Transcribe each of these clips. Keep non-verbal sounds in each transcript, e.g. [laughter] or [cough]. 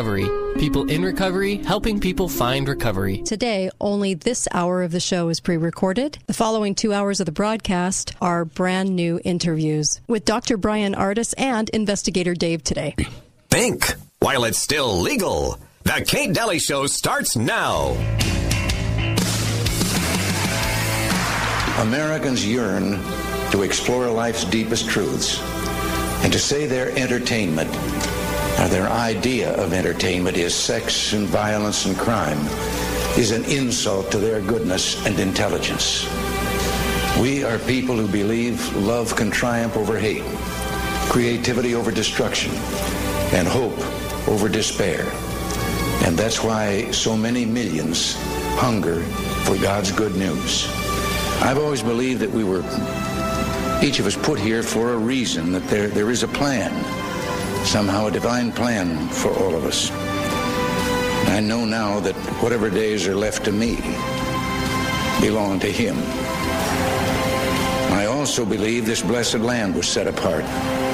People in recovery, helping people find recovery. Today, only this hour of the show is pre recorded. The following two hours of the broadcast are brand new interviews with Dr. Bryan Ardis and investigator Dave today. [clears throat] Think while it's still legal. The Kate Dalley Show starts now. Americans yearn to explore life's deepest truths and to say their entertainment or their idea of entertainment is sex and violence and crime is an insult to their goodness and intelligence. We are people who believe love can triumph over hate, creativity over destruction, and hope over despair. And that's why so many millions hunger for God's good news. I've always believed that we were, each of us put here for a reason, that there, there is a plan, somehow a divine plan for all of us. I know now that whatever days are left to me belong to Him. I also believe this blessed land was set apart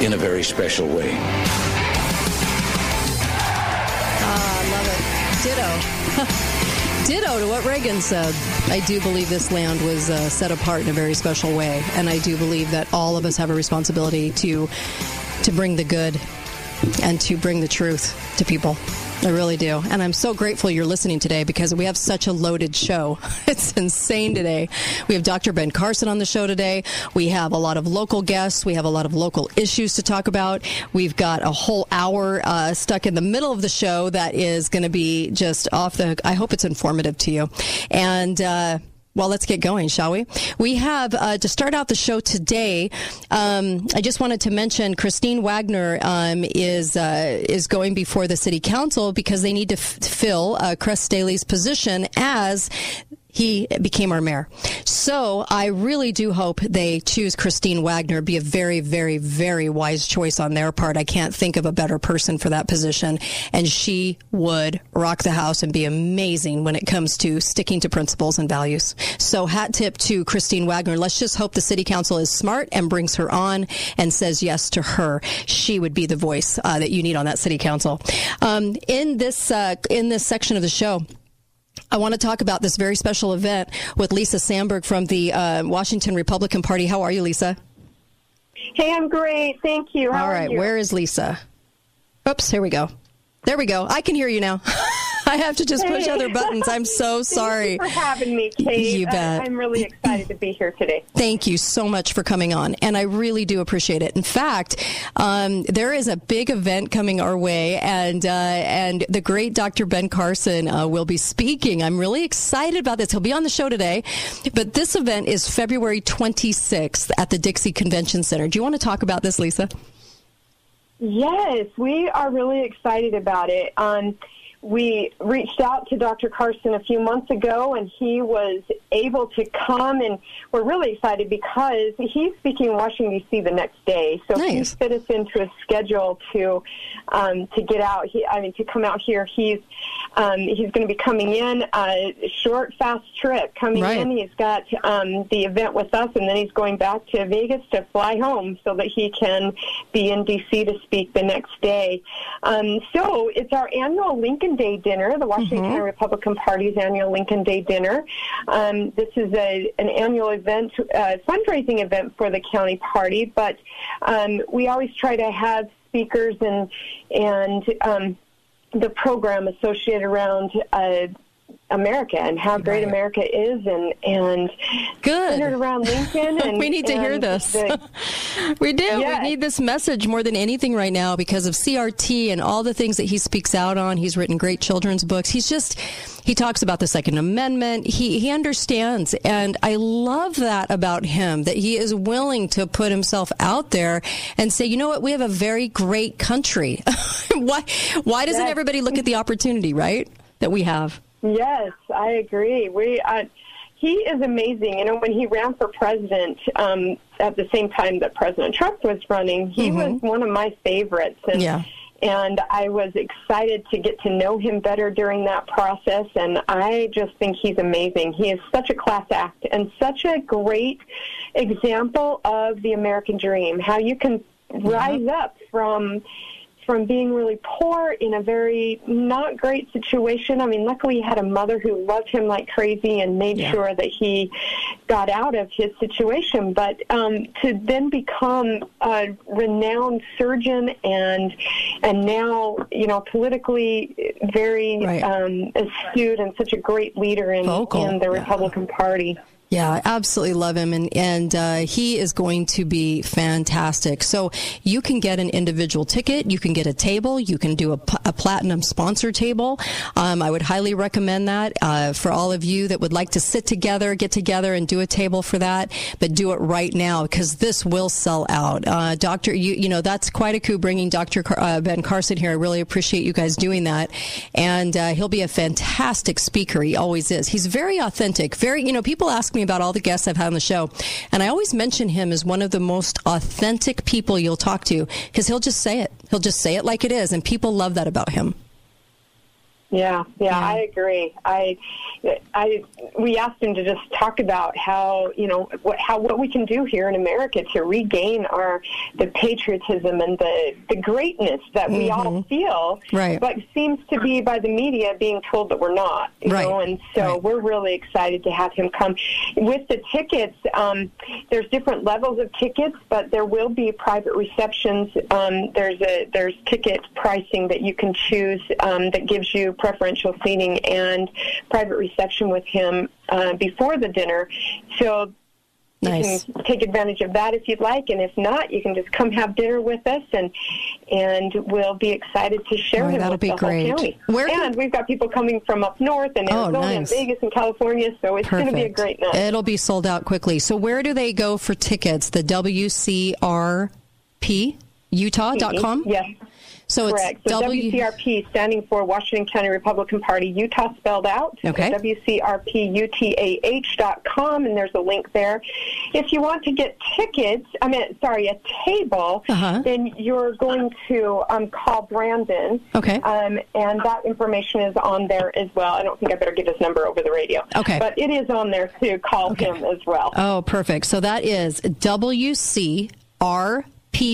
in a very special way. Ah, love it. Ditto. [laughs] Ditto to what Reagan said. I do believe this land was uh, set apart in a very special way, and I do believe that all of us have a responsibility to to bring the good and to bring the truth to people. I really do. And I'm so grateful you're listening today because we have such a loaded show. [laughs] It's insane today. We have Dr. Ben Carson on the show today. We have a lot of local guests. We have a lot of local issues to talk about. We've got a whole hour uh, stuck in the middle of the show that is going to be just off the. I hope it's informative to you. And, uh, well, let's get going, shall we? We have uh, to start out the show today. Um, I just wanted to mention Christine Wagner um, is uh, is going before the city council because they need to f- fill uh, Kress Staheli's position as he became our mayor. So I really do hope they choose Christine Wagner. Be a very, very, very wise choice on their part. I can't think of a better person for that position. And she would rock the house and be amazing when it comes to sticking to principles and values. So hat tip to Christine Wagner. Let's just hope the city council is smart and brings her on and says yes to her. She would be the voice uh, that you need on that city council. Um, in this uh, in this section of the show. I want to talk about this very special event with Lisa Sandberg from the uh, Washington Republican Party. How are you, Lisa? Hey, I'm great. Thank you. How All right, you? where is Lisa? Oops, here we go. There we go. I can hear you now. [laughs] I have to just push Hey. other buttons. I'm so sorry. [laughs] Thank you for having me, Kate. You bet. I'm really excited to be here today. [laughs] Thank you so much for coming on, and I really do appreciate it. In fact, um, there is a big event coming our way, and uh, and the great Dr. Ben Carson uh, will be speaking. I'm really excited about this. He'll be on the show today, but this event is February 26th at the Dixie Convention Center. Do you want to talk about this, Lisa? Yes, we are really excited about it. Um, we reached out to Dr. Carson a few months ago, and he was able to come, and we're really excited because he's speaking in Washington D.C. the next day. So he fit us into a schedule to um, to get out. He, I mean, to come out here. He's um, he's going to be coming in a short, fast trip. Coming Right. in, he's got um, the event with us, and then he's going back to Vegas to fly home so that he can be in D.C. to speak the next day. Um, so it's our annual Lincoln Day dinner, the Washington Republican Party's annual Lincoln Day dinner. Um, this is a, an annual event, uh, fundraising event for the county party, but um, we always try to have speakers and and um, the program associated around uh, America and how great Right. America is, and and Good. centered around Lincoln. [laughs] And we need to hear this. the- [laughs] we do. Yes. We need this message more than anything right now because of CRT and all the things that he speaks out on. He's written great children's books. He's just he talks about the Second Amendment. He he understands, and I love that about him that he is willing to put himself out there and say, you know what, we have a very great country. [laughs] why why doesn't Yes. everybody look at the opportunity, right, that we have? Yes, I agree. We uh, he is amazing. You know, when he ran for president um, at the same time that President Trump was running, he was one of my favorites. And, Yeah. And I was excited to get to know him better during that process. And I just think he's amazing. He is such a class act and such a great example of the American dream. How you can rise up from from being really poor in a very not great situation. I mean, luckily he had a mother who loved him like crazy and made Yeah. sure that he got out of his situation. But um, to then become a renowned surgeon and and now you know politically very Right. um, astute and such a great leader in, in the yeah. Republican Party. Yeah, I absolutely love him, and and uh, he is going to be fantastic. So you can get an individual ticket, you can get a table, you can do a platinum sponsor table. Um, I would highly recommend that uh, for all of you that would like to sit together, get together, and do a table for that. But do it right now because this will sell out. Uh, Doctor, you you know that's quite a coup bringing Doctor Car- uh, Ben Carson here. I really appreciate you guys doing that, and uh, he'll be a fantastic speaker. He always is. He's very authentic. Very, you know, people ask me about all the guests I've had on the show, and I always mention him as one of the most authentic people you'll talk to because he'll just say it. He'll just say it like it is, and people love that about him. Yeah, yeah, I agree. I, I, we asked him to just talk about how you know what how what we can do here in America to regain our the patriotism and the the greatness that we all feel, Right. But seems to be by the media being told that we're not, you Right. know. And so Right. we're really excited to have him come. With the tickets, um, there's different levels of tickets, but there will be private receptions. Um, there's a there's ticket pricing that you can choose um, that gives you preferential seating and private reception with him uh, before the dinner. So Nice. you can take advantage of that if you'd like, and if not, you can just come have dinner with us, and and we'll be excited to share Oh, him that'll with be the great. whole county. Where can- and we've got people coming from up north and Oh, Arizona and nice. Vegas and California, so it's going to be a great night. It'll be sold out quickly. So where do they go for tickets? The WCRP Utah.com? Yes. So it's Correct. So W- WCRP standing for Washington County Republican Party, Utah spelled out. Okay. WCRPUTAH.com, and there's a link there. If you want to get tickets, I mean, sorry, a table, Uh-huh. then you're going to um, call Brandon. Okay. Um, and that information is on there as well. I don't think I better give his number over the radio. Okay. But it is on there to Call him as well. Oh, perfect. So that is WCRP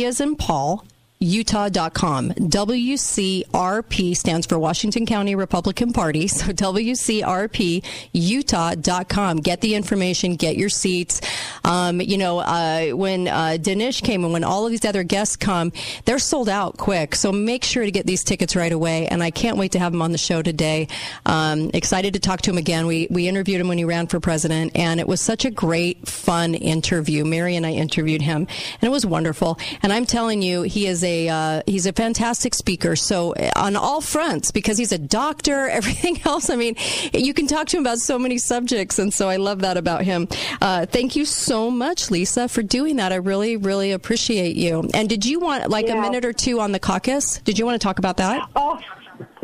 as in Paul. Utah.com. WCRP stands for Washington County Republican Party. So [laughs] WCRP Utah.com. Get the information, get your seats. Um, you know, uh, when uh, Dinesh came and when all of these other guests come, they're sold out quick. So make sure to get these tickets right away. And I can't wait to have him on the show today. Um, excited to talk to him again. We, we interviewed him when he ran for president, and it was such a great, fun interview. Mary and I interviewed him, and it was wonderful. And I'm telling you, he is a uh, he's a fantastic speaker. So uh, on all fronts, because he's a doctor, [laughs] everything else. I mean, you can talk to him about so many subjects, and so I love that about him. Uh, thank you so much, Lisa, for doing that. I really, really appreciate you. And did you want like a minute or two on the caucus? Did you want to talk about that? Oh,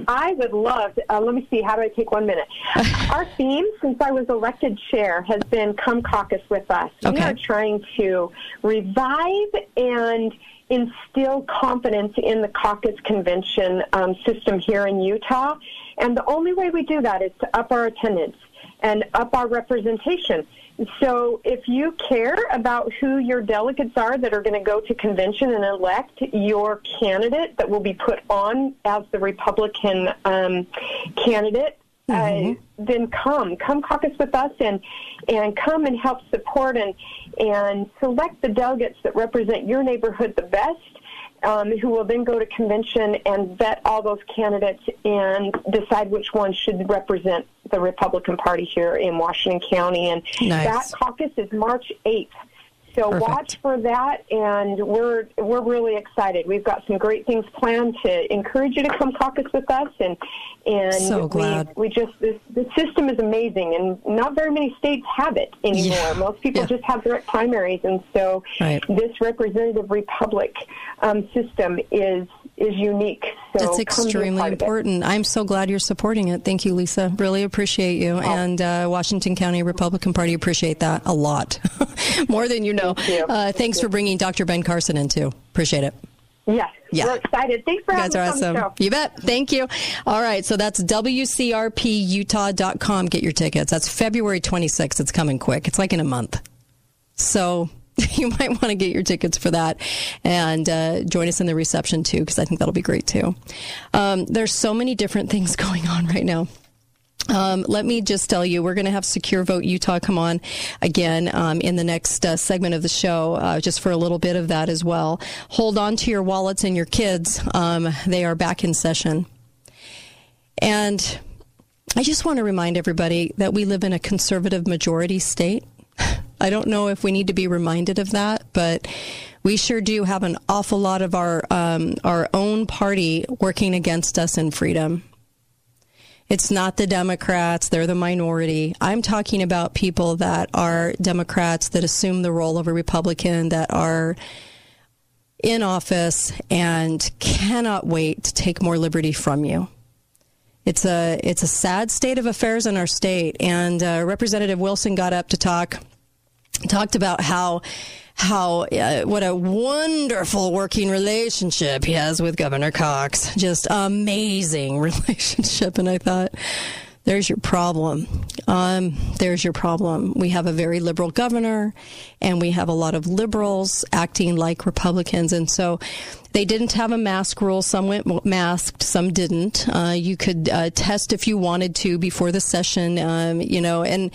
I would love. To, uh, let me see. How do I take one minute? [laughs] Our theme, since I was elected chair, has been "Come Caucus with Us." We are trying to revive and instill confidence in the caucus convention um, system here in Utah, and the only way we do that is to up our attendance and up our representation. So if you care about who your delegates are that are going to go to convention and elect your candidate that will be put on as the Republican um, candidate, uh, then come, come caucus with us and and come and help support and and select the delegates that represent your neighborhood the best um, who will then go to convention and vet all those candidates and decide which one should represent the Republican Party here in Washington County. And Nice. that caucus is March 8th. So Perfect. watch for that, and we're we're really excited. We've got some great things planned to encourage you to come caucus with us, and and So glad. we we just this the system is amazing, and not very many states have it anymore. Yeah. Most people Yeah. just have direct primaries, and so Right. this representative republic um, system is is unique. So It's come be a extremely important. I'm so glad you're supporting it. Thank you, Lisa. Really appreciate you. And uh, Washington County Republican Party appreciate that a lot. [laughs] More than you know. Thank you. Uh, thanks for bringing Dr. Ben Carson in, too. Appreciate it. Yes, Yeah. we're excited. Thanks for You having guys are us on awesome. You bet. Thank you. All right. So that's WCRPUtah.com. Get your tickets. That's February 26th. It's coming quick. It's like in a month. So [laughs] you might want to get your tickets for that and uh, join us in the reception too, because I think that'll be great too. Um, there's so many different [laughs] things going on right now. Um, let me just tell you, we're going to have Secure Vote Utah come on again um, in the next uh, segment of the show, uh, just for a little bit of that as well. Hold on to your wallets and your kids. Um, they are back in session. And I just want to remind everybody that we live in a conservative majority state. [laughs] I don't know if we need to be reminded of that, but we sure do have an awful lot of our um, our own party working against us in freedom. It's not the Democrats, they're the minority. I'm talking about people that are Democrats that assume the role of a Republican, that are in office and cannot wait to take more liberty from you. It's a it's a sad state of affairs in our state, and uh, Representative Wilson got up to talk talked about how how uh, what a wonderful working relationship he has with Governor Cox. Just amazing [laughs] relationship, and I thought. There's your problem. Um, there's your problem. We have a very liberal governor, and we have a lot of liberals acting like Republicans. And so they didn't have a mask rule. Some went masked, some didn't. Uh, you could uh, test if you wanted to before the session, um, you know, and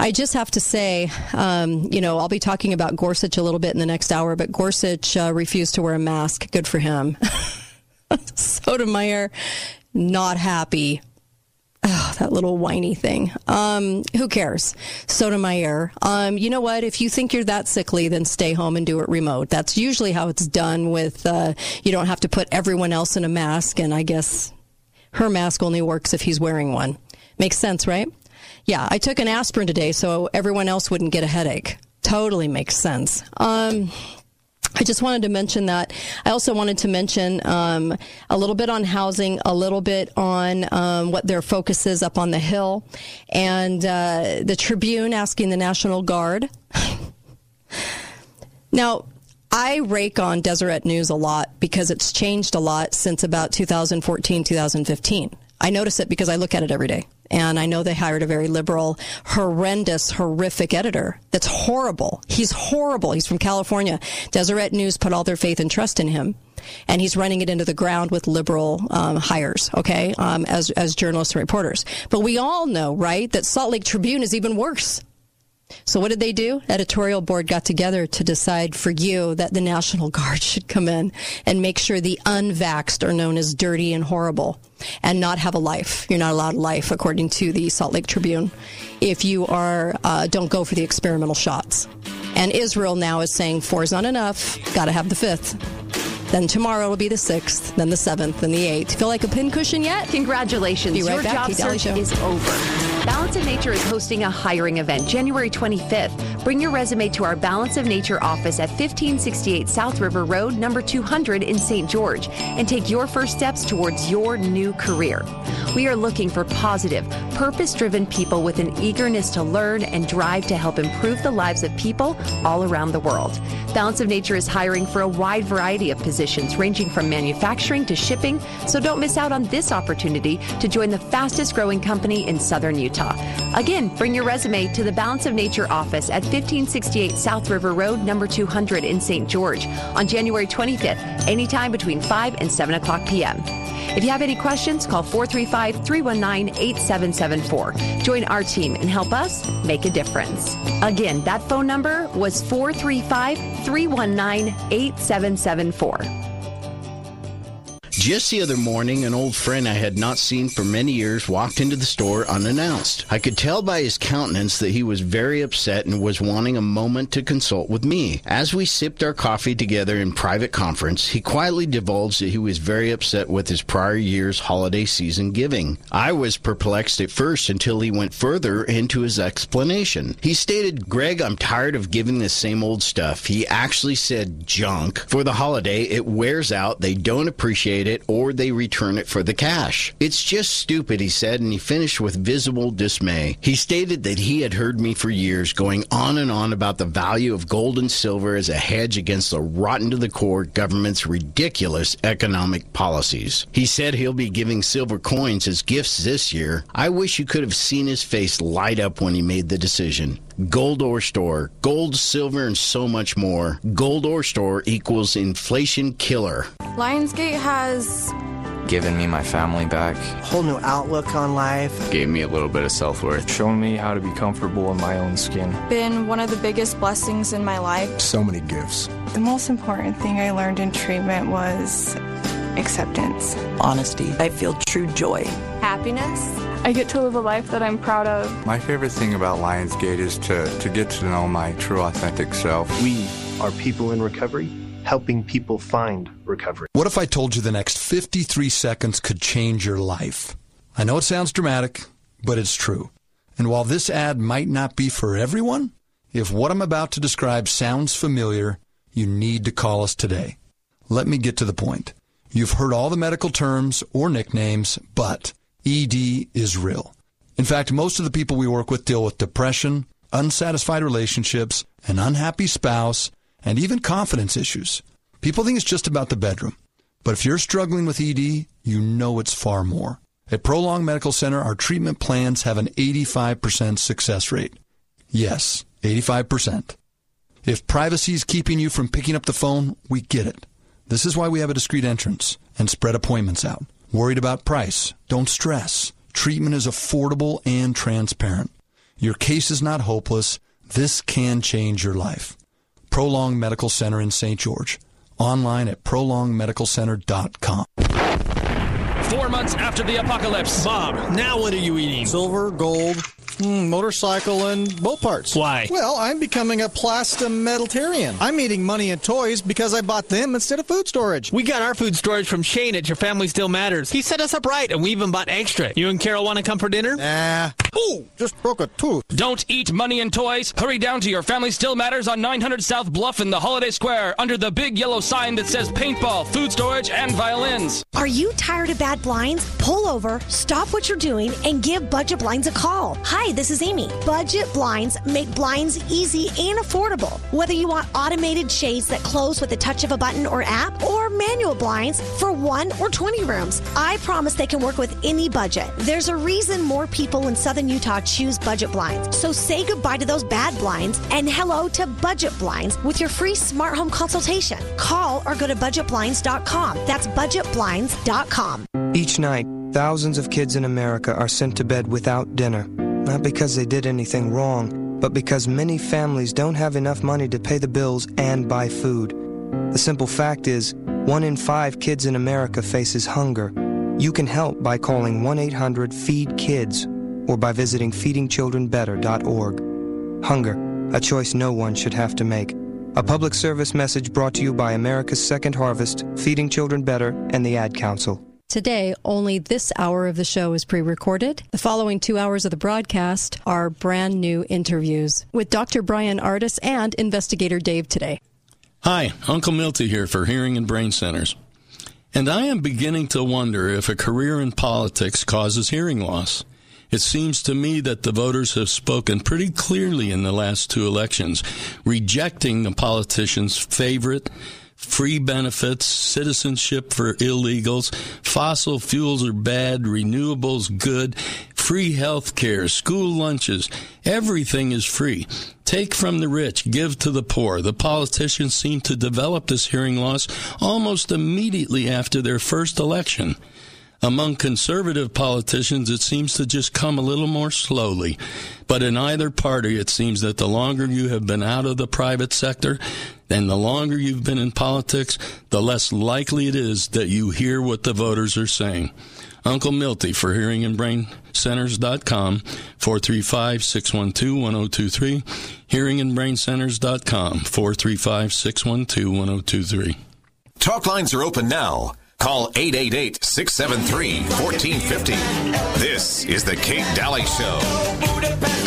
I just have to say, um, you know, I'll be talking about Gorsuch a little bit in the next hour, but Gorsuch uh, refused to wear a mask. Good for him. [laughs] Sotomayor, not happy. Oh, that little whiny thing. Um, who cares? Sotomayor. Um, you know what? If you think you're that sickly, then stay home and do it remote. That's usually how it's done with, uh, you don't have to put everyone else in a mask. And I guess her mask only works if he's wearing one. Makes sense, right? Yeah, I took an aspirin today so everyone else wouldn't get a headache. Totally makes sense. Um, I just wanted to mention that. I also wanted to mention um, a little bit on housing, a little bit on um, what their focus is up on the Hill, and uh, the Tribune asking the National Guard. [laughs] now, I rake on Deseret News a lot because it's changed a lot since about 2014, 2015. I notice it because I look at it every day. And I know they hired a very liberal, horrendous, horrific editor. That's horrible. He's horrible. He's from California. Deseret News put all their faith and trust in him. And he's running it into the ground with liberal um, hires, okay, um, as, as journalists and reporters. But we all know, right, that Salt Lake Tribune is even worse. So what did they do? Editorial board got together to decide for you that the National [laughs] Guard should come in and make sure the unvaxxed are known as dirty and horrible and not have a life. You're not allowed a life according to the Salt Lake Tribune if you are uh, don't go for the experimental shots. And Israel now is saying four is not enough. Got to have the fifth. Then tomorrow will be the 6th, then the 7th, and the 8th. Feel like a pincushion yet? Congratulations. Right Your back. job Kate search is over. Balance of Nature is hosting a hiring event January 25th. Bring your resume to our Balance of Nature office at 1568 South River Road, number 200 in St. George, and take your first steps towards your new career. We are looking for positive, purpose driven people with an eagerness to learn and drive to help improve the lives of people all around the world. Balance of Nature is hiring for a wide variety of positions, ranging from manufacturing to shipping, so don't miss out on this opportunity to join the fastest growing company in southern Utah. Again, bring your resume to the Balance of Nature office at 1568 South River Road, number 200 in St. George on January 25th, anytime between 5 and 7 o'clock p.m. If you have any questions, call 435 319 8774. Join our team and help us make a difference. Again, that phone number was 435 319 8774. Just the other morning, an old friend I had not seen for many years walked into the store unannounced. I could tell by his countenance that he was very upset and was wanting a moment to consult with me. As we sipped our coffee together in private conference, he quietly divulged that he was very upset with his prior year's holiday season giving. I was perplexed at first until he went further into his explanation. He stated, Greg, I'm tired of giving the same old stuff. He actually said junk. For the holiday, it wears out, they don't appreciate it, or they return it for the cash. It's just stupid, he said, and he finished with visible dismay. He stated that he had heard me for years going on and on about the value of gold and silver as a hedge against the rotten to the core government's ridiculous economic policies. He said he'll be giving silver coins as gifts this year. I wish you could have seen his face light up when he made the decision. Gold Ore Store. Gold, silver, and so much more. Gold Ore Store equals inflation killer. Lionsgate has given me my family back. Whole new outlook on life. Gave me a little bit of self worth. Shown me how to be comfortable in my own skin. Been one of the biggest blessings in my life. So many gifts. The most important thing I learned in treatment was acceptance, honesty. I feel true joy, happiness. I get to live a life that I'm proud of. My favorite thing about Lionsgate is to, to get to know my true, authentic self. We are people in recovery helping people find recovery. What if I told you the next 53 seconds could change your life? I know it sounds dramatic, but it's true. And while this ad might not be for everyone, if what I'm about to describe sounds familiar, you need to call us today. Let me get to the point. You've heard all the medical terms or nicknames, but ED is real. In fact, most of the people we work with deal with depression, unsatisfied relationships, an unhappy spouse, and even confidence issues. People think it's just about the bedroom. But if you're struggling with ED, you know it's far more. At Prolong Medical Center, our treatment plans have an 85% success rate. Yes, 85%. If privacy is keeping you from picking up the phone, we get it. This is why we have a discreet entrance and spread appointments out. Worried about price? Don't stress. Treatment is affordable and transparent. Your case is not hopeless. This can change your life. Prolong Medical Center in St. George. Online at prolongmedicalcenter.com. Four months after the apocalypse. Bob, now what are you eating? Silver, gold, mm, motorcycle, and boat parts. Why? Well, I'm becoming a plastometalitarian. I'm eating money and toys because I bought them instead of food storage. We got our food storage from Shane at Your Family Still Matters. He set us up right, and we even bought extra. You and Carol want to come for dinner? Nah. Ooh, just broke a tooth. Don't eat money and toys. Hurry down to Your Family Still Matters on 900 South Bluff in the Holiday Square under the big yellow sign that says paintball, food storage, and violins. Are you tired of bad blinds? Pull over, stop what you're doing, and give Budget Blinds a call. Hi, this is Amy. Budget Blinds make blinds easy and affordable. Whether you want automated shades that close with the touch of a button or app, or manual blinds for one or 20 rooms, I promise they can work with any budget. There's a reason more people in Southern Utah choose Budget Blinds. So say goodbye to those bad blinds and hello to Budget Blinds with your free smart home consultation. Call or go to budgetblinds.com. That's budgetblinds.com. Each night, thousands of kids in America are sent to bed without dinner. Not because they did anything wrong, but because many families don't have enough money to pay the bills and buy food. The simple fact is, one in five kids in America faces hunger. You can help by calling 1 800 FEED KIDS or by visiting feedingchildrenbetter.org. Hunger, a choice no one should have to make. A public service message brought to you by America's Second Harvest, Feeding Children Better, and the Ad Council. Today, only this hour of the show is pre recorded. The following two hours of the broadcast are brand new interviews with Dr. Bryan Ardis and investigator Dave today. Hi, Uncle Milty here for Hearing and Brain Centers. And I am beginning to wonder if a career in politics causes hearing loss. It seems to me that the voters have spoken pretty clearly in the last two elections, rejecting the politician's favorite free benefits, citizenship for illegals, fossil fuels are bad, renewables good, free health care, school lunches, everything is free. Take from the rich, give to the poor. The politicians seem to develop this hearing loss almost immediately after their first election. Among conservative politicians, it seems to just come a little more slowly. But in either party, it seems that the longer you have been out of the private sector, and the longer you've been in politics, the less likely it is that you hear what the voters are saying. Uncle Milty for Hearing and Brain Centers.com, 435 612 1023. Hearing and Brain Centers.com, 435 612 1023. Talk lines are open now. Call 888 673 1450. This is The Kate Dalley Show.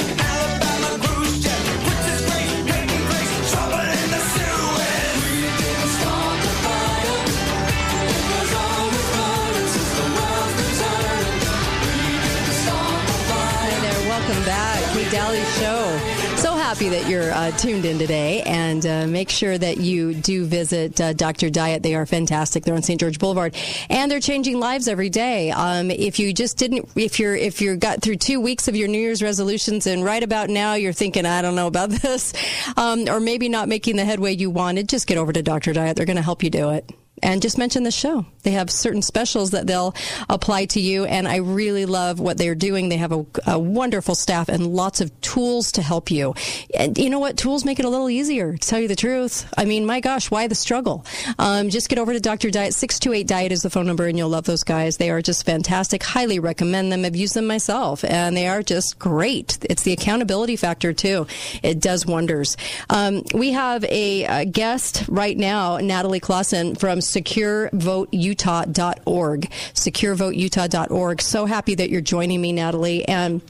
Back. Show. So happy that you're uh, tuned in today, and uh, make sure that you do visit uh, Dr. Diet. They are fantastic. They're on St. George Boulevard, and they're changing lives every day. Um, if you just didn't, if you're if you got through two weeks of your New Year's resolutions, and right about now you're thinking, I don't know about [laughs] this, um, or maybe not making the headway you wanted, just get over to Dr. Diet. They're going to help you do it and just mention the show. They have certain specials that they'll apply to you, and I really love what they're doing. They have a, a, wonderful staff and lots of tools to help you. And you know what? Tools make it a little easier, to tell you the truth. I mean, my gosh, why the struggle? Um, just get over to Dr. Diet. 628 Diet is the phone number, and you'll love those guys. They are just fantastic. Highly recommend them. I've used them myself, and they are just great. It's the accountability factor, too. It does wonders. Um, we have a, a guest right now, Natalie Clausen from securevoteutah.org. Securevoteutah.org. So happy that you're joining me, Natalie. And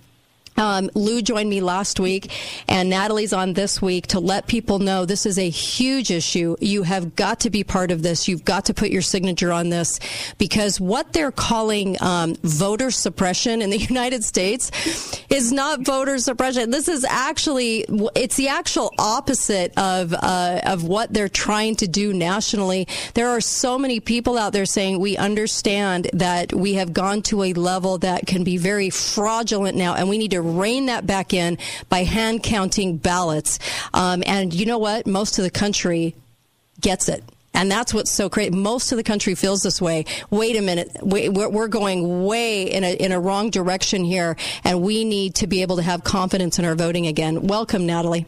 um, Lou joined me last week, and Natalie's on this week to let people know this is a huge issue. You have got to be part of this. You've got to put your signature on this because what they're calling um, voter suppression in the [laughs] United States is not voter suppression. This is actually it's the actual opposite of uh, of what they're trying to do nationally. There are so many people out there saying we understand that we have gone to a level that can be very fraudulent now, and we need to rein that back in by hand counting ballots. Um, and you know what? Most of the country gets it. And that's what's so great. Most of the country feels this way. Wait a minute. We're going way in a, in a wrong direction here, and we need to be able to have confidence in our voting again. Welcome, Natalie.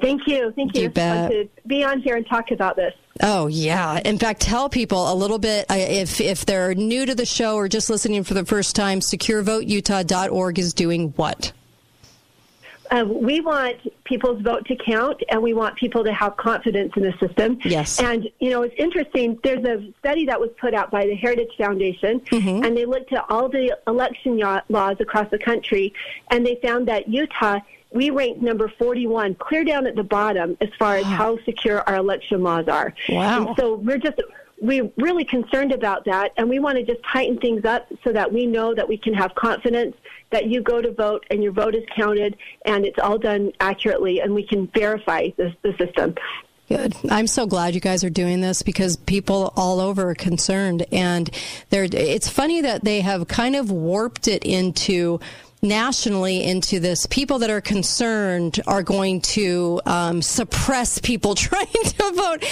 Thank you. Thank you. you to be on here and talk about this. Oh yeah. In fact, tell people a little bit if if they're new to the show or just listening for the first time. SecureVoteUtah.org is doing what? Uh, we want people's vote to count, and we want people to have confidence in the system. Yes. And you know, it's interesting. There's a study that was put out by the Heritage Foundation, mm-hmm. and they looked at all the election laws across the country, and they found that Utah we ranked number 41, clear down at the bottom as far as how secure our election laws are. Wow. And so we're just we're really concerned about that, and we want to just tighten things up so that we know that we can have confidence that you go to vote and your vote is counted and it's all done accurately, and we can verify the, the system. Good. I'm so glad you guys are doing this because people all over are concerned, and they're. It's funny that they have kind of warped it into nationally into this. People that are concerned are going to um, suppress people [laughs] trying to vote.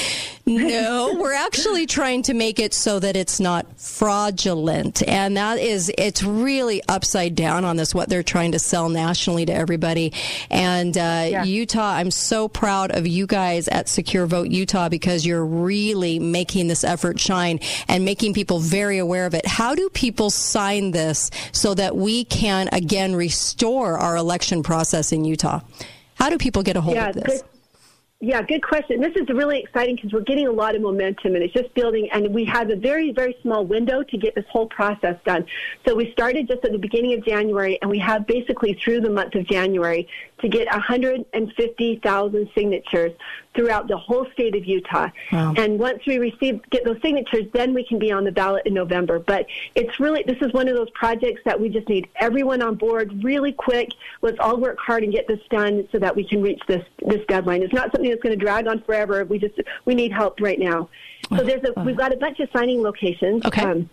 No, we're actually trying to make it so that it's not fraudulent. And that is, it's really upside down on this, what they're trying to sell nationally to everybody. And uh, yeah. Utah, I'm so proud of you guys at Secure Vote Utah because you're really making this effort shine and making people very aware of it. How do people sign this so that we can, again, again restore our election process in Utah? How do people get a hold yeah, of this? Good. Yeah, good question. This is really exciting because we're getting a lot of momentum and it's just building. And we have a very, very small window to get this whole process done. So we started just at the beginning of January and we have basically through the month of January to get 150,000 signatures throughout the whole state of Utah. Wow. And once we receive get those signatures, then we can be on the ballot in November. But it's really this is one of those projects that we just need everyone on board really quick. Let's all work hard and get this done so that we can reach this this deadline. It's not something that's going to drag on forever. We just we need help right now. So there's a we've got a bunch of signing locations. Okay. Um,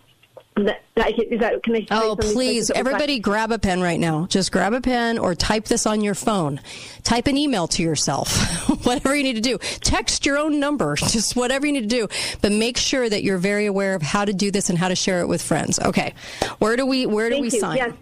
that, that, is that, can I oh, please. Everybody grab a pen right now. Just grab a pen or type this on your phone. Type an email to yourself. [laughs] whatever you need to do. Text your own number. [laughs] Just whatever you need to do. But make sure that you're very aware of how to do this and how to share it with friends. Okay. Where do we, where do Thank we you. sign? Yes.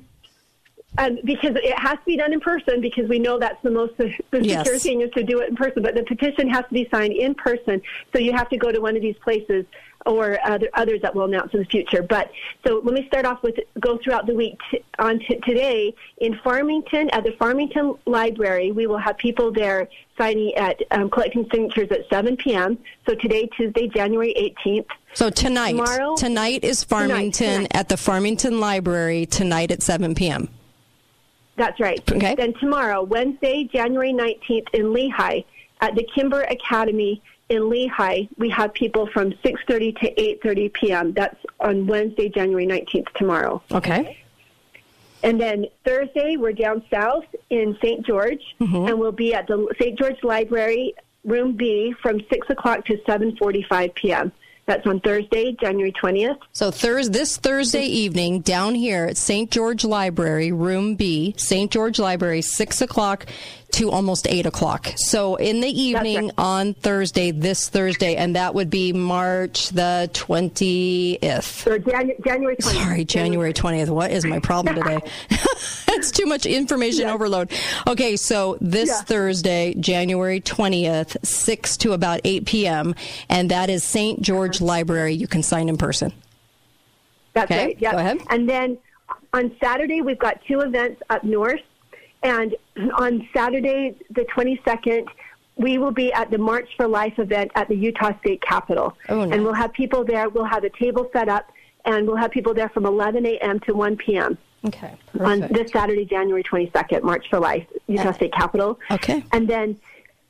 Um, because it has to be done in person because we know that's the most [laughs] the yes. secure thing is to do it in person. But the petition has to be signed in person, so you have to go to one of these places or other, others that we'll announce in the future. But so let me start off with go throughout the week. T- on t- today in Farmington at the Farmington Library, we will have people there signing at um, collecting signatures at 7 p.m. So today, Tuesday, January 18th. So tonight, Tomorrow, tonight is Farmington tonight, tonight. at the Farmington Library tonight at 7 p.m. That's right. Okay. Then tomorrow, Wednesday, January 19th in Lehi at the Kimber Academy in Lehi, we have people from 6:30 to 8:30 p.m. That's on Wednesday, January 19th tomorrow. Okay. And then Thursday, we're down south in St. George, Mm-hmm. and we'll be at the St. George Library, Room B, from 6 o'clock to 7.45 p.m. That's on Thursday, January 20th. So Thurs this Thursday evening down here at St. George Library, Room B, St. George Library, six o'clock to almost eight o'clock. So in the evening on Thursday, this Thursday, and that would be March the twentieth. Or Janu- January 20th. Sorry, January twentieth. What is my problem today? [laughs] [laughs] it's too much information overload. Okay, so this Yeah. Thursday, January twentieth, six to about eight p.m., and that is St. George uh-huh. Library. You can sign in person. That's Okay, right. Yeah. go ahead. And then on Saturday, we've got two events up north. And on Saturday, the 22nd, we will be at the March for Life event at the Utah State Capitol. Oh, nice. And we'll have people there. We'll have a table set up, and we'll have people there from 11 a.m. to 1 p.m. Okay. on this Saturday, January 22nd, March for Life, Utah uh, State Capitol. Okay. And then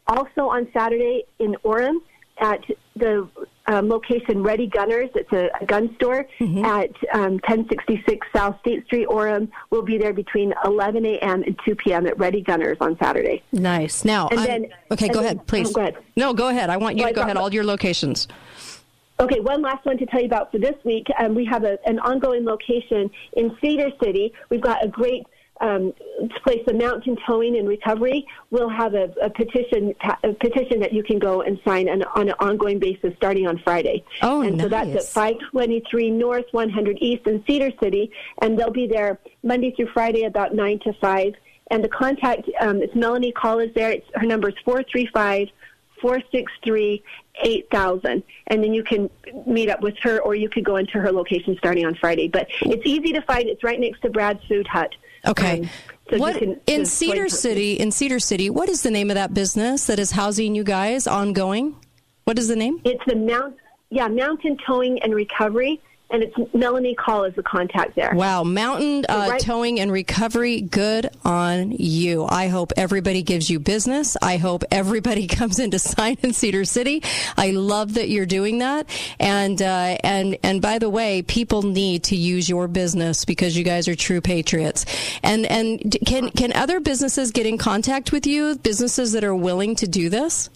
also on Saturday in Orem at the um, location Ready Gunners, it's a, a gun store Mm-hmm. at um, 1066 South State Street, Orem. We'll be there between 11 a.m. and 2 p.m. at Ready Gunners on Saturday. Nice. Now, And I'm- then- okay, go then- ahead, please. oh, go ahead. No, go ahead. I want you Well, to go ahead. All your locations. Okay, one last one to tell you about for this week. Um, we have a, an ongoing location in Cedar City. We've got a great um, place, the Mountain Towing and Recovery. We'll have a, a petition a petition that you can go and sign on, on an ongoing basis starting on Friday. Oh, and so that's at 523 North 100 East in Cedar City, and they'll be there Monday through Friday about 9 to 5. And the contact, um, it's Melanie Call is there. It's, her number is 435 463 8000 and then you can meet up with her or you could go into her location starting on friday but it's easy to find it's right next to brad's food hut Okay. Um, so what can in Cedar. City? In Cedar City, what is the name of that business that is housing you guys ongoing? What is the name? it's the mount yeah mountain towing and recovery and it's melanie call is the contact there Wow, mountain uh, right- towing and recovery. Good on you. I hope everybody gives you business. I hope everybody [laughs] comes in to sign in Cedar City. I love that you're doing that. And uh, and and by the way, people need to use your business because you guys are true patriots. And and can can other businesses get in contact with you? Businesses that are willing to do this?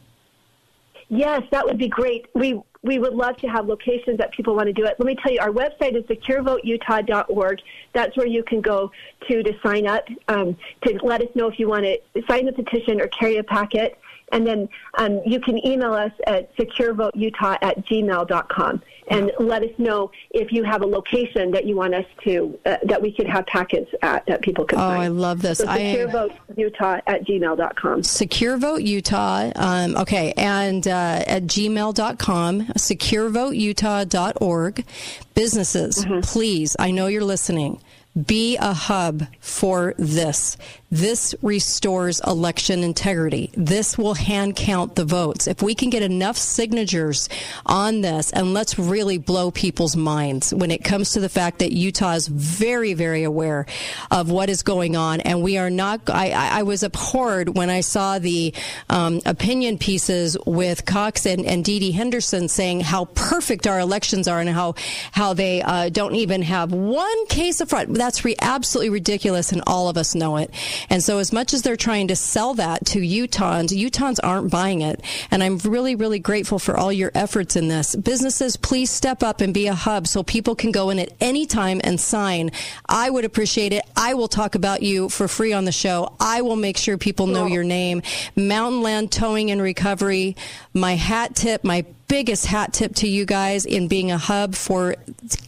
Yes, that would be great. We we would love to have locations that people want to do it. Let me tell you, our website is securevoteutah.org. That's where you can go to to sign up um, to let us know if you want to sign the petition or carry a packet. And then um, you can email us at securevoteutah at gmail.com and let us know if you have a location that you want us to, uh, that we could have packets at that people can Oh, sign. I love this. So securevoteutah at gmail.com. Secure Vote Utah. Um, okay, and uh, at gmail.com, securevoteutah.org. Businesses, Mm-hmm. please, I know you're listening. Be a hub for this. This restores election integrity. This will hand count the votes. If we can get enough signatures on this, and let's really blow people's minds when it comes to the fact that Utah is very, very aware of what is going on, and we are not. I, I was abhorred when I saw the um, opinion pieces with Cox and, and Dee Dee Henderson saying how perfect our elections are and how how they uh, don't even have one case of fraud. That's re- absolutely ridiculous, and all of us know it. And so, as much as they're trying to sell that to Utahns, Utahns aren't buying it. And I'm really, really grateful for all your efforts in this. Businesses, please step up and be a hub so people can go in at any time and sign. I would appreciate it. I will talk about you for free on the show. I will make sure people know your name. Mountain Land Towing and Recovery. My hat tip, my biggest hat tip to you guys in being a hub for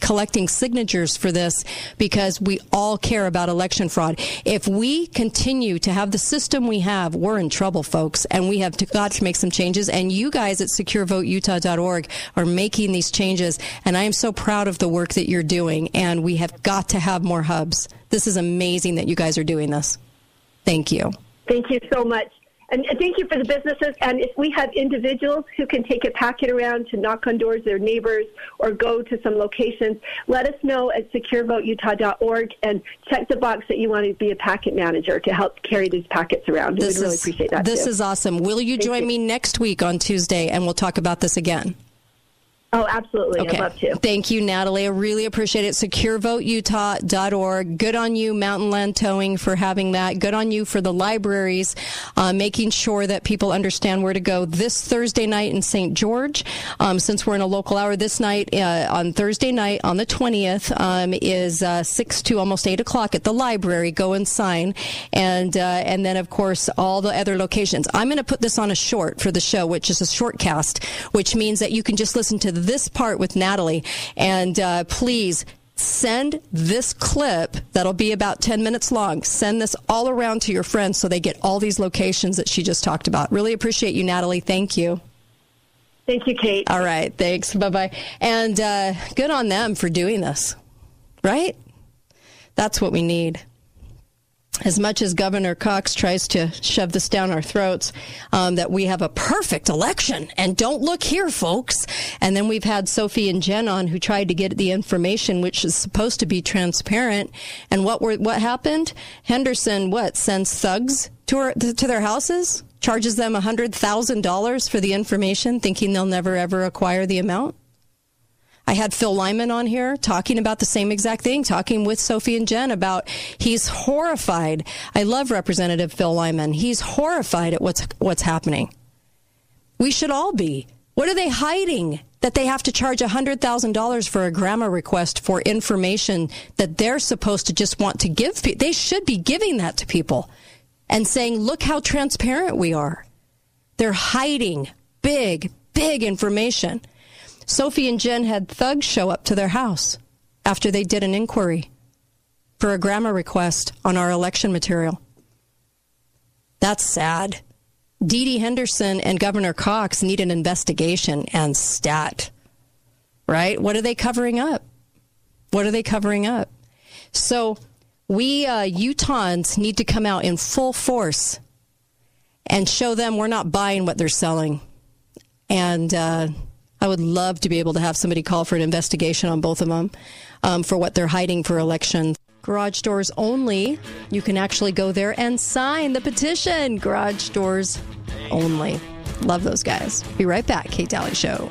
collecting signatures for this because we all care about election fraud. If we continue to have the system we have, we're in trouble, folks, and we have to, got to make some changes. And you guys at securevoteutah.org are making these changes, and I am so proud of the work that you're doing. And we have got to have more hubs. This is amazing that you guys are doing this. Thank you. Thank you so much. And and thank you for the businesses. And if we have individuals who can take a packet around to knock on doors, their neighbors, or go to some locations, let us know at securevoteutah.org and check the box that you want to be a packet manager to help carry these packets around. We would really appreciate that. This too. is awesome. Will you Thank join you. me next week on Tuesday and we'll talk about this again? Oh, absolutely. Okay. I'd love to. Thank you, Natalie. I really appreciate it. SecureVoteUtah.org. Good on you, Mountain Land Towing, for having that. Good on you for the libraries, uh, making sure that people understand where to go this Thursday night in St. George. Um, since we're in a local hour this night, uh, on Thursday night, on the 20th, um, is uh, 6 to almost 8 o'clock at the library. Go and sign. And, uh, and then, of course, all the other locations. I'm going to put this on a short for the show, which is a short cast, which means that you can just listen to this part with Natalie. And uh, please send this clip that'll be about 10 minutes long. Send this all around to your friends so they get all these locations that she just talked about. Really appreciate you, Natalie. Thank you. Thank you, Kate. All right. Thanks. Bye bye. And uh, good on them for doing this, right? That's what we need as much as Governor Cox tries to shove this down our throats, um, that we have a perfect election. And don't look here, folks. And then we've had Sophie and Jen on who tried to get the information, which is supposed to be transparent. And what were, what happened? Henderson, what, sends thugs to, her, to their houses? Charges them $100,000 for the information, thinking they'll never ever acquire the amount? I had Phil Lyman on here talking about the same exact thing, talking with Sophie and Jen about he's horrified. I love Representative Phil Lyman. He's horrified at what's what's happening. We should all be. What are they hiding? That they have to charge $100,000 for a GRAMA request for information that they're supposed to just want to give. They should be giving that to people and saying, look how transparent we are. They're hiding big, big information. Sophie and Jen had thugs show up to their house after they did an inquiry for a GRAMA request on our election material. That's sad. Dee Dee Henderson and Governor Cox need an investigation and stat. Right? What are they covering up? What are they covering up? So we uh, Utahns need to come out in full force and show them we're not buying what they're selling. And uh, I would love to be able to have somebody call for an investigation on both of them um, for what they're hiding for elections. Garage doors only. You can actually go there and sign the petition. Garage doors only. Love those guys. Be right back. Kate Dalley Show.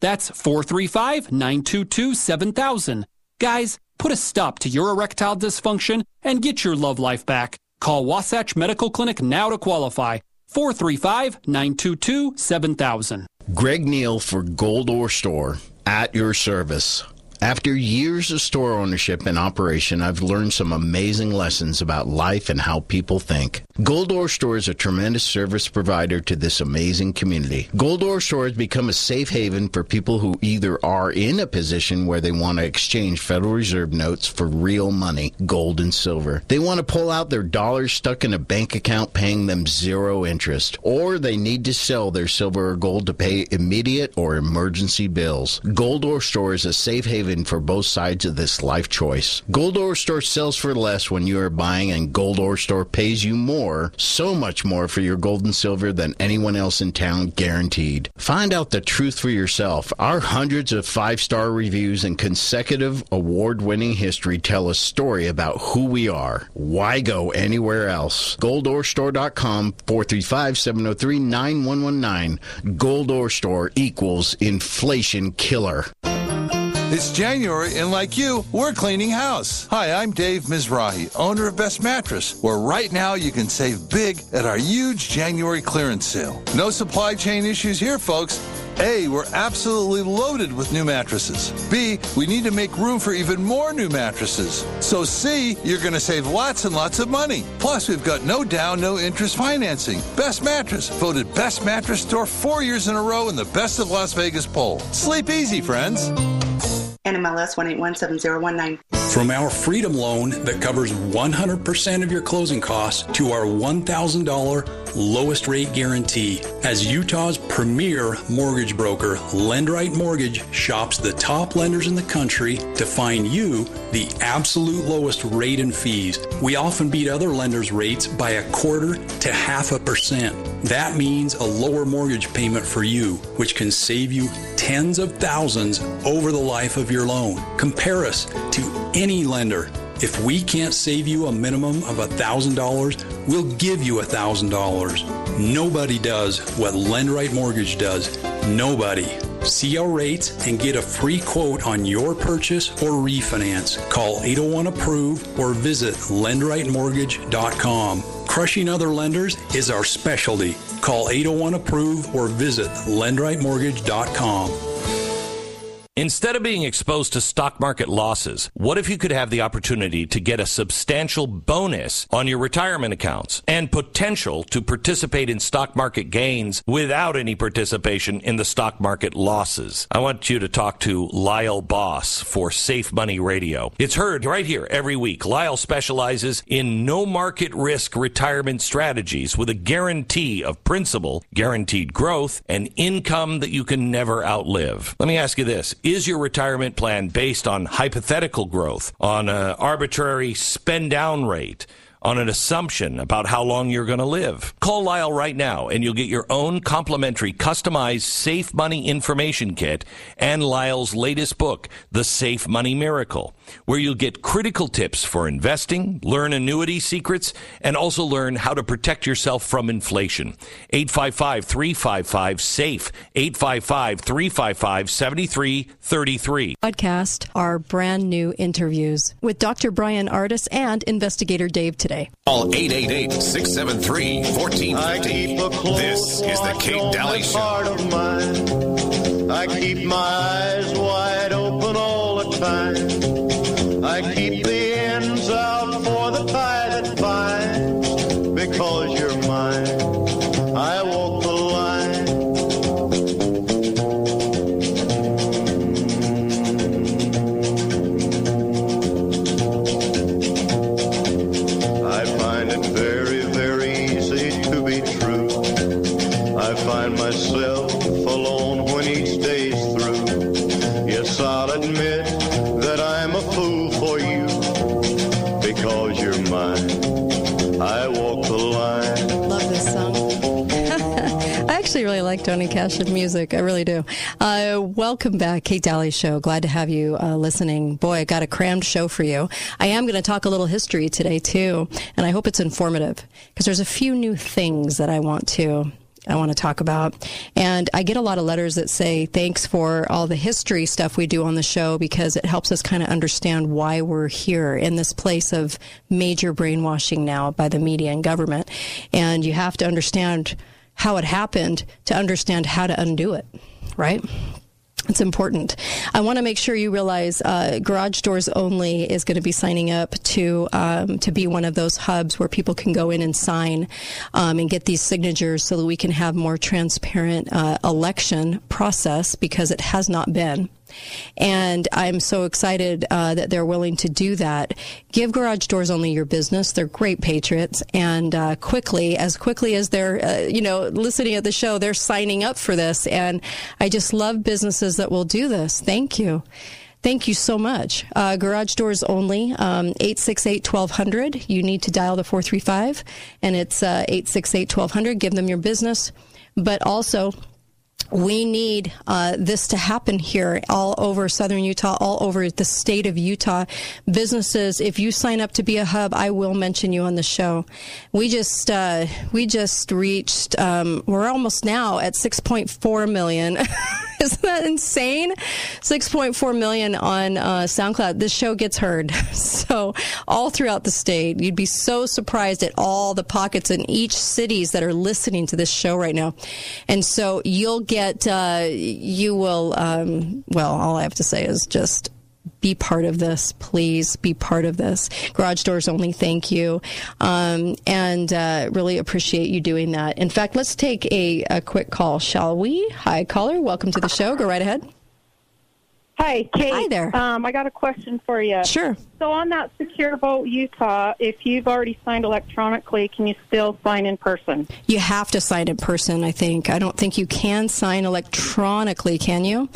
That's 435 922 7000. Guys, put a stop to your erectile dysfunction and get your love life back. Call Wasatch Medical Clinic now to qualify. 435 922 7000. Greg Neal for Gold Ore Store at your service. After years of store ownership and operation, I've learned some amazing lessons about life and how people think. Gold Ore Store is a tremendous service provider to this amazing community. Gold Ore Store has become a safe haven for people who either are in a position where they want to exchange Federal Reserve notes for real money, gold and silver. They want to pull out their dollars stuck in a bank account paying them zero interest, or they need to sell their silver or gold to pay immediate or emergency bills. Gold Ore Store is a safe haven for both sides of this life choice. Gold Ore Store sells for less when you are buying, and Gold Ore Store pays you more, so much more for your gold and silver than anyone else in town, guaranteed. Find out the truth for yourself. Our hundreds of five star reviews and consecutive award winning history tell a story about who we are. Why go anywhere else? GoldOreStore.com 435 703 9119. Gold Ore Store equals inflation killer. It's January, and like you, we're cleaning house. Hi, I'm Dave Mizrahi, owner of Best Mattress, where right now you can save big at our huge January clearance sale. No supply chain issues here, folks. A, we're absolutely loaded with new mattresses. B, we need to make room for even more new mattresses. So C, you're going to save lots and lots of money. Plus, we've got no down, no interest financing. Best Mattress, voted Best Mattress Store four years in a row in the Best of Las Vegas poll. Sleep easy, friends. NMLS 1817019. From our Freedom Loan that covers 100% of your closing costs to our $1,000 lowest rate guarantee. As Utah's premier mortgage broker, Lendrite Mortgage shops the top lenders in the country to find you the absolute lowest rate and fees. We often beat other lenders' rates by a quarter to half a percent. That means a lower mortgage payment for you, which can save you tens of thousands over the life of your loan. Compare us to any lender if we can't save you a minimum of $1,000, we'll give you $1,000. Nobody does what LendRight Mortgage does. Nobody. See our rates and get a free quote on your purchase or refinance. Call 801 Approve or visit lendritemortgage.com. Crushing other lenders is our specialty. Call 801 Approve or visit lendritemortgage.com. Instead of being exposed to stock market losses, what if you could have the opportunity to get a substantial bonus on your retirement accounts and potential to participate in stock market gains without any participation in the stock market losses? I want you to talk to Lyle Boss for Safe Money Radio. It's heard right here every week. Lyle specializes in no market risk retirement strategies with a guarantee of principal, guaranteed growth, and income that you can never outlive. Let me ask you this is your retirement plan based on hypothetical growth, on an arbitrary spend down rate? on an assumption about how long you're going to live. Call Lyle right now and you'll get your own complimentary customized safe money information kit and Lyle's latest book, The Safe Money Miracle, where you'll get critical tips for investing, learn annuity secrets, and also learn how to protect yourself from inflation. 855-355-SAFE, 855-355-7333. Podcast are brand new interviews with Dr. Bryan Ardis and investigator Dave today today. Call 888-673-1450. This is the Kate Dalley Show. I keep my eyes wide open all the time. I keep the ends out for the tie that binds because you're mine. I walk the line. I find it very, very easy to be true. I find myself alone when each day's through. Yes, I'll admit because. I walk the line. Love this song. [laughs] I actually really like Johnny Cash's music. I really do. Uh, welcome back, Kate Dalley Show. Glad to have you uh, listening. Boy, I got a crammed show for you. I am going to talk a little history today, too, and I hope it's informative because there's a few new things that I want to I want to talk about. And I get a lot of letters that say, thanks for all the history stuff we do on the show because it helps us kind of understand why we're here in this place of major brainwashing now by the media and government. And you have to understand how it happened to understand how to undo it, right? It's important. I want to make sure you realize uh, Garage Doors Only is going to be signing up to um, to be one of those hubs where people can go in and sign um, and get these signatures, so that we can have more transparent uh, election process because it has not been. And I'm so excited uh, that they're willing to do that. Give Garage Doors Only your business. They're great patriots. And uh, quickly, as quickly as they're, uh, you know, listening at the show, they're signing up for this. And I just love businesses that will do this. Thank you. Thank you so much. Uh, garage doors only, um, 868 1200. You need to dial the 435, and it's uh, 868 1200. Give them your business. But also, we need uh, this to happen here all over southern Utah, all over the state of Utah. Businesses, if you sign up to be a hub, I will mention you on the show. We just uh, we just reached. Um, we're almost now at 6.4 million. [laughs] Isn't that insane? 6.4 million on uh, SoundCloud. This show gets heard. [laughs] So all throughout the state, you'd be so surprised at all the pockets in each cities that are listening to this show right now. And so you'll get, uh, you will, um, well, all I have to say is just be part of this. Please be part of this. Garage doors only. Thank you. Um, and uh, really appreciate you doing that. In fact, let's take a, a quick call, shall we? Hi, caller. Welcome to the show. Go right ahead. Hi, Kate. Hi there. Um, I got a question for you. Sure. So on that Secure Vote Utah, if you've already signed electronically, can you still sign in person? You have to sign in person, I think. I don't think you can sign electronically, can you?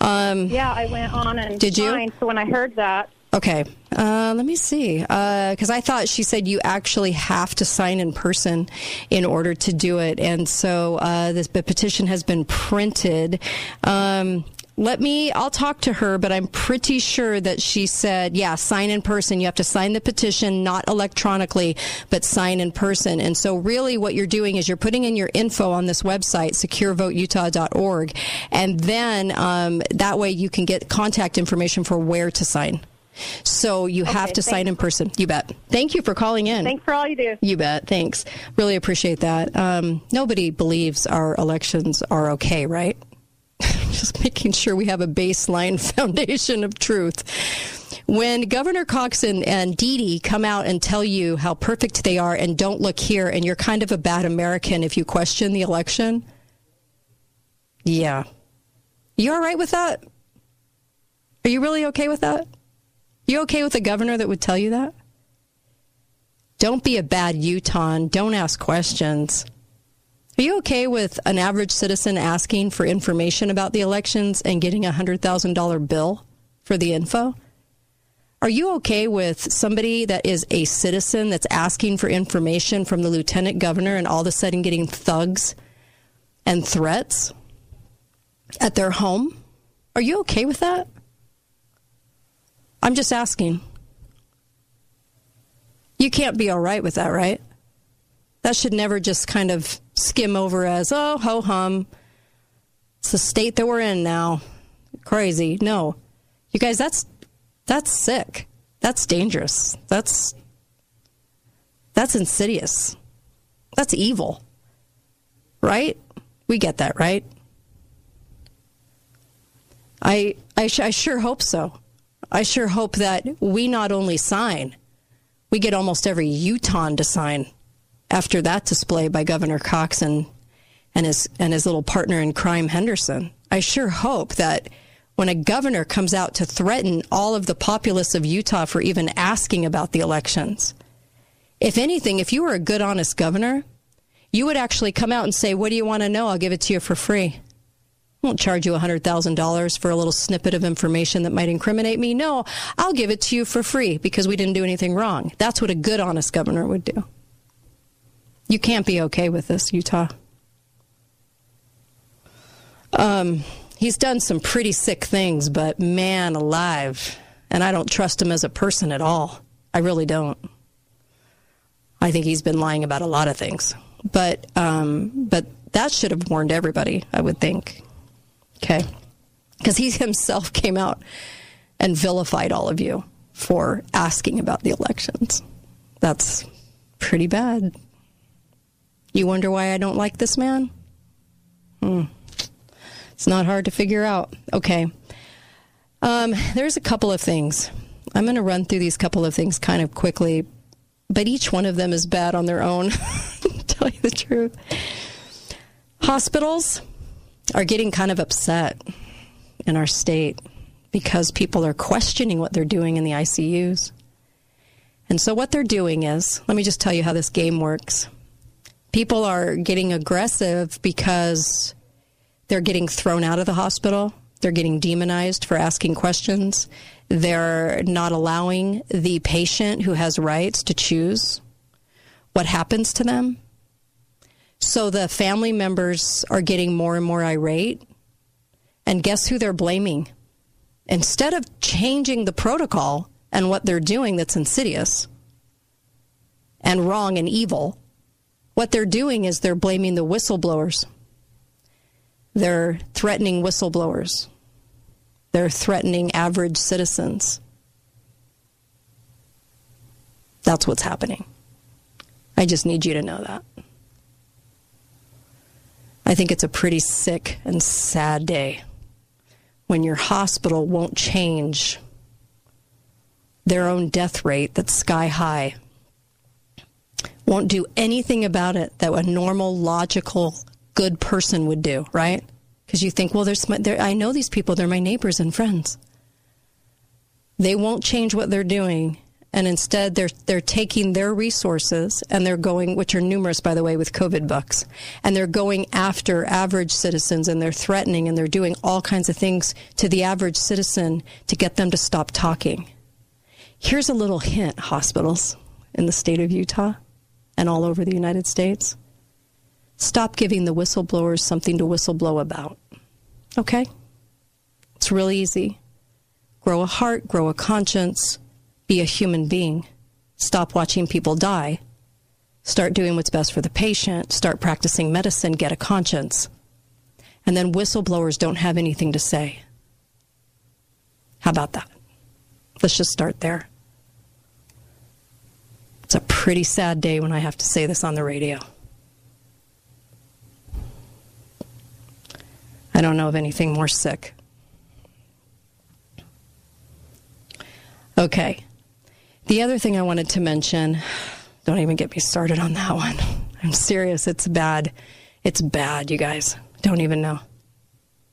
Um, yeah, I went on and Did you? So when I heard that, Okay. Uh, let me see. Because I thought she said you actually have to sign in person in order to do it. And so uh, this petition has been printed. Um, let me, I'll talk to her, but I'm pretty sure that she said, yeah, sign in person. You have to sign the petition, not electronically, but sign in person. And so really what you're doing is you're putting in your info on this website, securevoteutah.org. And then um, that way you can get contact information for where to sign. So you have Okay, to sign in person. You bet. Thank you for calling in. thanks for all you do. You bet. Thanks. Really appreciate that. Um, nobody believes our elections are okay, right? [laughs] Just making sure we have a baseline [laughs] foundation of truth. When Governor Cox and, and Dee Dee come out and tell you how perfect they are and don't look here, and you're kind of a bad American if you question the election, yeah. You all right with that? Are you really okay with that? You okay with a governor that would tell you that? Don't be a bad Utah. Don't ask questions. Are you okay with an average citizen asking for information about the elections and getting a $100,000 bill for the info? Are you okay with somebody that is a citizen that's asking for information from the lieutenant governor and all of a sudden getting thugs and threats at their home? Are you okay with that? I'm just asking. You can't be all right with that, right? That should never just kind of skim over as, oh, ho hum. It's the state that we're in now. Crazy. No. You guys, that's that's sick. That's dangerous. That's that's insidious. That's evil. Right? We get that, right? I I, sh- I sure hope so. I sure hope that we not only sign, we get almost every Utah to sign after that display by Governor Cox and, and his and his little partner in crime Henderson. I sure hope that when a governor comes out to threaten all of the populace of Utah for even asking about the elections, if anything, if you were a good, honest governor, you would actually come out and say, What do you want to know? I'll give it to you for free. I won't charge you $100,000 for a little snippet of information that might incriminate me. No, I'll give it to you for free because we didn't do anything wrong. That's what a good, honest governor would do. You can't be okay with this, Utah. Um, he's done some pretty sick things, but man alive. And I don't trust him as a person at all. I really don't. I think he's been lying about a lot of things. But um, but that should have warned everybody, I would think. Okay. Because he [laughs] himself came out and vilified all of you for asking about the elections. That's pretty bad. You wonder why I don't like this man? Hmm. It's not hard to figure out. Okay. Um, there's a couple of things. I'm going to run through these couple of things kind of quickly, but each one of them is bad on their own. [laughs] To tell you the truth. Hospitals are getting kind of upset in our state because people are questioning what they're doing in the ICUs. And so, what they're doing is let me just tell you how this game works. People are getting aggressive because they're getting thrown out of the hospital. They're getting demonized for asking questions. They're not allowing the patient who has rights to choose what happens to them. So the family members are getting more and more irate. And guess who they're blaming? Instead of changing the protocol and what they're doing that's insidious and wrong and evil, what they're doing is they're blaming the whistleblowers. They're threatening whistleblowers. They're threatening average citizens. That's what's happening. I just need you to know that. I think it's a pretty sick and sad day when your hospital won't change their own death rate that's sky high, won't do anything about it that a normal, logical, good person would do, right? Because you think, well, there's, I know these people, they're my neighbors and friends. They won't change what they're doing and instead they're they're taking their resources and they're going which are numerous by the way with covid bucks and they're going after average citizens and they're threatening and they're doing all kinds of things to the average citizen to get them to stop talking here's a little hint hospitals in the state of Utah and all over the United States stop giving the whistleblowers something to whistleblow about okay it's really easy grow a heart grow a conscience be a human being. Stop watching people die. Start doing what's best for the patient. Start practicing medicine. Get a conscience. And then whistleblowers don't have anything to say. How about that? Let's just start there. It's a pretty sad day when I have to say this on the radio. I don't know of anything more sick. Okay. The other thing I wanted to mention, don't even get me started on that one. I'm serious. It's bad. It's bad, you guys. Don't even know.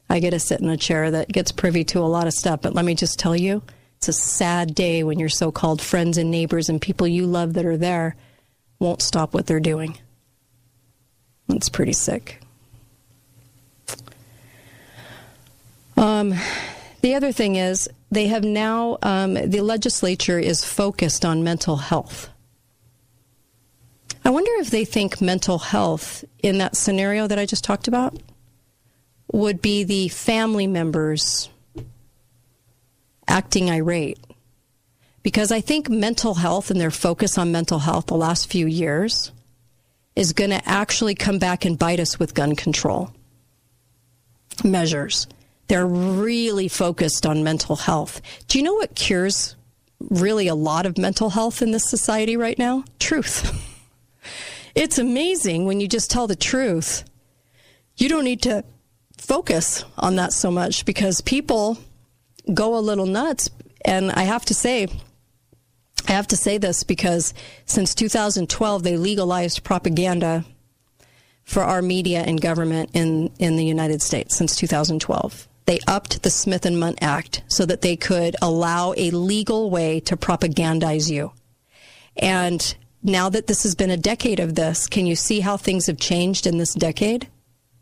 I get to sit in a chair that gets privy to a lot of stuff, but let me just tell you, it's a sad day when your so called friends and neighbors and people you love that are there won't stop what they're doing. It's pretty sick. Um, the other thing is, they have now, um, the legislature is focused on mental health. I wonder if they think mental health in that scenario that I just talked about would be the family members acting irate. Because I think mental health and their focus on mental health the last few years is going to actually come back and bite us with gun control measures. They're really focused on mental health. Do you know what cures really a lot of mental health in this society right now? Truth. [laughs] It's amazing when you just tell the truth. You don't need to focus on that so much because people go a little nuts. And I have to say, I have to say this because since 2012, they legalized propaganda for our media and government in, in the United States since 2012 they upped the Smith and Mundt Act so that they could allow a legal way to propagandize you. And now that this has been a decade of this, can you see how things have changed in this decade?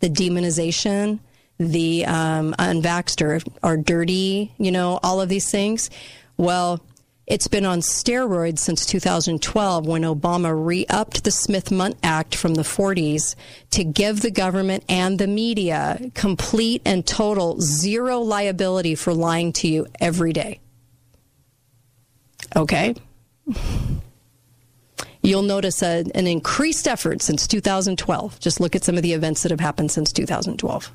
The demonization, the um, unvaxxed or, or dirty, you know, all of these things. Well, it's been on steroids since 2012 when Obama re upped the Smith Mundt Act from the 40s to give the government and the media complete and total zero liability for lying to you every day. Okay? You'll notice a, an increased effort since 2012. Just look at some of the events that have happened since 2012.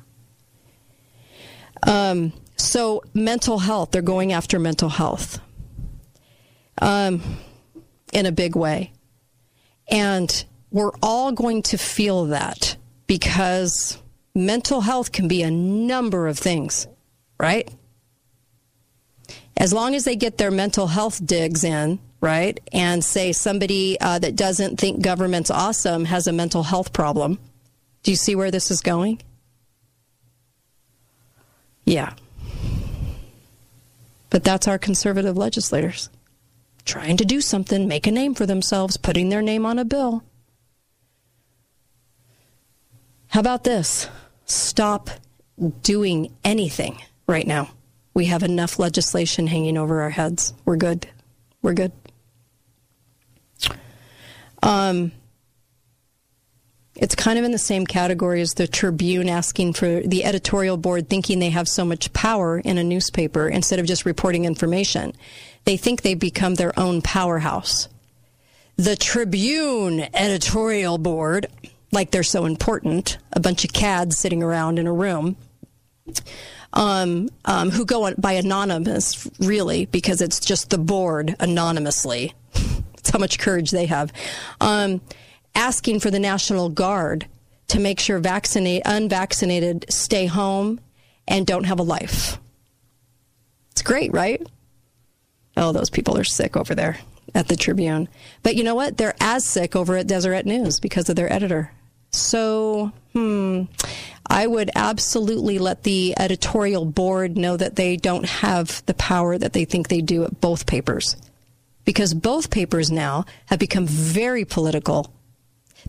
Um, so, mental health, they're going after mental health um, in a big way. And we're all going to feel that because mental health can be a number of things, right? As long as they get their mental health digs in, right, and say somebody uh, that doesn't think government's awesome has a mental health problem. Do you see where this is going? Yeah. But that's our conservative legislators trying to do something, make a name for themselves, putting their name on a bill. How about this? Stop doing anything right now. We have enough legislation hanging over our heads. We're good. We're good. Um, it's kind of in the same category as the Tribune asking for the editorial board thinking they have so much power in a newspaper instead of just reporting information. They think they become their own powerhouse. The Tribune editorial board, like they're so important, a bunch of cads sitting around in a room, um, um, who go by anonymous, really, because it's just the board anonymously. [laughs] It's how much courage they have. Um, asking for the National Guard to make sure vaccinate, unvaccinated stay home and don't have a life. It's great, right? Oh, those people are sick over there at the Tribune. But you know what? They're as sick over at Deseret News because of their editor. So, hmm, I would absolutely let the editorial board know that they don't have the power that they think they do at both papers. Because both papers now have become very political.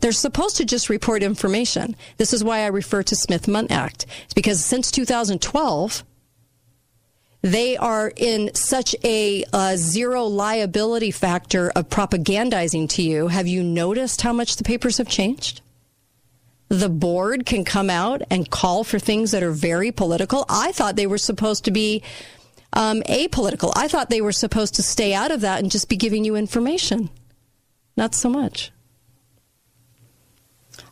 They're supposed to just report information. This is why I refer to Smith Mundt Act. It's because since 2012, they are in such a uh, zero liability factor of propagandizing to you. Have you noticed how much the papers have changed? the board can come out and call for things that are very political. I thought they were supposed to be um, apolitical. I thought they were supposed to stay out of that and just be giving you information. Not so much.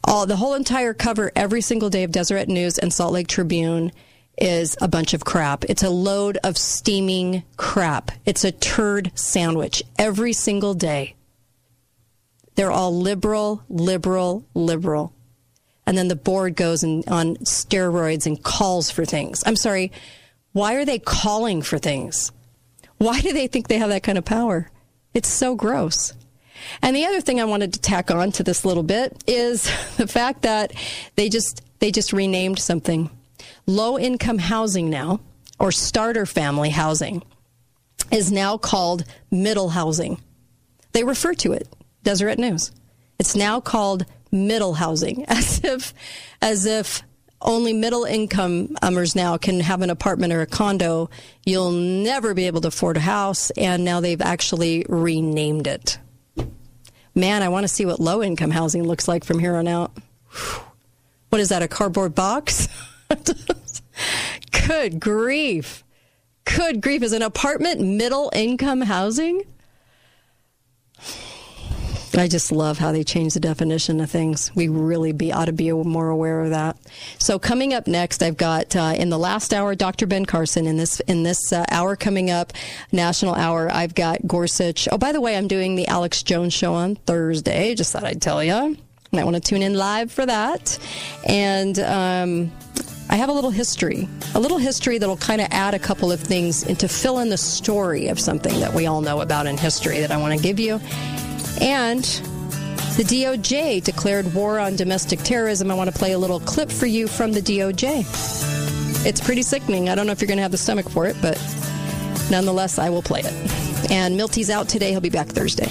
All the whole entire cover every single day of Deseret News and Salt Lake Tribune is a bunch of crap. It's a load of steaming crap. It's a turd sandwich every single day. They're all liberal, liberal, liberal and then the board goes and, on steroids and calls for things. I'm sorry, why are they calling for things? Why do they think they have that kind of power? It's so gross. And the other thing I wanted to tack on to this little bit is [laughs] the fact that they just they just renamed something. Low income housing now or starter family housing is now called middle housing. They refer to it, Deseret News. It's now called middle housing, [laughs] as if, as if only middle incomers now can have an apartment or a condo. You'll never be able to afford a house, and now they've actually renamed it. Man, I want to see what low income housing looks like from here on out. What is that, a cardboard box? [laughs] Good grief. Good grief. Is an apartment middle income housing? I just love how they change the definition of things. We really be ought to be more aware of that. So coming up next, I've got uh, in the last hour Dr. Ben Carson. In this in this uh, hour coming up, national hour, I've got Gorsuch. Oh, by the way, I'm doing the Alex Jones show on Thursday. Just thought I'd tell you. Might want to tune in live for that. And um, I have a little history, a little history that'll kind of add a couple of things and to fill in the story of something that we all know about in history that I want to give you. And the DOJ declared war on domestic terrorism. I want to play a little clip for you from the DOJ. It's pretty sickening. I don't know if you're going to have the stomach for it, but nonetheless, I will play it. And Milty's out today. He'll be back Thursday.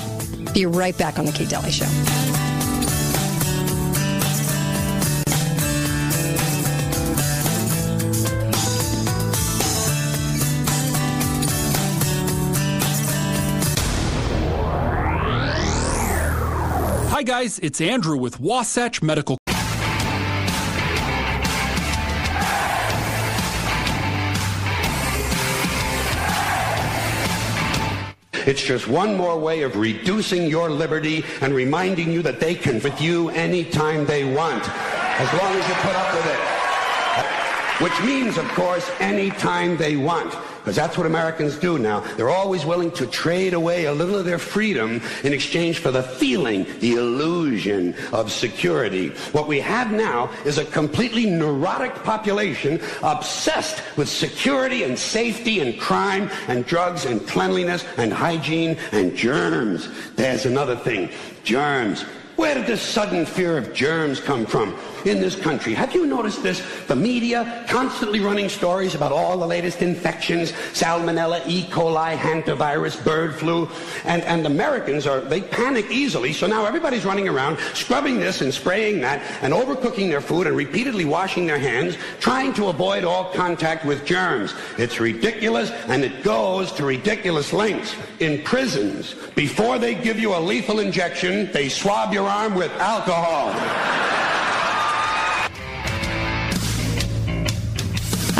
Be right back on the Kate Dalley Show. Guys, it's Andrew with Wasatch Medical. It's just one more way of reducing your liberty and reminding you that they can with you anytime they want, as long as you put up with it. Which means, of course, anytime they want because that's what Americans do now. They're always willing to trade away a little of their freedom in exchange for the feeling, the illusion of security. What we have now is a completely neurotic population obsessed with security and safety and crime and drugs and cleanliness and hygiene and germs. There's another thing. Germs. Where did this sudden fear of germs come from? In this country. Have you noticed this? The media constantly running stories about all the latest infections, salmonella, E. coli, hantavirus, bird flu, and, and Americans are, they panic easily, so now everybody's running around scrubbing this and spraying that and overcooking their food and repeatedly washing their hands, trying to avoid all contact with germs. It's ridiculous and it goes to ridiculous lengths. In prisons, before they give you a lethal injection, they swab your arm with alcohol.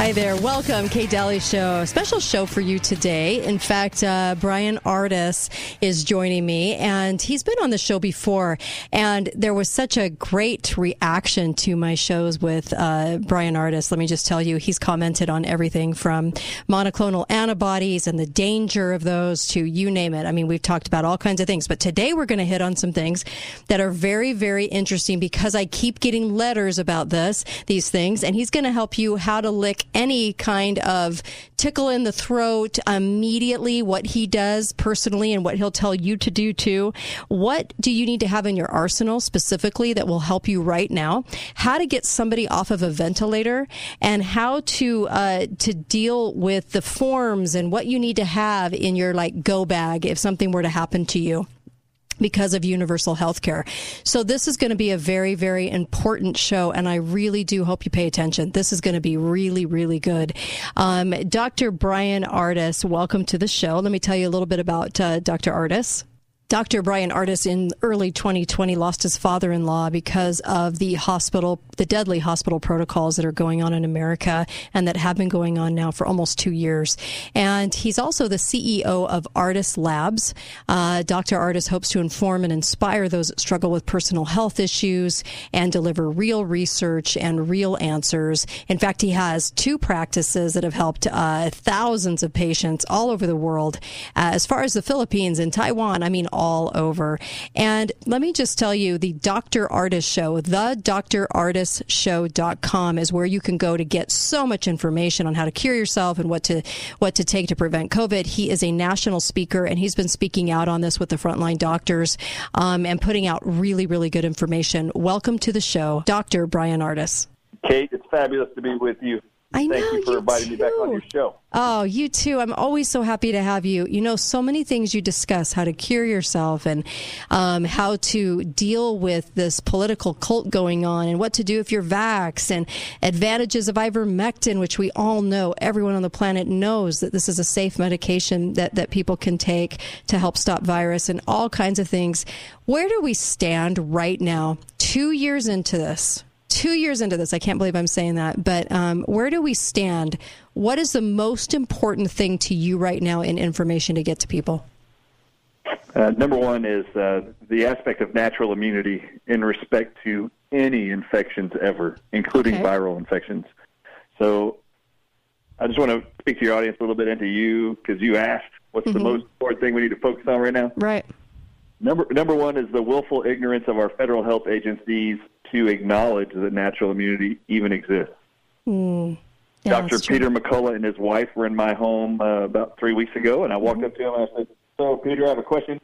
Hi there. Welcome, Kate Dalley Show. Special show for you today. In fact, uh, Bryan Ardis is joining me, and he's been on the show before. And there was such a great reaction to my shows with uh, Bryan Ardis. Let me just tell you, he's commented on everything from monoclonal antibodies and the danger of those to you name it. I mean, we've talked about all kinds of things, but today we're going to hit on some things that are very, very interesting because I keep getting letters about this, these things, and he's going to help you how to lick any kind of tickle in the throat immediately, what he does personally and what he'll tell you to do too. What do you need to have in your arsenal specifically that will help you right now? How to get somebody off of a ventilator and how to, uh, to deal with the forms and what you need to have in your like go bag if something were to happen to you because of universal health care. So this is going to be a very, very important show, and I really do hope you pay attention. This is going to be really, really good. Um, Dr. Bryan Ardis, welcome to the show. Let me tell you a little bit about uh, Dr. Ardis. Dr. Bryan Ardis in early 2020 lost his father-in-law because of the hospital, the deadly hospital protocols that are going on in America and that have been going on now for almost two years. And he's also the CEO of Ardis Labs. Uh, Dr. Ardis hopes to inform and inspire those that struggle with personal health issues and deliver real research and real answers. In fact, he has two practices that have helped uh, thousands of patients all over the world. Uh, as far as the Philippines and Taiwan, I mean, over. And let me just tell you the Dr. Ardis Show, the drardisshow.com is where you can go to get so much information on how to cure yourself and what to what to take to prevent COVID. He is a national speaker and he's been speaking out on this with the frontline doctors um, and putting out really, really good information. Welcome to the show, Dr. Bryan Ardis. Kate, it's fabulous to be with you. I Thank know, you for you inviting me back on your show. Oh, you too. I'm always so happy to have you. You know, so many things you discuss how to cure yourself and um, how to deal with this political cult going on and what to do if you're vax and advantages of ivermectin, which we all know, everyone on the planet knows that this is a safe medication that, that people can take to help stop virus and all kinds of things. Where do we stand right now, two years into this? Two years into this, I can't believe I'm saying that, but um, where do we stand? What is the most important thing to you right now in information to get to people? Uh, number one is uh, the aspect of natural immunity in respect to any infections ever, including Okay. viral infections. So I just want to speak to your audience a little bit into you because you asked what's the Mhm. most important thing we need to focus on right now. Right. Number number one is the willful ignorance of our federal health agencies to acknowledge that natural immunity even exists. Mm. Yeah, Dr. Peter McCullough and his wife were in my home uh, about three weeks ago, and I walked up to him and I said, "So, Peter, I have a question.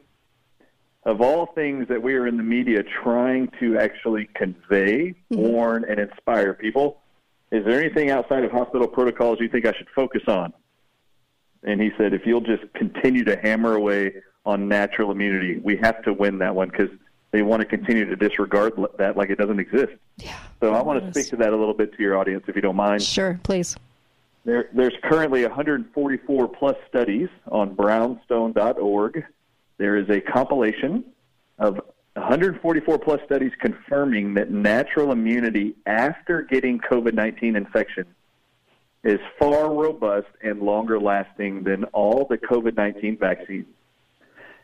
Of all things that we are in the media trying to actually convey, warn, and inspire people, is there anything outside of hospital protocols you think I should focus on?" And he said, "If you'll just continue to hammer away on natural immunity, we have to win that one because." They want to continue to disregard that like it doesn't exist. Yeah, so I want to speak to that a little bit to your audience, if you don't mind. Sure, please. There, there's currently 144 plus studies on brownstone.org. There is a compilation of 144 plus studies confirming that natural immunity after getting COVID 19 infection is far robust and longer lasting than all the COVID 19 vaccines.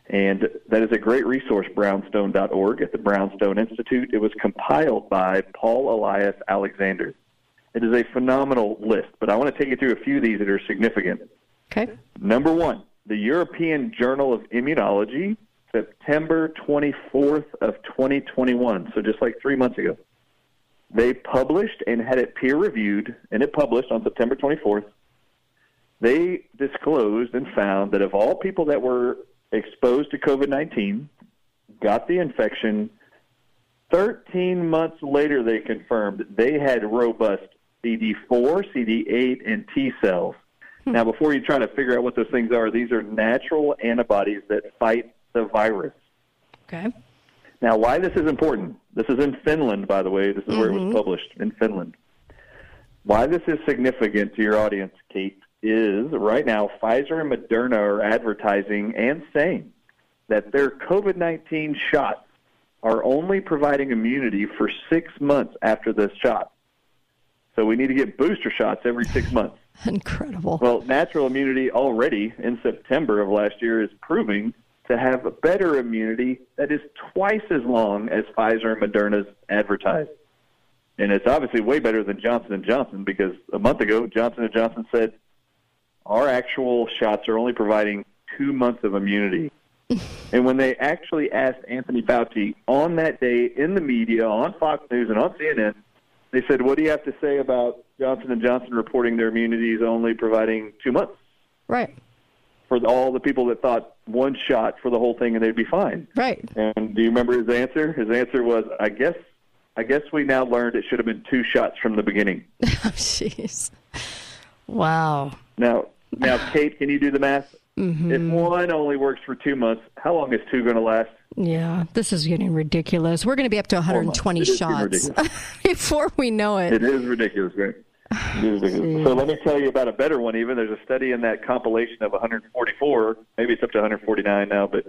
And that is a great resource, brownstone.org at the Brownstone Institute. It was compiled by Paul Elias Alexander. It is a phenomenal list, but I want to take you through a few of these that are significant. Okay. Number one, the European Journal of Immunology, September 24th of 2021, so just like three months ago. They published and had it peer reviewed, and it published on September 24th. They disclosed and found that of all people that were exposed to COVID 19, got the infection, 13 months later, they confirmed they had robust CD4, CD8, and T cells. Hmm. Now, before you try to figure out what those things are, these are natural antibodies that fight the virus. Okay. Now, why this is important, this is in Finland, by the way. This is where it was mm-hmm. published, in Finland. Why this is significant to your audience, Kate, is right now Pfizer and Moderna are advertising and saying that their COVID 19 shots are only providing immunity for six months after this shot. So we need to get booster shots every six [laughs] months. Incredible. Well, natural immunity already in September of last year is proving to have a better immunity that is twice as long as Pfizer and Moderna's advertised. And it's obviously way better than Johnson and Johnson because a month ago Johnson and Johnson said our actual shots are only providing 2 months of immunity. [laughs] and when they actually asked Anthony Fauci on that day in the media on Fox News and on CNN, they said, "What do you have to say about Johnson and Johnson reporting their immunity is only providing 2 months?" Right. for all the people that thought one shot for the whole thing and they'd be fine. Right. And do you remember his answer? His answer was, "I guess, I guess we now learned it should have been two shots from the beginning." [laughs] Oh, jeez. Wow. Now, now, Kate, can you do the math? Mhm. If one only works for two months, how long is two going to last? Yeah, this is getting ridiculous. We're going to be up to 120 It is getting shots [laughs] before we know it. It is ridiculous, right? It is ridiculous. [sighs] So let me tell you about a better one. Even there's a study in that compilation of 144. Maybe it's up to 149 now, but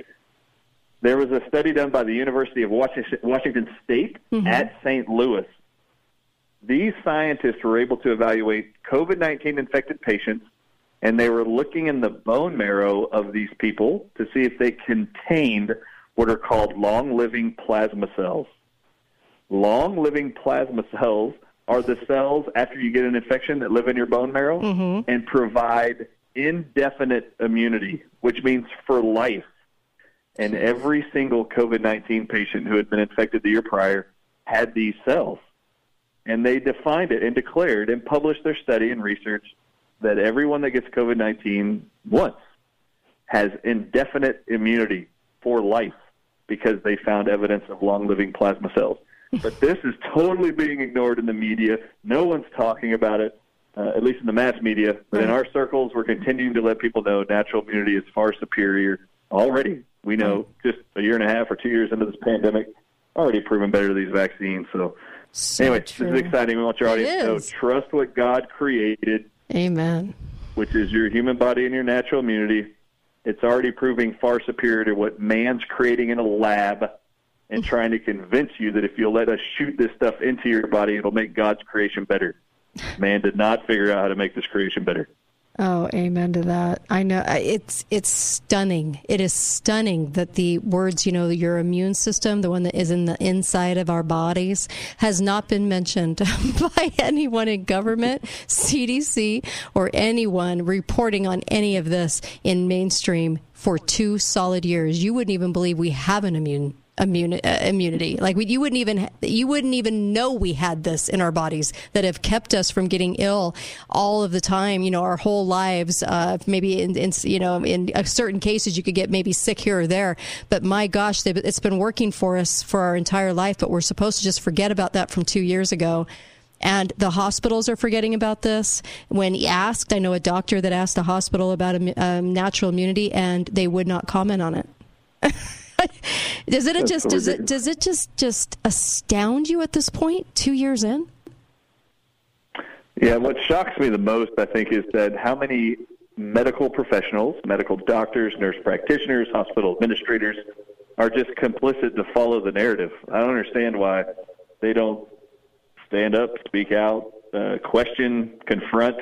there was a study done by the University of Washington, State Mhm. at St. Louis. These scientists were able to evaluate COVID-19 infected patients, and they were looking in the bone marrow of these people to see if they contained what are called long-living plasma cells. Long living plasma cells are the cells after you get an infection that live in your bone marrow mm-hmm. and provide indefinite immunity, which means for life. And every single COVID 19 patient who had been infected the year prior had these cells. And they defined it and declared and published their study and research that everyone that gets COVID 19 once has indefinite immunity for life because they found evidence of long living plasma cells. [laughs] But this is totally being ignored in the media. No one's talking about it, uh, at least in the mass media. But in our circles, we're continuing to let people know natural immunity is far superior already. We know just a year and a half or two years into this pandemic, already proven better than these vaccines. So, anyway, true. this is exciting. We want your audience to know trust what God created Amen. which is your human body and your natural immunity. It's already proving far superior to what man's creating in a lab and [laughs] trying to convince you that if you'll let us shoot this stuff into your body, it'll make God's creation better. Man did not figure out how to make this creation better. Oh, amen to that. I know it's it's stunning. It is stunning that the words, you know, your immune system, the one that is in the inside of our bodies, has not been mentioned [laughs] by anyone in government, CDC, or anyone reporting on any of this in mainstream for two solid years. You wouldn't even believe we have an immune uh, immunity. Like we, you wouldn't even you wouldn't even know we had this in our bodies that have kept us from getting ill all of the time. You know, our whole lives. Uh, maybe in, in you know in uh, certain cases you could get maybe sick here or there, but my gosh, it's been working for us for our entire life. But we're supposed to just forget about that from two years ago. And the hospitals are forgetting about this. When he asked, I know a doctor that asked a hospital about um, natural immunity, and they would not comment on it. [laughs] [laughs] Does it That's just does it does it just just astound you at this? Two years in, Yeah, what shocks me the most, I think, is that how many medical professionals, medical doctors, nurse practitioners, hospital administrators are just complicit to follow the narrative. I don't understand why they don't stand up, speak out, uh, question, confront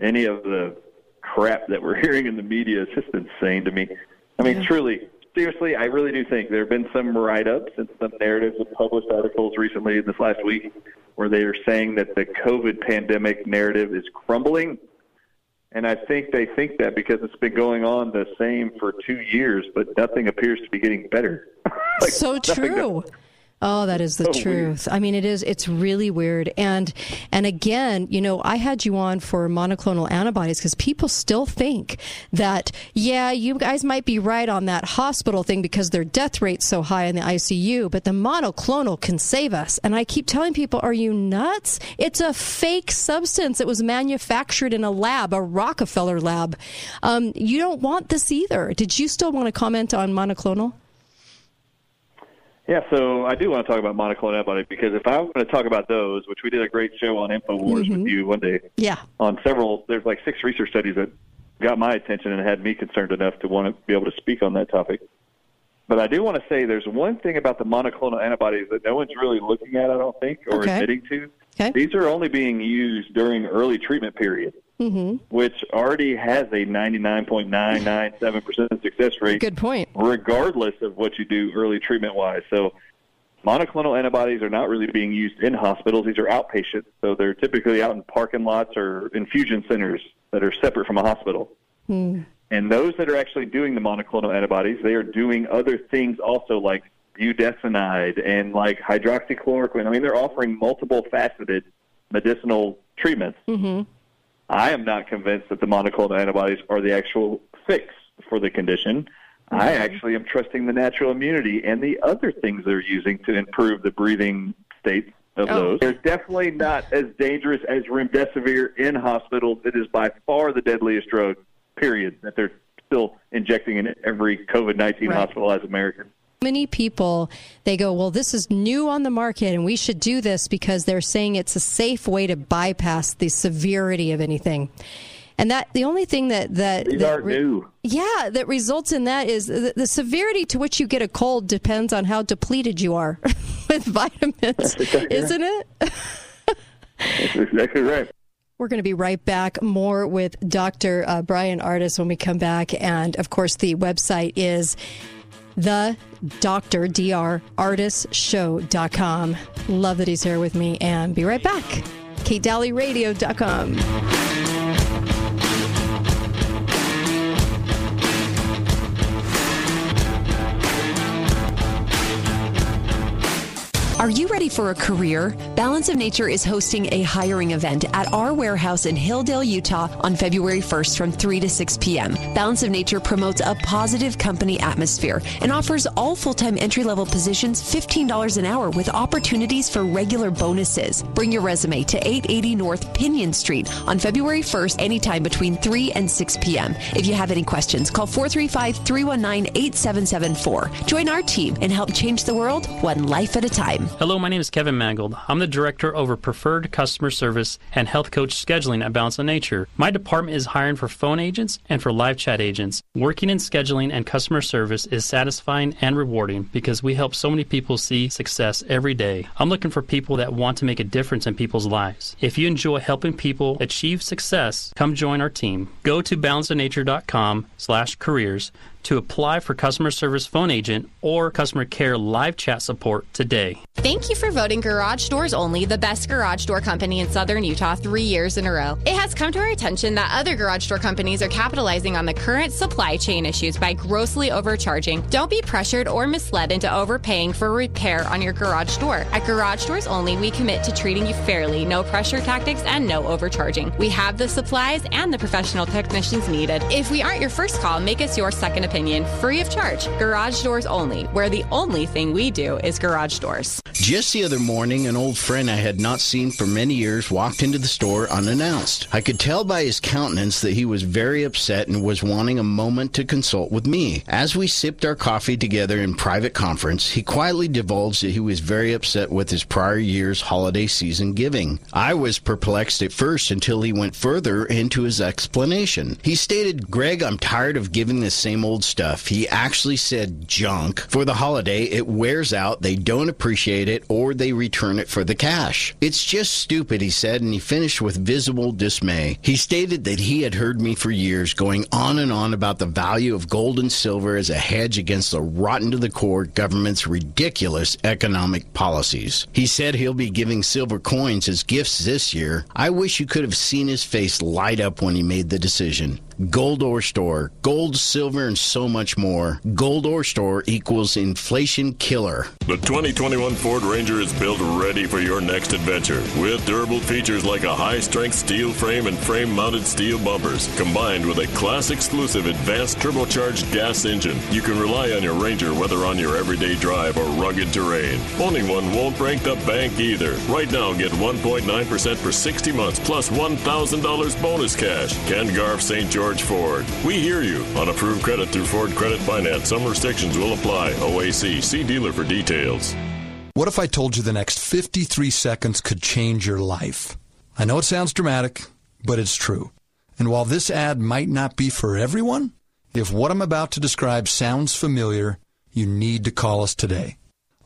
any of the crap that we're [laughs] hearing in the media. It's just insane to me. I mean, truly, seriously, I really do think there have been some write-ups and some narratives and published articles recently in this last week where they are saying that the COVID pandemic narrative is crumbling. And I think they think that because it's been going on the same for two years, but nothing appears to be getting better. [laughs] Like, so true. Oh, that is the So truth. I mean, it is. It's really weird. And and again, you know, I had you on for monoclonal antibodies because people still think that yeah, you guys might be right on that hospital thing because their death rate's so high in the ICU, but the monoclonal can save us. And I keep telling people, are you nuts? It's a fake substance. It was manufactured in a lab, a Rockefeller lab. Um, you don't want this either. Did you still want to comment on monoclonal? Yeah, so I do want to talk about monoclonal antibodies because if I'm going to talk about those, which we did a great show on Infowars with mm-hmm. you one day, Yeah. on several, there's like six research studies that got my attention and had me concerned enough to want to be able to speak on that topic. But I do want to say there's one thing about the monoclonal antibodies that no one's really looking at, I don't think, or Okay. admitting to. Okay. These are only being used during early treatment period, Mm-hmm. which already has a 99.997% success rate Good point. regardless of what you do early treatment wise. So monoclonal antibodies are not really being used in hospitals. These are outpatient. So they're typically out in parking lots or infusion centers that are separate from a hospital. Hmm. And those that are actually doing the monoclonal antibodies, they are doing other things also like budesonide and like hydroxychloroquine. I mean, they're offering multiple faceted medicinal treatments. Mm-hmm. I am not convinced that the monoclonal antibodies are the actual fix for the condition. I mm-hmm. actually am trusting the natural immunity and the other things they're using to improve the breathing state of Oh. those. They're definitely not as dangerous as remdesivir in hospitals. It is by far the deadliest drug, period, that they're still injecting in every COVID 19 Right. hospitalized American. Many people they go, well, this is new on the market, and we should do this because they're saying it's a safe way to bypass the severity of anything. And that the only thing that that, These that new. yeah, that results in that is the, the severity to which you get a cold depends on how depleted you are [laughs] with vitamins, isn't it? [laughs] That's exactly right. We're going to be right back. More with Dr. Uh, Bryan Ardis when we come back. And of course, the website is the Dr. Dr. Love that he's here with me. And be right back. KateDalleyRadio.com. Are you ready for a career? Balance of Nature is hosting a hiring event at our warehouse in Hildale, Utah on February 1st from 3 to 6 p.m. Balance of Nature promotes a positive company atmosphere and offers all full time entry level positions $15 an hour with opportunities for regular bonuses. Bring your resume to 880 North Pinion Street on February 1st, anytime between 3 and 6 p.m. If you have any questions, call 435 319 8774. Join our team and help change the world one life at a time. Hello, my name is Kevin Mangold. I'm the Director over Preferred Customer Service and Health Coach Scheduling at Balance of Nature. My department is hiring for phone agents and for live chat agents. Working in scheduling and customer service is satisfying and rewarding because we help so many people see success every day. I'm looking for people that want to make a difference in people's lives. If you enjoy helping people achieve success, come join our team. Go to balanceofnature.com slash careers to apply for customer service phone agent or customer care live chat support today. Thank you for voting Garage Doors Only the best garage door company in southern Utah three years in a row. It has come to our attention that other garage door companies are capitalizing on the current supply chain issues by grossly overcharging. Don't be pressured or misled into overpaying for repair on your garage door. At Garage Doors Only, we commit to treating you fairly, no pressure tactics, and no overcharging. We have the supplies and the professional technicians needed. If we aren't your first call, make us your second opinion, free of charge. Garage Doors Only, where the only thing we do is garage doors. Just the other morning, an old friend I had not seen for many years walked into the store unannounced. I could tell by his countenance that he was very upset and was wanting a moment to consult with me. As we sipped our coffee together in private conference, he quietly divulged that he was very upset with his prior year's holiday season giving. I was perplexed at first until he went further into his explanation. He stated, Greg, I'm tired of giving the same old stuff. He actually said junk. For the holiday, it wears out, they don't appreciate it, or they return it for the cash. It's just stupid, he said, and he finished with visible dismay. He stated that he had heard me for years going on and on about the value of gold and silver as a hedge against the rotten to the core government's ridiculous economic policies. He said he'll be giving silver coins as gifts this year. I wish you could have seen his face light up when he made the decision. Gold Ore Store. Gold, silver, and so much more. Gold Ore Store equals inflation killer. The 2021 Ford Ranger is built ready for your next adventure with durable features like a high strength steel frame and frame mounted steel bumpers, combined with a class exclusive advanced turbocharged gas engine. You can rely on your Ranger whether on your everyday drive or rugged terrain. Owning one won't break the bank either. Right now, get 1.9% for 60 months plus $1,000 bonus cash. Ken Garff St. George Ford. We hear you. On approved credit through Ford Credit Finance. Some restrictions will apply. OAC. See dealer for details. What if I told you the next 53 seconds could change your life? I know it sounds dramatic, but it's true. And while this ad might not be for everyone, if what I'm about to describe sounds familiar, you need to call us today.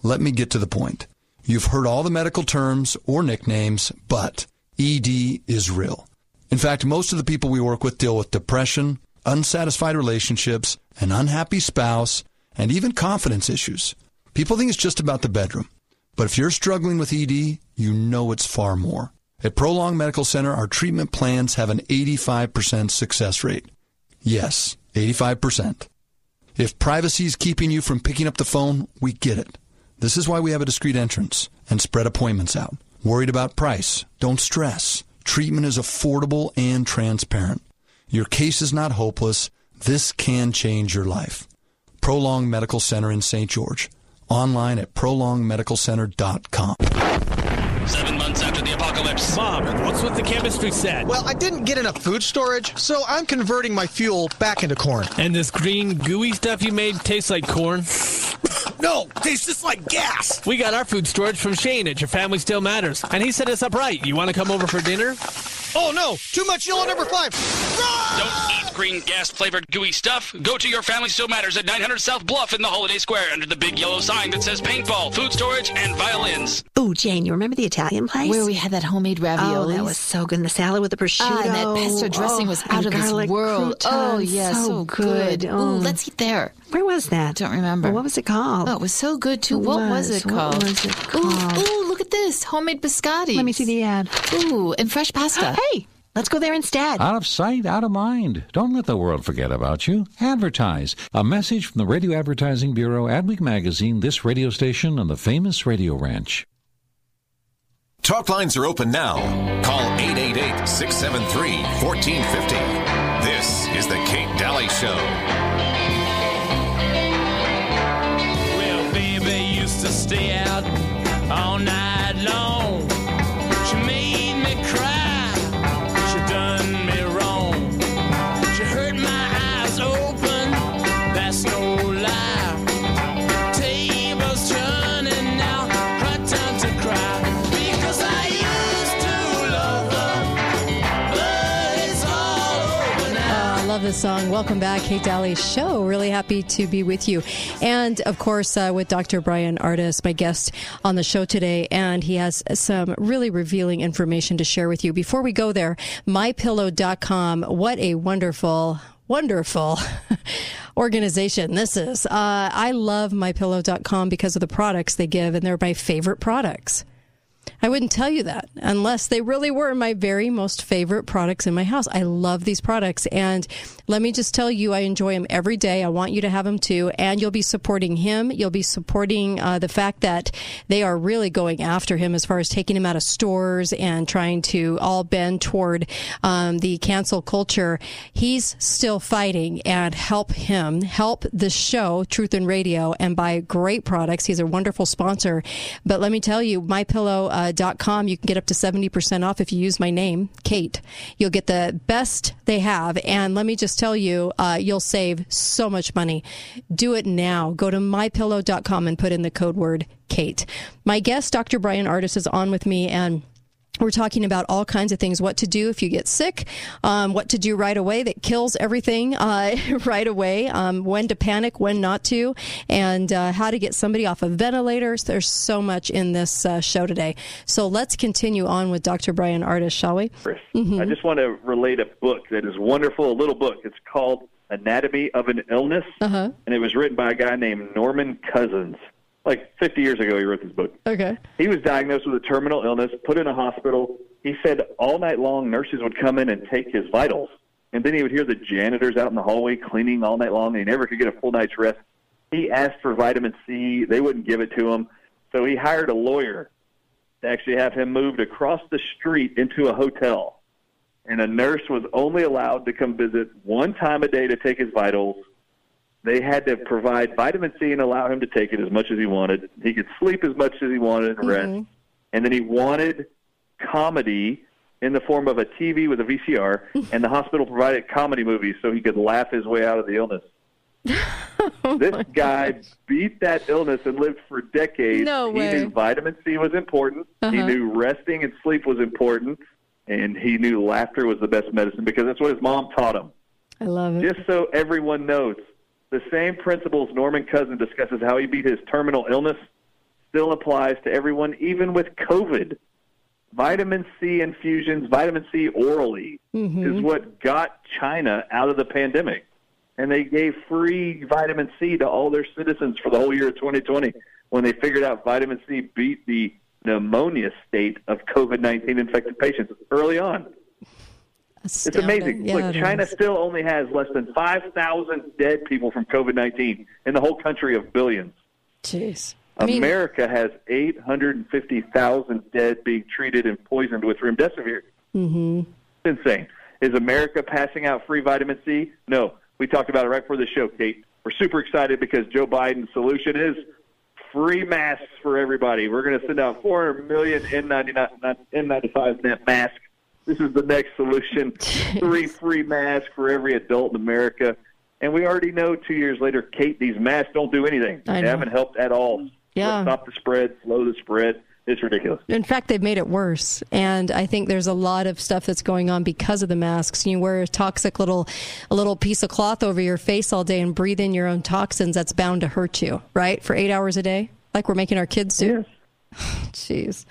Let me get to the point. You've heard all the medical terms or nicknames, but ED is real. In fact, most of the people we work with deal with depression, unsatisfied relationships, an unhappy spouse, and even confidence issues. People think it's just about the bedroom. But if you're struggling with ED, you know it's far more. At Prolong Medical Center, our treatment plans have an 85% success rate. Yes, 85%. If privacy is keeping you from picking up the phone, we get it. This is why we have a discreet entrance and spread appointments out. Worried about price? Don't stress. Treatment is affordable and transparent. Your case is not hopeless. This can change your life. Prolong Medical Center in St. George. Online at prolongmedicalcenter.com. Seven months after the apocalypse. Mom, what's with the chemistry set? Well, I didn't get enough food storage, so I'm converting my fuel back into corn. And this green gooey stuff you made tastes like corn? No, tastes just like gas. We got our food storage from Shane at Your Family Still Matters, and he set us up right. You want to come over for dinner? Oh no, too much yellow number five. Don't eat green gas flavored gooey stuff. Go to Your Family Still Matters at 900 South Bluff in the Holiday Square under the big yellow sign that says paintball, food storage, and violins. Oh, Jane, you remember the Italian place? Where we had that homemade ravioli. Oh, that was so good. And the salad with the prosciutto. Ah, and that pesto dressing oh, was out of this world. Croutons. Oh, yeah, so, so good. Oh. Ooh, let's eat there. Where was that? Don't remember. Well, what was it called? Oh, it was so good too. It what was. was it what called? was it called? Ooh, ooh, look at this. Homemade biscotti. Let me see the ad. Ooh, and fresh pasta. [laughs] hey, Let's go there instead. Out of sight, out of mind. Don't let the world forget about you. Advertise. A message from the Radio Advertising Bureau, Adweek Magazine, this radio station, and the famous Radio Ranch. Talk lines are open now. Call 888 673 1450. This is The Kate Dalley Show. Well, baby used to stay out all night long. This song. Welcome back, Kate Dalley Show. Really happy to be with you. And of course, uh, with Dr. Bryan Ardis, my guest on the show today. And he has some really revealing information to share with you. Before we go there, mypillow.com. What a wonderful, wonderful [laughs] organization this is. Uh, I love mypillow.com because of the products they give, and they're my favorite products. I wouldn't tell you that unless they really were my very most favorite products in my house. I love these products. And let me just tell you, I enjoy them every day. I want you to have them too. And you'll be supporting him. You'll be supporting uh, the fact that they are really going after him as far as taking him out of stores and trying to all bend toward um, the cancel culture. He's still fighting and help him, help the show, Truth and Radio, and buy great products. He's a wonderful sponsor. But let me tell you, my pillow uh, you can get up to 70% off if you use my name, Kate. You'll get the best they have. And let me just tell you, uh, you'll save so much money. Do it now. Go to mypillow.com and put in the code word Kate. My guest, Dr. Bryan Ardis, is on with me and we're talking about all kinds of things what to do if you get sick, um, what to do right away that kills everything [laughs] uh, right away, um, when to panic, when not to, and uh, how to get somebody off of ventilators. There's so much in this uh, show today. So let's continue on with Dr. Bryan Ardis, shall we? Mm-hmm. I just want to relate a book that is wonderful, a little book. It's called Anatomy of an Illness, uh-huh. and it was written by a guy named Norman Cousins. Like 50 years ago, he wrote this book. Okay. He was diagnosed with a terminal illness, put in a hospital. He said all night long nurses would come in and take his vitals. and then he would hear the janitors out in the hallway cleaning all night long, and he never could get a full night's rest. He asked for vitamin C. They wouldn't give it to him. So he hired a lawyer to actually have him moved across the street into a hotel. And a nurse was only allowed to come visit one time a day to take his vitals. They had to provide vitamin C and allow him to take it as much as he wanted. He could sleep as much as he wanted and rest. And then he wanted comedy in the form of a TV with a VCR, [laughs] and the hospital provided comedy movies so he could laugh his way out of the illness. [laughs] Oh this guy beat that illness and lived for decades. No he way. knew vitamin C was important. He Uh-huh. knew resting and sleep was important, and he knew laughter was the best medicine because that's what his mom taught him. I love it. Just so everyone knows, the same principles Norman Cousin discusses how he beat his terminal illness still applies to everyone, even with COVID. Vitamin C infusions, vitamin C orally, Mhm. is what got China out of the pandemic. And they gave free vitamin C to all their citizens for the whole year of 2020 when they figured out vitamin C beat the pneumonia state of COVID 19 infected patients early on. It's amazing. Yeah, Look, it China is. still only has less than 5,000 dead people from COVID 19 in the whole country of billions. Jeez. I mean- America has 850,000 dead being treated and poisoned with remdesivir. Mm-hmm. It's insane. Is America passing out free vitamin C? No. We talked about it right before the show, Kate. We're super excited because Joe Biden's solution is free masks for everybody. We're going to send out 400 million N99, N95 net masks. This is the next solution. [laughs] Three free masks for every adult in America. And we already know two years later, Kate, these masks don't do anything. I They haven't helped at all. Yeah. Stop the spread, slow the spread. It's ridiculous. In fact, they've made it worse. And I think there's a lot of stuff that's going on because of the masks. You wear a toxic little, a little piece of cloth over your face all day and breathe in your own toxins. That's bound to hurt you, right? For eight hours a day, like we're making our kids do. [sighs] Jeez.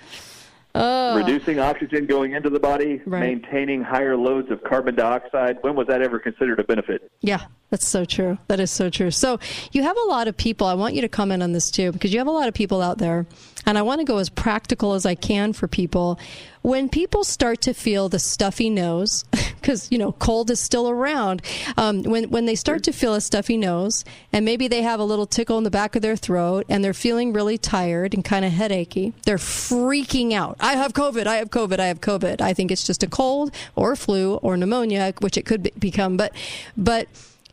Oh. Reducing oxygen going into the body, Right. maintaining higher loads of carbon dioxide. When was that ever considered a benefit? Yeah, that's so true. That is so true. So you have a lot of people. I want you to comment on this too, because you have a lot of people out there, and I want to go as practical as I can for people. When people start to feel the stuffy nose, [laughs] because you know cold is still around, um, when when they start to feel a stuffy nose, and maybe they have a little tickle in the back of their throat, and they're feeling really tired and kind of headachy, they're freaking out. I have COVID. I have COVID. I have COVID. I think it's just a cold or flu or pneumonia, which it could be- become, but but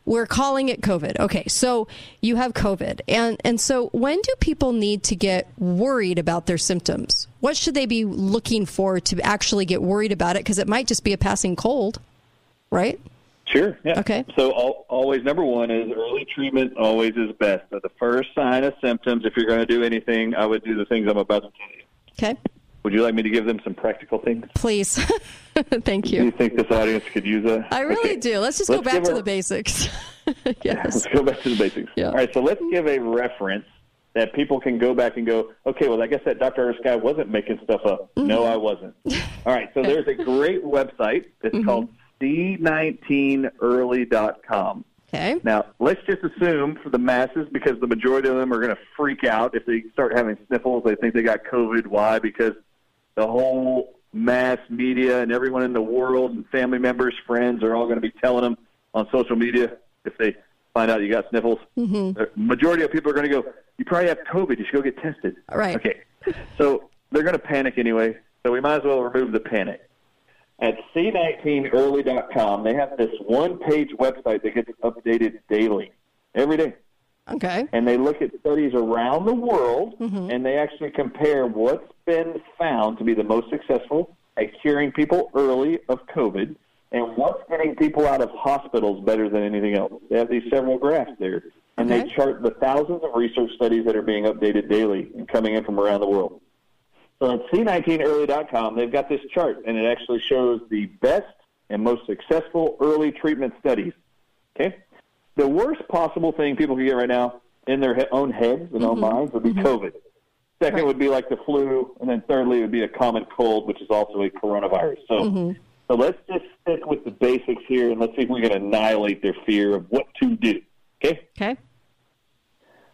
we're calling it COVID. Okay, so you have COVID. And and so when do people need to get worried about their symptoms? What should they be looking for to actually get worried about it because it might just be a passing cold, right? Sure. Yeah. Okay. So al always number one is early treatment always is best. So the first sign of symptoms, if you're going to do anything, I would do the things I'm about to tell you. Okay. Would you like me to give them some practical things? Please. [laughs] [laughs] Thank you. Do you think this audience could use a? I really Okay. do. Let's just go Let's back to a- the basics. [laughs] Let's go back to the basics. Yeah. All right, so let's give a reference that people can go back and go, okay, well, I guess that Dr. Ardis guy wasn't making stuff up. No, mm-hmm. I wasn't. All right, so there's a [laughs] great website. It's mm-hmm. called C19early.com. Okay. Now, let's just assume for the masses, because the majority of them are going to freak out if they start having sniffles. They think they got COVID. Why? Because the whole mass media and everyone in the world and family members, friends are all going to be telling them on social media if they find out you got sniffles. Mm-hmm. The majority of people are going to go, you probably have COVID. You should go get tested. All right. Okay. So they're going to panic anyway. So we might as well remove the panic. At C19early.com, they have this one page website that gets updated daily, every day. Okay. And they look at studies around the world Mm-hmm. and they actually compare what's been found to be the most successful at curing people early of COVID and what's getting people out of hospitals better than anything else. They have these several graphs there. And they chart the thousands of research studies that are being updated daily and coming in from around the world. So at C19early.com, they've got this chart, and it actually shows the best and most successful early treatment studies. Okay? The worst possible thing people can get right now in their he- own heads and own minds would be COVID. 2nd would be like the flu, and then thirdly would be a common cold, which is also a coronavirus. So, Mm-hmm. so let's just stick with the basics here, and let's see if we can annihilate their fear of what to do. Okay? Okay.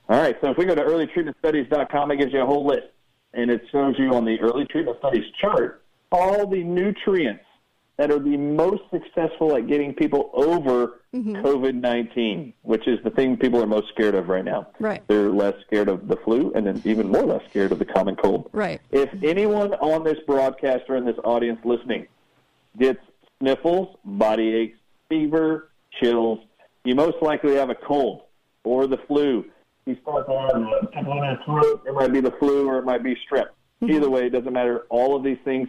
All right, so if we go to earlytreatmentstudies.com, it gives you a whole list, and it shows you on the early treatment studies chart all the nutrients that are the most successful at getting people over Mm-hmm. COVID 19, which is the thing people are most scared of right now. Right. They're less scared of the flu and then even more less scared of the common cold. Right. If anyone on this broadcast or in this audience listening gets sniffles, body aches, fever, chills, you most likely have a cold or the flu. You start to have a tickle throat. It might be the flu or it might be strep. Either way, it doesn't matter. All of these things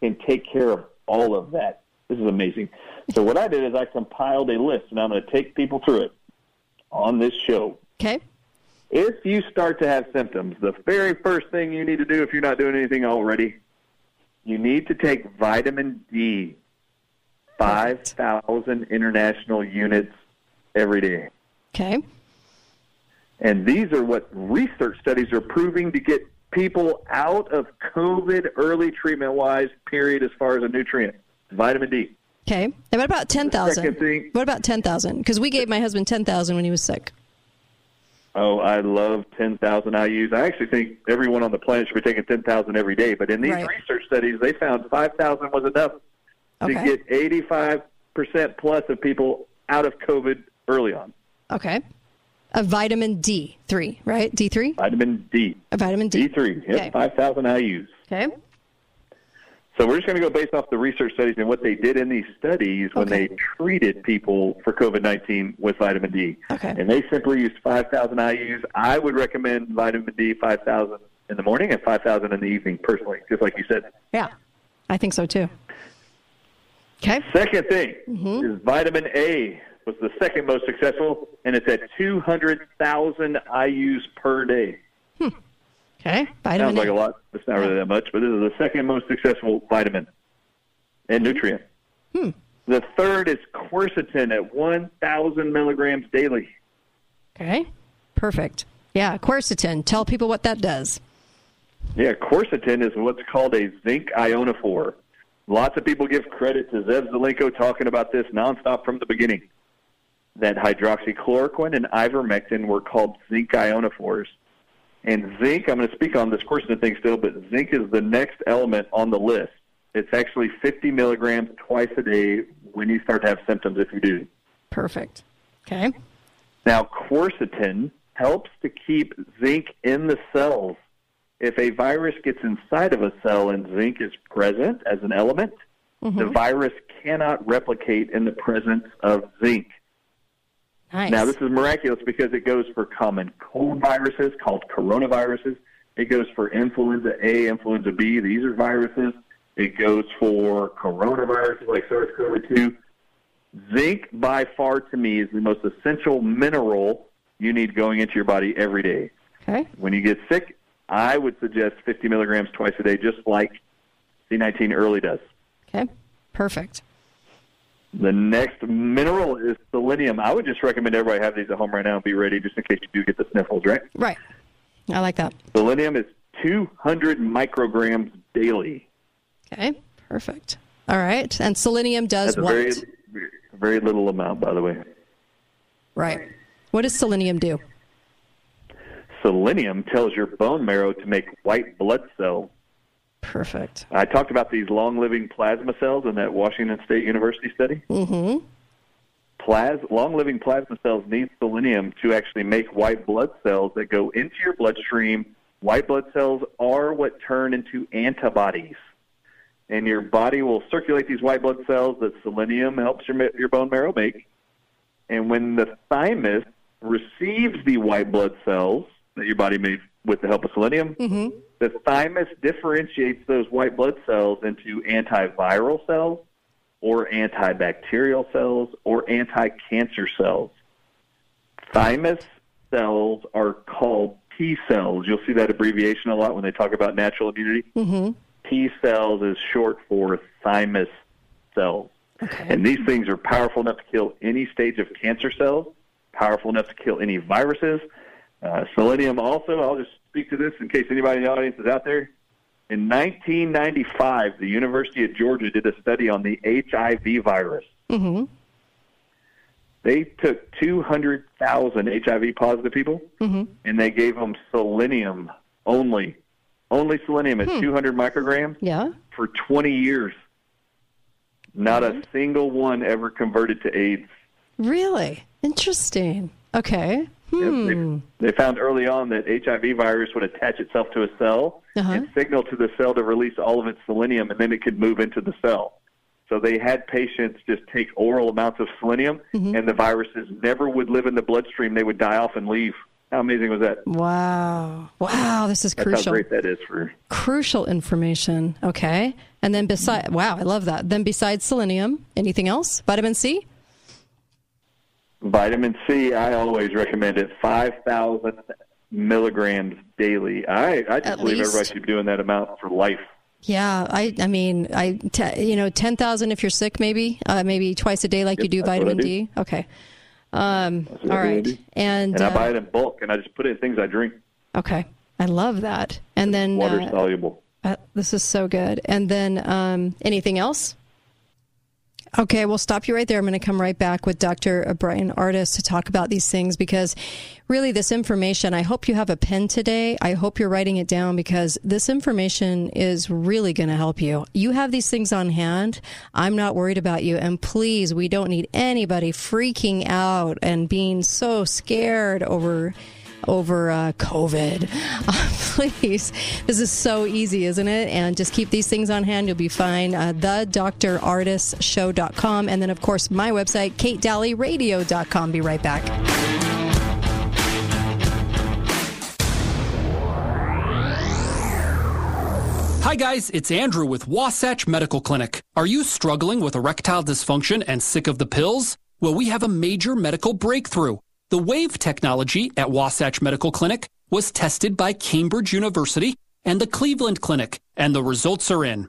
can take care of all of that. This is amazing. So what I did is I compiled a list, and I'm going to take people through it on this show. Okay. If you start to have symptoms, the very first thing you need to do if you're not doing anything already, you need to take vitamin D, 5,000 international units every day. Okay. And these are what research studies are proving to get people out of COVID early treatment wise, period, as far as a nutrient. Vitamin D. Okay. And what about 10,000? What about 10,000? Because we gave my husband 10,000 when he was sick. Oh, I love 10,000 IUs. I actually think everyone on the planet should be taking 10,000 every day. But in these Right. research studies, they found 5,000 was enough to get 85% plus of people out of COVID early on. Okay. A vitamin D3, right? D3? Vitamin D. A vitamin D. D3. Yep, Okay. 5,000 IUs. Okay. So we're just going to go based off the research studies and what they did in these studies when they treated people for COVID-19 with vitamin D. Okay. And they simply used 5,000 IUs. I would recommend vitamin D 5,000 in the morning and 5,000 in the evening, personally, just like you said. Yeah. I think so too. Okay. Second thing Mm-hmm. is vitamin A was the second most successful, and it's at 200,000 IUs per day. Okay. Vitamin Sounds like A. lot. It's not really that much, but this is the second most successful vitamin and nutrient. Hmm. The third is quercetin at 1,000 milligrams daily. Okay. Perfect. Yeah. Quercetin. Tell people what that does. Yeah, quercetin is what's called a zinc ionophore. Lots of people give credit to Zev Zelenko talking about this nonstop from the beginning. That hydroxychloroquine and ivermectin were called zinc ionophores. And zinc, I'm going to speak on this quercetin thing still, but zinc is the next element on the list. It's actually 50 milligrams twice a day when you start to have symptoms, if you do. Perfect. Okay. Now, quercetin helps to keep zinc in the cells. If a virus gets inside of a cell and zinc is present as an element, the mm-hmm. virus cannot replicate in the presence of zinc. Nice. Now, this is miraculous because it goes for common cold viruses called coronaviruses. It goes for influenza A, influenza B. These are viruses. It goes for coronaviruses like SARS-CoV-2. Zinc, by far, to me, is the most essential mineral you need going into your body every day. Okay. When you get sick, I would suggest 50 milligrams twice a day, just like C19 early does. Okay. Perfect. The next mineral is selenium. I would just recommend everybody have these at home right now and be ready just in case you do get the sniffles, right? Right. I like that. Selenium is 200 micrograms daily. Okay. Perfect. All right. And selenium does That's a what? very, very little amount, by the way. Right. What does selenium do? Selenium tells your bone marrow to make white blood cells. Perfect. I talked about these long-living plasma cells in that Washington State University study. Mm-hmm. Plas- long-living plasma cells need selenium to actually make white blood cells that go into your bloodstream. White blood cells are what turn into antibodies, and your body will circulate these white blood cells that selenium helps your your bone marrow make. And when the thymus receives the white blood cells that your body made with the help of selenium, Mm-hmm. the thymus differentiates those white blood cells into antiviral cells or antibacterial cells or anti-cancer cells. Thymus cells are called T cells. You'll see that abbreviation a lot when they talk about natural immunity. Mm-hmm. T cells is short for thymus cells. And these things are powerful enough to kill any stage of cancer cells, powerful enough to kill any viruses. Uh, selenium also, I'll just speak to this in case anybody in the audience is out there. In 1995, the University of Georgia did a study on the HIV virus. Mm-hmm. They took 200,000 HIV positive people Mm-hmm. and they gave them selenium only. Only selenium at Hmm. 200 micrograms Yeah. for 20 years. Not a single one ever converted to AIDS. Really interesting. Okay. Hmm. They found early on that HIV virus would attach itself to a cell Uh-huh. and signal to the cell to release all of its selenium, and then it could move into the cell. So they had patients just take oral amounts of selenium, Mm-hmm. and the viruses never would live in the bloodstream. They would die off and leave. How amazing was that? Wow. Wow. This is That's crucial. how great that is for. Crucial information. Okay. And then beside, wow, I love that. Then besides selenium, anything else? Vitamin C? Vitamin C, I always recommend it. 5,000 milligrams daily. I, I just believe least. everybody should be doing that amount for life. Yeah, I I mean, I te- you know, 10,000 if you're sick maybe, uh, maybe twice a day like you do I vitamin do. D. Okay. Um all I right. And, And I uh, buy it in bulk, and I just put it in things I drink. okay. I love that. And then Water uh, soluble. Uh, this is so good. And then um, anything else? Okay, we'll stop you right there. I'm going to come right back with Dr. Bryan Ardis to talk about these things because really this information, I hope you have a pen today. I hope you're writing it down because this information is really going to help you. You have these things on hand. I'm not worried about you. And please, we don't need anybody freaking out and being so scared over over uh, COVID. Uh, [laughs] please, this is so easy, isn't it? And just keep these things on hand. You'll be fine. Uh, the drardisshow.com. And then, of course, my website, katedalleyradio.com. Be right back. Hi, guys, it's Andrew with Wasatch Medical Clinic. Are you struggling with erectile dysfunction and sick of the pills? Well, we have a major medical breakthrough. The WAVE technology at Wasatch Medical Clinic was tested by Cambridge University and the Cleveland Clinic, and the results are in.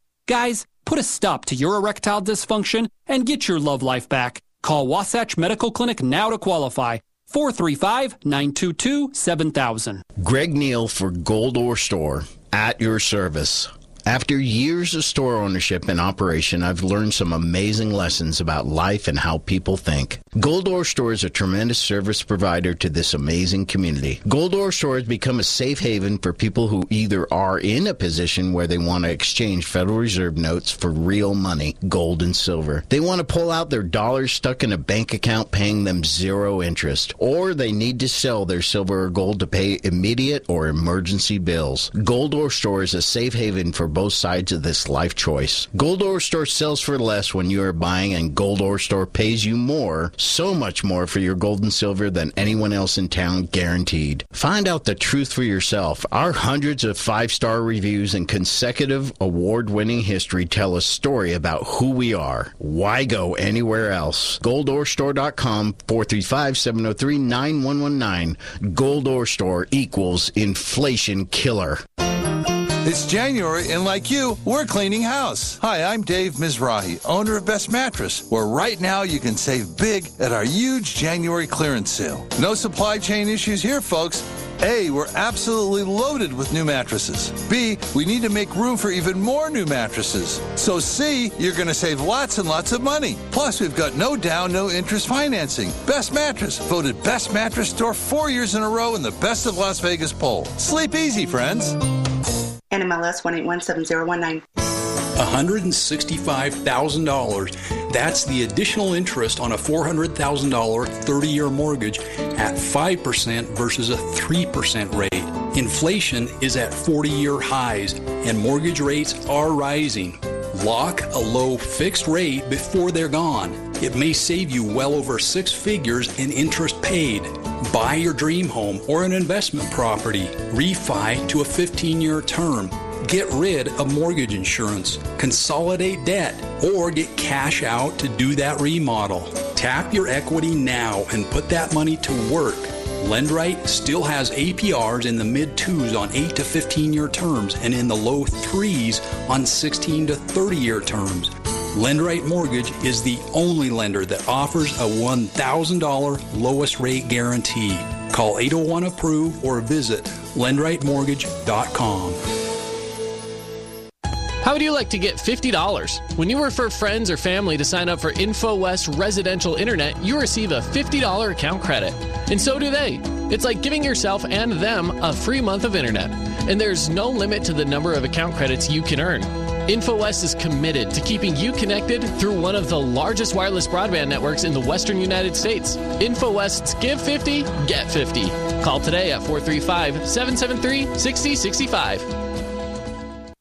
Guys, put a stop to your erectile dysfunction and get your love life back. Call Wasatch Medical Clinic now to qualify. 435 922 7000. Greg Neal for Gold Ore Store at your service. After years of store ownership and operation, I've learned some amazing lessons about life and how people think. Gold Ore Store is a tremendous service provider to this amazing community. Gold Ore Store has become a safe haven for people who either are in a position where they want to exchange Federal Reserve notes for real money, gold and silver. They want to pull out their dollars stuck in a bank account paying them zero interest, or they need to sell their silver or gold to pay immediate or emergency bills. Gold Ore Store is a safe haven for both sides of this life choice. Gold Ore Store sells for less when you are buying, and Gold Ore Store pays you more, so much more for your gold and silver than anyone else in town, guaranteed. Find out the truth for yourself. Our hundreds of five star reviews and consecutive award winning history tell a story about who we are. Why go anywhere else? GoldOreStore.com 435 703 9119. Gold Ore Store equals inflation killer. It's January, and like you, we're cleaning house. Hi, I'm Dave Mizrahi, owner of Best Mattress, where right now you can save big at our huge January clearance sale. No supply chain issues here, folks. A, we're absolutely loaded with new mattresses. B, we need to make room for even more new mattresses. So C, you're going to save lots and lots of money. Plus, we've got no down, no interest financing. Best Mattress, voted Best Mattress Store four years in a row in the Best of Las Vegas poll. Sleep easy, friends. NMLS 1817019. $165,000. That's the additional interest on a $400,000 30 year mortgage at 5% versus a 3% rate. Inflation is at 40 year highs and mortgage rates are rising. Lock a low fixed rate before they're gone. It may save you well over six figures in interest paid. Buy your dream home or an investment property. Refi to a 15 year term. Get rid of mortgage insurance, consolidate debt, or get cash out to do that remodel. Tap your equity now and put that money to work. Lendrite still has APRs in the mid twos on 8 to 15 year terms and in the low threes on 16 to 30 year terms. Lendrite Mortgage is the only lender that offers a $1,000 lowest rate guarantee. Call 801 Approve or visit lendritemortgage.com. How would you like to get $50? When you refer friends or family to sign up for InfoWest Residential Internet, you receive a $50 account credit. And so do they. It's like giving yourself and them a free month of internet. And there's no limit to the number of account credits you can earn. InfoWest is committed to keeping you connected through one of the largest wireless broadband networks in the western United States. InfoWest's Give 50, Get 50. Call today at 435 773 6065.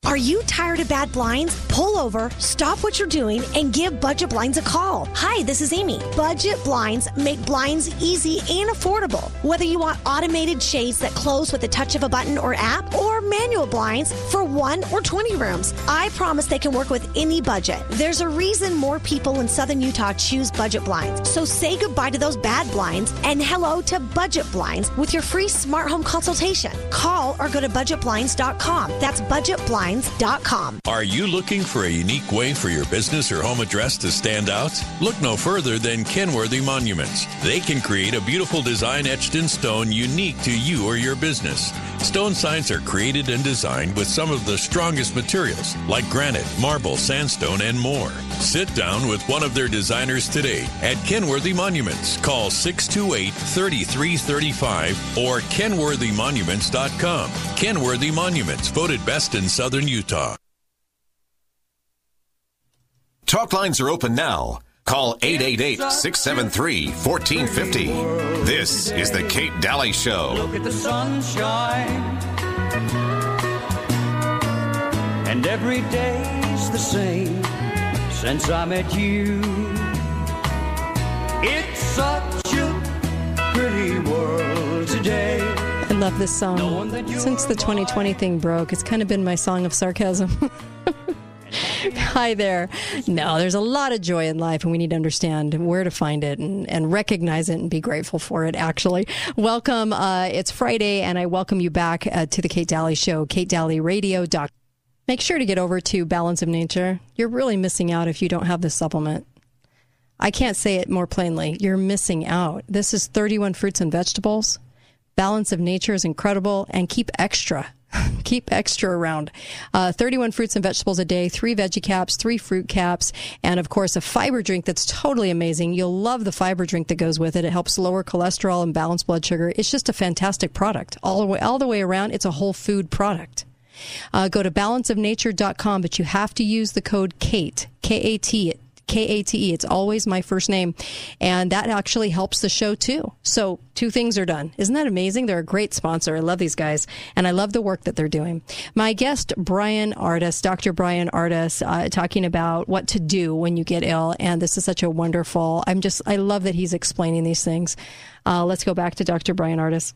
Are you tired of bad blinds? Pull over, stop what you're doing, and give Budget Blinds a call. Hi, this is Amy. Budget Blinds make blinds easy and affordable. Whether you want automated shades that close with the touch of a button or app, or manual blinds for one or 20 rooms, I promise they can work with any budget. There's a reason more people in southern Utah choose Budget Blinds. So say goodbye to those bad blinds and hello to Budget Blinds with your free smart home consultation. Call or go to budgetblinds.com. That's budgetblinds.com. Are you looking for a unique way for your business or home address to stand out? Look no further than Kenworthy Monuments. They can create a beautiful design etched in stone unique to you or your business. Stone signs are created and designed with some of the strongest materials like granite, marble, sandstone, and more. Sit down with one of their designers today at Kenworthy Monuments. Call 628 3335 or kenworthymonuments.com. Kenworthy Monuments, voted best in southern Utah. Talk lines are open now. Call 888-673-1450. This is the Kate Dalley Show. Look at the sunshine. And every day's the same since I met you. It's such a pretty world today. I love this song. Since the 2020 thing broke, it's kind of been my song of sarcasm. [laughs] [laughs] Hi there. No, there's a lot of joy in life, and we need to understand where to find it and, and recognize it and be grateful for it, actually. Welcome. Uh, it's Friday, and I welcome you back uh, to the Kate Dalley Show, katedalleyradio.com. Make sure to get over to Balance of Nature. You're really missing out if you don't have this supplement. I can't say it more plainly. You're missing out. This is 31 fruits and vegetables. Balance of Nature is incredible, and keep extra. [laughs] keep extra around. Uh, 31 fruits and vegetables a day, three veggie caps, three fruit caps, and of course a fiber drink that's totally amazing. You'll love the fiber drink that goes with it. It helps lower cholesterol and balance blood sugar. It's just a fantastic product. All the way, all the way around, it's a whole food product. Uh, go to balanceofnature.com, but you have to use the code KATE, K A T, K A T E. It's always my first name. And that actually helps the show too. So two things are done. Isn't that amazing? They're a great sponsor. I love these guys and I love the work that they're doing. My guest, Bryan Ardis, Dr. Bryan Ardis, uh, talking about what to do when you get ill. And this is such a wonderful, I'm just, I love that he's explaining these things. Uh, let's go back to Dr. Bryan Ardis.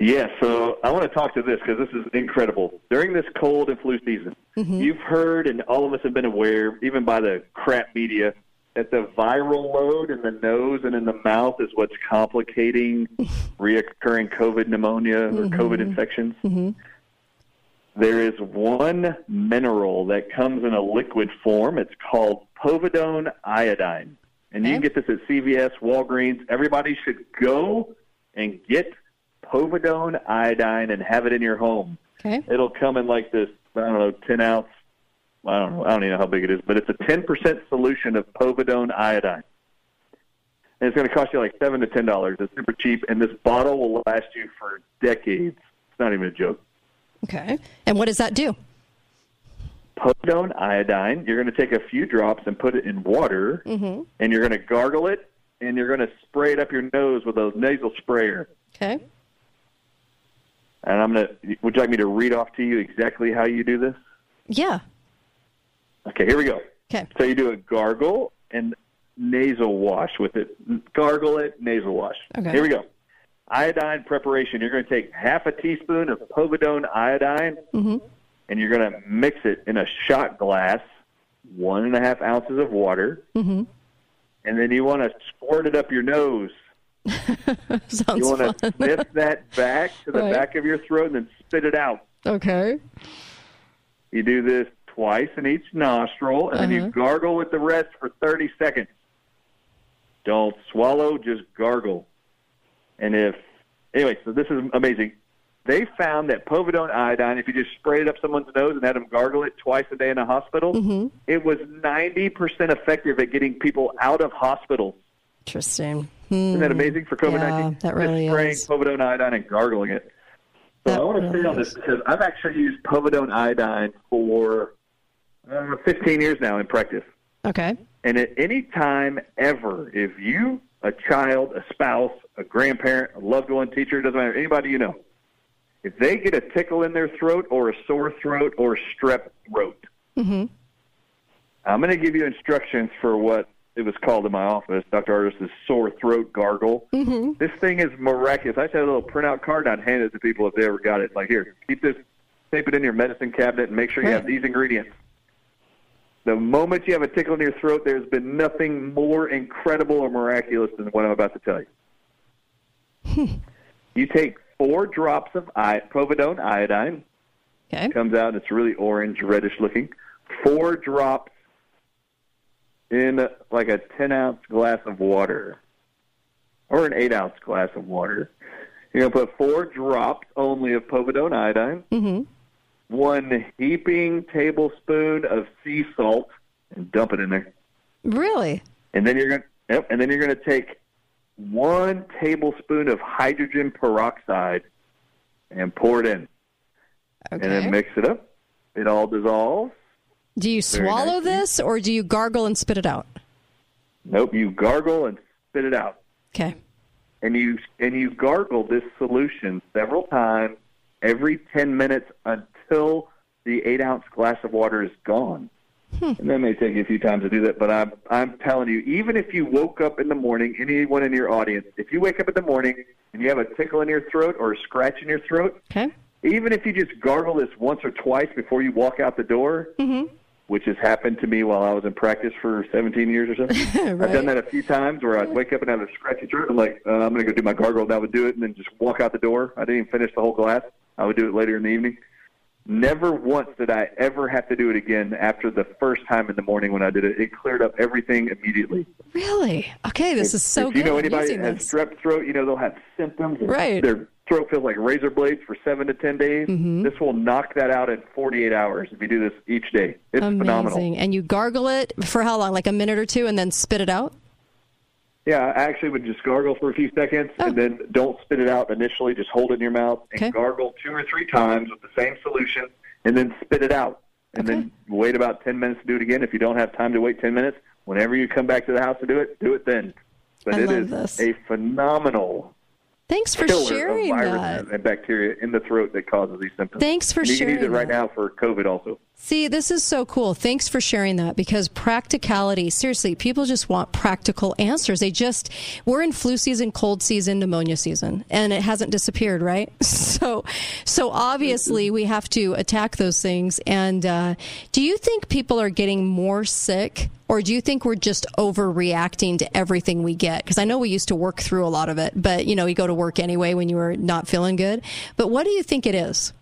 Yeah, so I want to talk to this because this is incredible. During this cold and flu season, Mm-hmm. you've heard, and all of us have been aware, even by the crap media, that the viral load in the nose and in the mouth is what's complicating [laughs] reoccurring COVID pneumonia or Mm-hmm. COVID infections. There is one mineral that comes in a liquid form. It's called povidone iodine. And you can get this at CVS, Walgreens. Everybody should go and get povidone iodine and have it in your home. Okay. It'll come in like this, I don't know, 10 ounce. I don't know. I don't even know how big it is, but it's a 10% solution of povidone iodine. And it's going to cost you like seven to ten dollars. It's super cheap, and this bottle will last you for decades. It's not even a joke. Okay. And what does that do? Povidone iodine. You're going to take a few drops and put it in water, Mm-hmm. and you're going to gargle it, and you're going to spray it up your nose with a nasal sprayer. Okay. And I'm going to. Would you like me to read off to you exactly how you do this? Yeah. Okay, here we go. Okay. So you do a gargle and nasal wash with it. Gargle it, nasal wash. Okay. Here we go. Iodine preparation. You're going to take half a teaspoon of povidone iodine, Mm-hmm. and you're going to mix it in a shot glass, one and a half ounces of water, Mm-hmm. and then you want to squirt it up your nose. [laughs] Sounds you want to sniff that back to the Right. back of your throat and then spit it out. Okay. You do this twice in each nostril, and then you Uh-huh. gargle with the rest for 30 seconds. Don't swallow, just gargle. And if, anyway, so this is amazing. They found that povidone iodine, if you just sprayed it up someone's nose and had them gargle it twice a day in a hospital, Mm-hmm. it was 90% effective at getting people out of hospitals. Interesting. Isn't that amazing for COVID 19? Hmm. Yeah, that really just spraying povidone iodine and gargling it. So I want to stay on this because I've actually used povidone iodine for uh, 15 years now in practice. Okay. And at any time ever, if you, a child, a spouse, a grandparent, a loved one, teacher, doesn't matter, anybody you know, if they get a tickle in their throat or a sore throat or strep throat, Mm-hmm. I'm going to give you instructions for what it was called in my office, Dr. Ardis' sore throat gargle. Mm-hmm. This thing is miraculous. I just had a little printout card and I'd hand it to people if they ever got it. Like, here, keep this, tape it in your medicine cabinet and make sure you have these ingredients. The moment you have a tickle in your throat, there's been nothing more incredible or miraculous than what I'm about to tell you. [laughs] you take four drops of I- povidone iodine. Okay. Comes out, it's really orange, reddish looking. Four drops in uh, like a 10 ounce glass of water or an 8 ounce glass of water. You're going to put four drops only of povidone iodine, Mm-hmm. one heaping tablespoon of sea salt, and dump it in there. Really? And then you're going to, yep, and then you're going to take one tablespoon of hydrogen peroxide and pour it in. And then mix it up. It all dissolves. Do you Very swallow nicely. this or do you gargle and spit it out? Nope, you gargle and spit it out. Okay. And you and you gargle this solution several times every ten minutes until the eight ounce glass of water is gone. And that may take you a few times to do that, but I'm I'm telling you, even if you woke up in the morning, anyone in your audience, if you wake up in the morning and you have a tickle in your throat or a scratch in your throat, okay. even if you just gargle this once or twice before you walk out the door, Mm-hmm. Which has happened to me while I was in practice for 17 years or so. [laughs] I've done that a few times where I'd wake up and have a scratchy throat. I'm like, uh, I'm going to go do my gargle, and I would do it, and then just walk out the door. I didn't even finish the whole glass. I would do it later in the evening. Never once did I ever have to do it again after the first time in the morning when I did it. It cleared up everything immediately. Really? Okay, this is so if good. you know anybody that has this. strep throat, you know they'll have symptoms. Right. Their throat feels like razor blades for seven to ten days. Mm-hmm. This will knock that out in 48 hours if you do this each day. It's Amazing. phenomenal. And you gargle it for how long? Like a minute or two and then spit it out? Yeah, I actually would just gargle for a few seconds and then don't spit it out initially. Just hold it in your mouth and Oh. Okay. gargle two or three times with the same solution and then spit it out. And then wait about 10 minutes to do it again. If you don't have time to wait 10 minutes, whenever you come back to the house to do it, do it then. But I it is this. a phenomenal Thanks for sharing that. and bacteria in the throat that causes these symptoms. Thanks for and you can use it right that. now for COVID also. See, this is so cool. Thanks for sharing that because practicality, seriously, people just want practical answers. They just, we're in flu season, cold season, pneumonia season, and it hasn't disappeared, right? [laughs] So, so obviously we have to attack those things. And uh, do you think people are getting more sick or do you think we're just overreacting to everything we get? Because I know we used to work through a lot of it, but you know, you go to work anyway when you were not feeling good. But what do you think it is?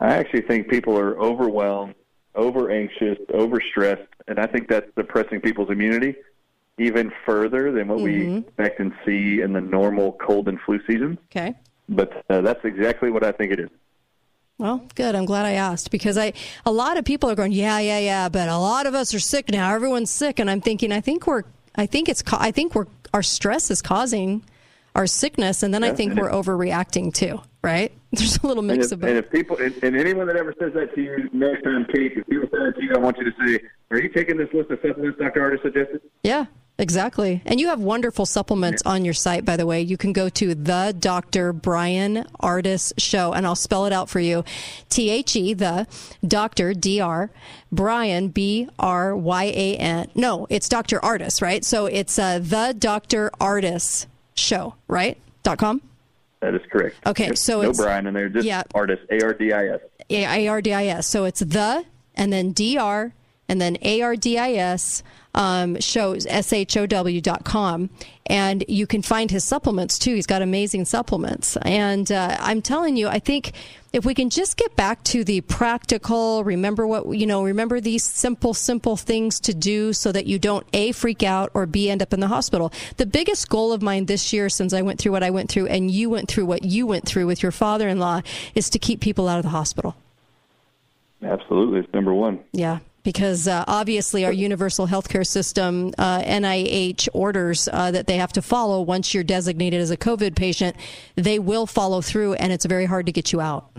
I actually think people are overwhelmed, over anxious, overstressed, and I think that's depressing people's immunity even further than what we Mhm. expect and see in the normal cold and flu season. Okay. But uh, that's exactly what I think it is. Well, good. I'm glad I asked because I a lot of people are going, yeah, yeah, yeah, but a lot of us are sick now. Everyone's sick, and I'm thinking, I think we're, I think it's, I think we're, our stress is causing our sickness, and then I think we're overreacting too, right? [laughs] There's a little And mix if, of and if people, and, and anyone that ever says that to you next time, Kate, if people say that to you, I want you to say, "Are you taking this list of supplements Dr. Ardis suggested?" Yeah, exactly. And you have wonderful supplements on your site, by the way. You can go to the Dr. Bryan Ardis Show, and I'll spell it out for you T H E, the Dr. D R, Brian, B R Y A N. No, it's Dr. Ardis, right? So it's uh, the Dr. Ardis Show, right? Dot com? That is correct. Okay, Yep. so no it's- Brian in there, just yeah. Ardis, A R D I S. A R D I S. So it's the and then D R and then A R D I S um, shows, show.com. And you can find his supplements too. He's got amazing supplements. And uh, I'm telling you, I think if we can just get back to the practical, remember what, you know, remember these simple, simple things to do so that you don't A, freak out or B, end up in the hospital. The biggest goal of mine this year, since I went through what I went through and you went through what you went through with your father in law, is to keep people out of the hospital. Absolutely, it's number one. Yeah, because uh, obviously our universal healthcare system, uh, NIH orders uh, that they have to follow once you're designated as a COVID patient, they will follow through, and it's very hard to get you out.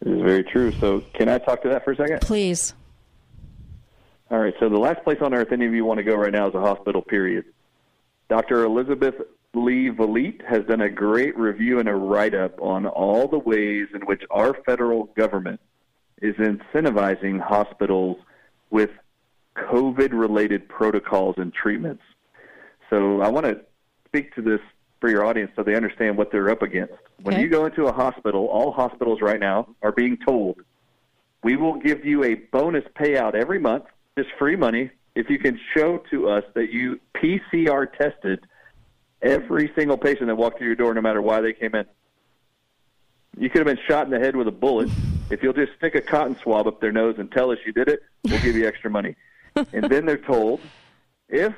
It is very true. So, can I talk to that for a second? Please. All right. So, the last place on earth any of you want to go right now is a hospital, period. Dr. Elizabeth Lee Vliet has done a great review and a write up on all the ways in which our federal government is incentivizing hospitals with COVID related protocols and treatments. So I want to speak to this for your audience so they understand what they're up against. When Okay. you go into a hospital, all hospitals right now are being told, we will give you a bonus payout every month, just free money, if you can show to us that you PCR tested every single patient that walked through your door, no matter why they came in. You could have been shot in the head with a bullet. If you'll just stick a cotton swab up their nose and tell us you did it, we'll give you extra money. [laughs] and then they're told, if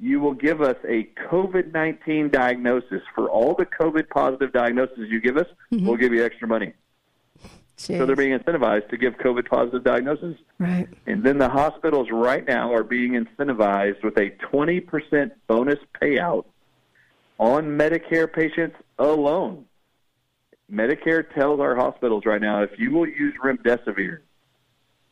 you will give us a COVID 19 diagnosis for all the COVID positive diagnoses you give us, mm-hmm. we'll give you extra money. So they're being incentivized to give COVID positive diagnoses. Right. And then the hospitals right now are being incentivized with a 20% bonus payout on Medicare patients alone. Medicare tells our hospitals right now if you will use remdesivir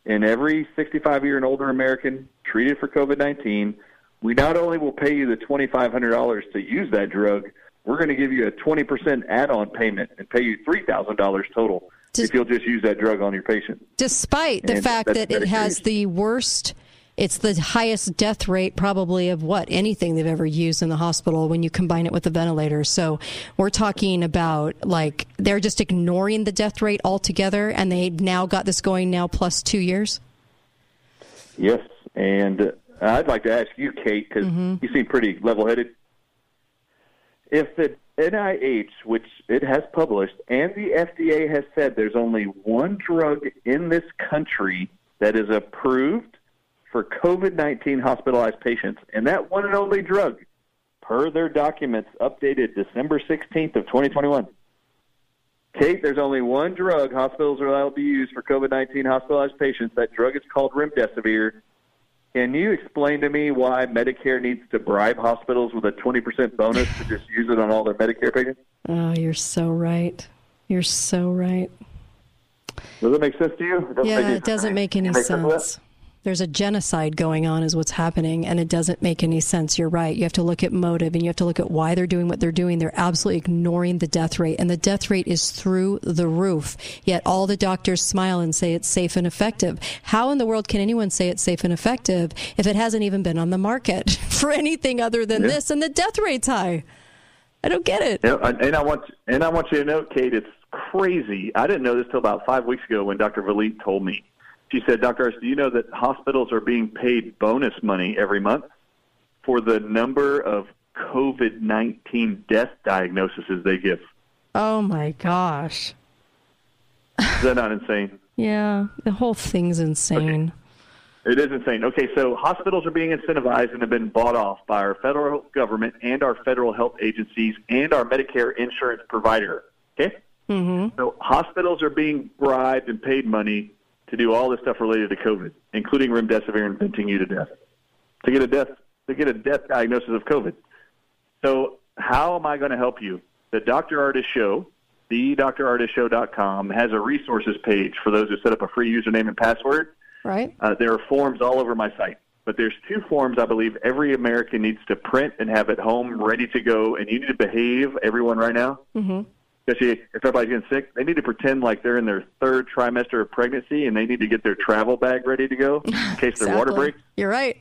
in every 65 year and older American treated for COVID 19, we not only will pay you the $2,500 to use that drug, we're going to give you a 20% add on payment and pay you $3,000 total if you'll just use that drug on your patient. Despite the And fact that it has the worst, it's the highest death rate probably of what anything they've ever used in the hospital when you combine it with the ventilator. So we're talking about like they're just ignoring the death rate altogether, and they now got this going now plus two years. Yes, and uh, I'd like to ask you, Kate, because you seem pretty level-headed. If the NIH, which it has published, and the FDA has said there's only one drug in this country that is approved for COVID-19 hospitalized patients, and that one and only drug, per their documents updated December 16th of 2021. Kate, there's only one drug hospitals are allowed to use for COVID-19 hospitalized patients. That drug is called remdesivir. Can you explain to me why Medicare needs to bribe hospitals with a 20% bonus to just use it on all their Medicare patients? Oh, you're so right. You're so right. Does it make sense to you? doesn't Yeah, make it doesn't make any sense sense. There's a genocide going on, is what's happening, and it doesn't make any sense. You're right. You have to look at motive and you have to look at why they're doing what they're doing. They're absolutely ignoring the death rate, and the death rate is through the roof. Yet all the doctors smile and say it's safe and effective. How in the world can anyone say it's safe and effective if it hasn't even been on the market [laughs] for anything other than Yeah. this and the death rate's high? I don't get it. And and I want and I want you to know, Kate, it's crazy. I didn't know this till about five weeks ago when Dr. Vliet told me. She said, Dr. Ardis, do you know that hospitals are being paid bonus money every month for the number of COVID nineteen death diagnoses they give? Oh my gosh. Is that not insane? [laughs] Yeah, the whole thing's insane. It is insane. Okay, so hospitals are being incentivized and have been bought off by our federal government and our federal health agencies and our Medicare insurance provider. Okay? Mm-hmm. So hospitals are being bribed and paid money to do all this stuff related to COVID, including remdesivir and venting you to death, to get a death to get a death diagnosis of COVID. So how am I going to help you? The Dr. Ardis Show, thedrardisshow.com, has a resources page for those who set up a free username and password. Right? Uh, there are forms all over my site, but there's two forms I believe every American needs to print and have at home ready to go. And you need to behave, everyone, right now. Mm-hmm. Especially if everybody's getting sick, they need to pretend like they're in their third trimester of pregnancy and they need to get their travel bag ready to go in [laughs] case their water breaks. You're right.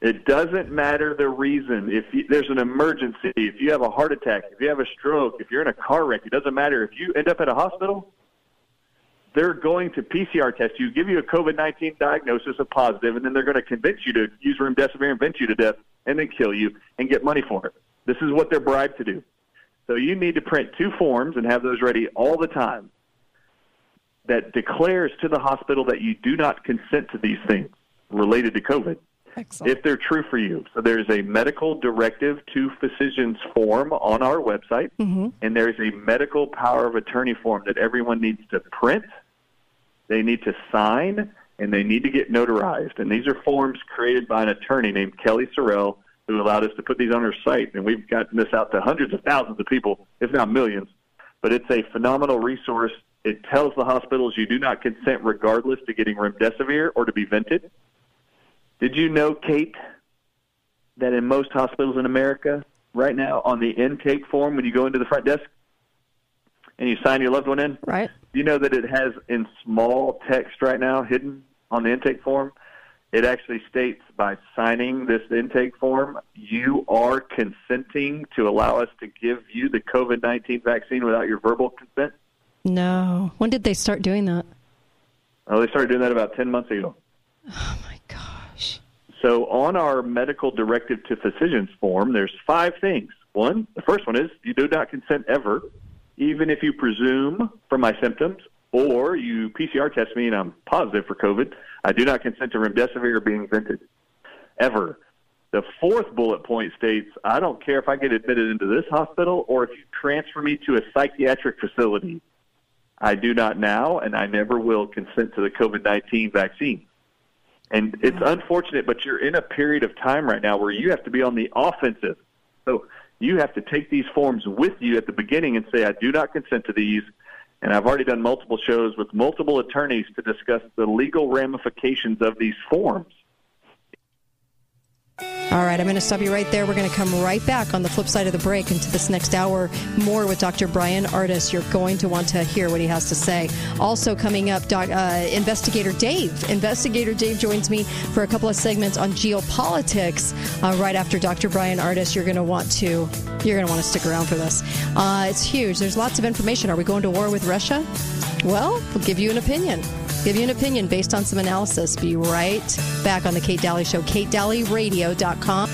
It doesn't matter the reason. If you, there's an emergency, if you have a heart attack, if you have a stroke, if you're in a car wreck, it doesn't matter. If you end up at a hospital, they're going to PCR test you, give you a COVID 19 diagnosis of positive, and then they're going to convince you to use room remdesivir and vent you to death and then kill you and get money for it. This is what they're bribed to do. So you need to print two forms and have those ready all the time that declares to the hospital that you do not consent to these things related to COVID. Excellent. If they're true for you. So there's a medical directive to physicians form on our website, Mm-hmm. and there's a medical power of attorney form that everyone needs to print, they need to sign, and they need to get notarized. And these are forms created by an attorney named Kelly Sorrell, who allowed us to put these on our site. And we've gotten this out to hundreds of thousands of people, if not millions. But it's a phenomenal resource. It tells the hospitals you do not consent regardless to getting remdesivir or to be vented. Did you know, Kate, that in most hospitals in America right now, on the intake form when you go into the front desk and you sign your loved one in, right? You know that it has in small text right now, hidden on the intake form. It actually states by signing this intake form, you are consenting to allow us to give you the COVID 19 vaccine without your verbal consent. No. When did they start doing that? Oh, they started doing that about 10 months ago. Oh my gosh. So on our medical directive to physicians form, there's five things. One, the first one is you do not consent ever, even if you presume from my symptoms or you PCR test me and I'm positive for COVID. I do not consent to remdesivir being vented ever. The fourth bullet point states I don't care if I get admitted into this hospital or if you transfer me to a psychiatric facility. I do not now, and I never will consent to the COVID 19 vaccine. And it's mm-hmm. unfortunate, but you're in a period of time right now where you have to be on the offensive. So you have to take these forms with you at the beginning and say, I do not consent to these. And I've already done multiple shows with multiple attorneys to discuss the legal ramifications of these forms. All right, I'm going to stop you right there. We're going to come right back on the flip side of the break into this next hour. More with Dr. Bryan Ardis. You're going to want to hear what he has to say. Also, coming up, doc, uh, Investigator Dave. Investigator Dave joins me for a couple of segments on geopolitics uh, right after Dr. Bryan Ardis. You're going to want to you're going to want to stick around for this. Uh, it's huge. There's lots of information. Are we going to war with Russia? Well, we'll give you an opinion give you an opinion based on some analysis. Be right back on the Kate Dalley Show, katedalleyradio.com.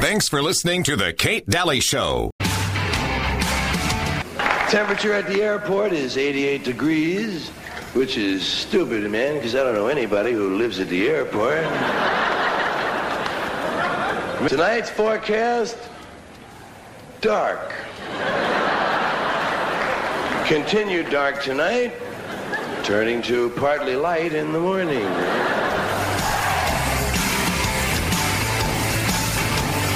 Thanks for listening to the Kate Dalley Show. Temperature at the airport is 88 degrees, which is stupid, man, because I don't know anybody who lives at the airport. Tonight's forecast, dark. Continued dark tonight, turning to partly light in the morning.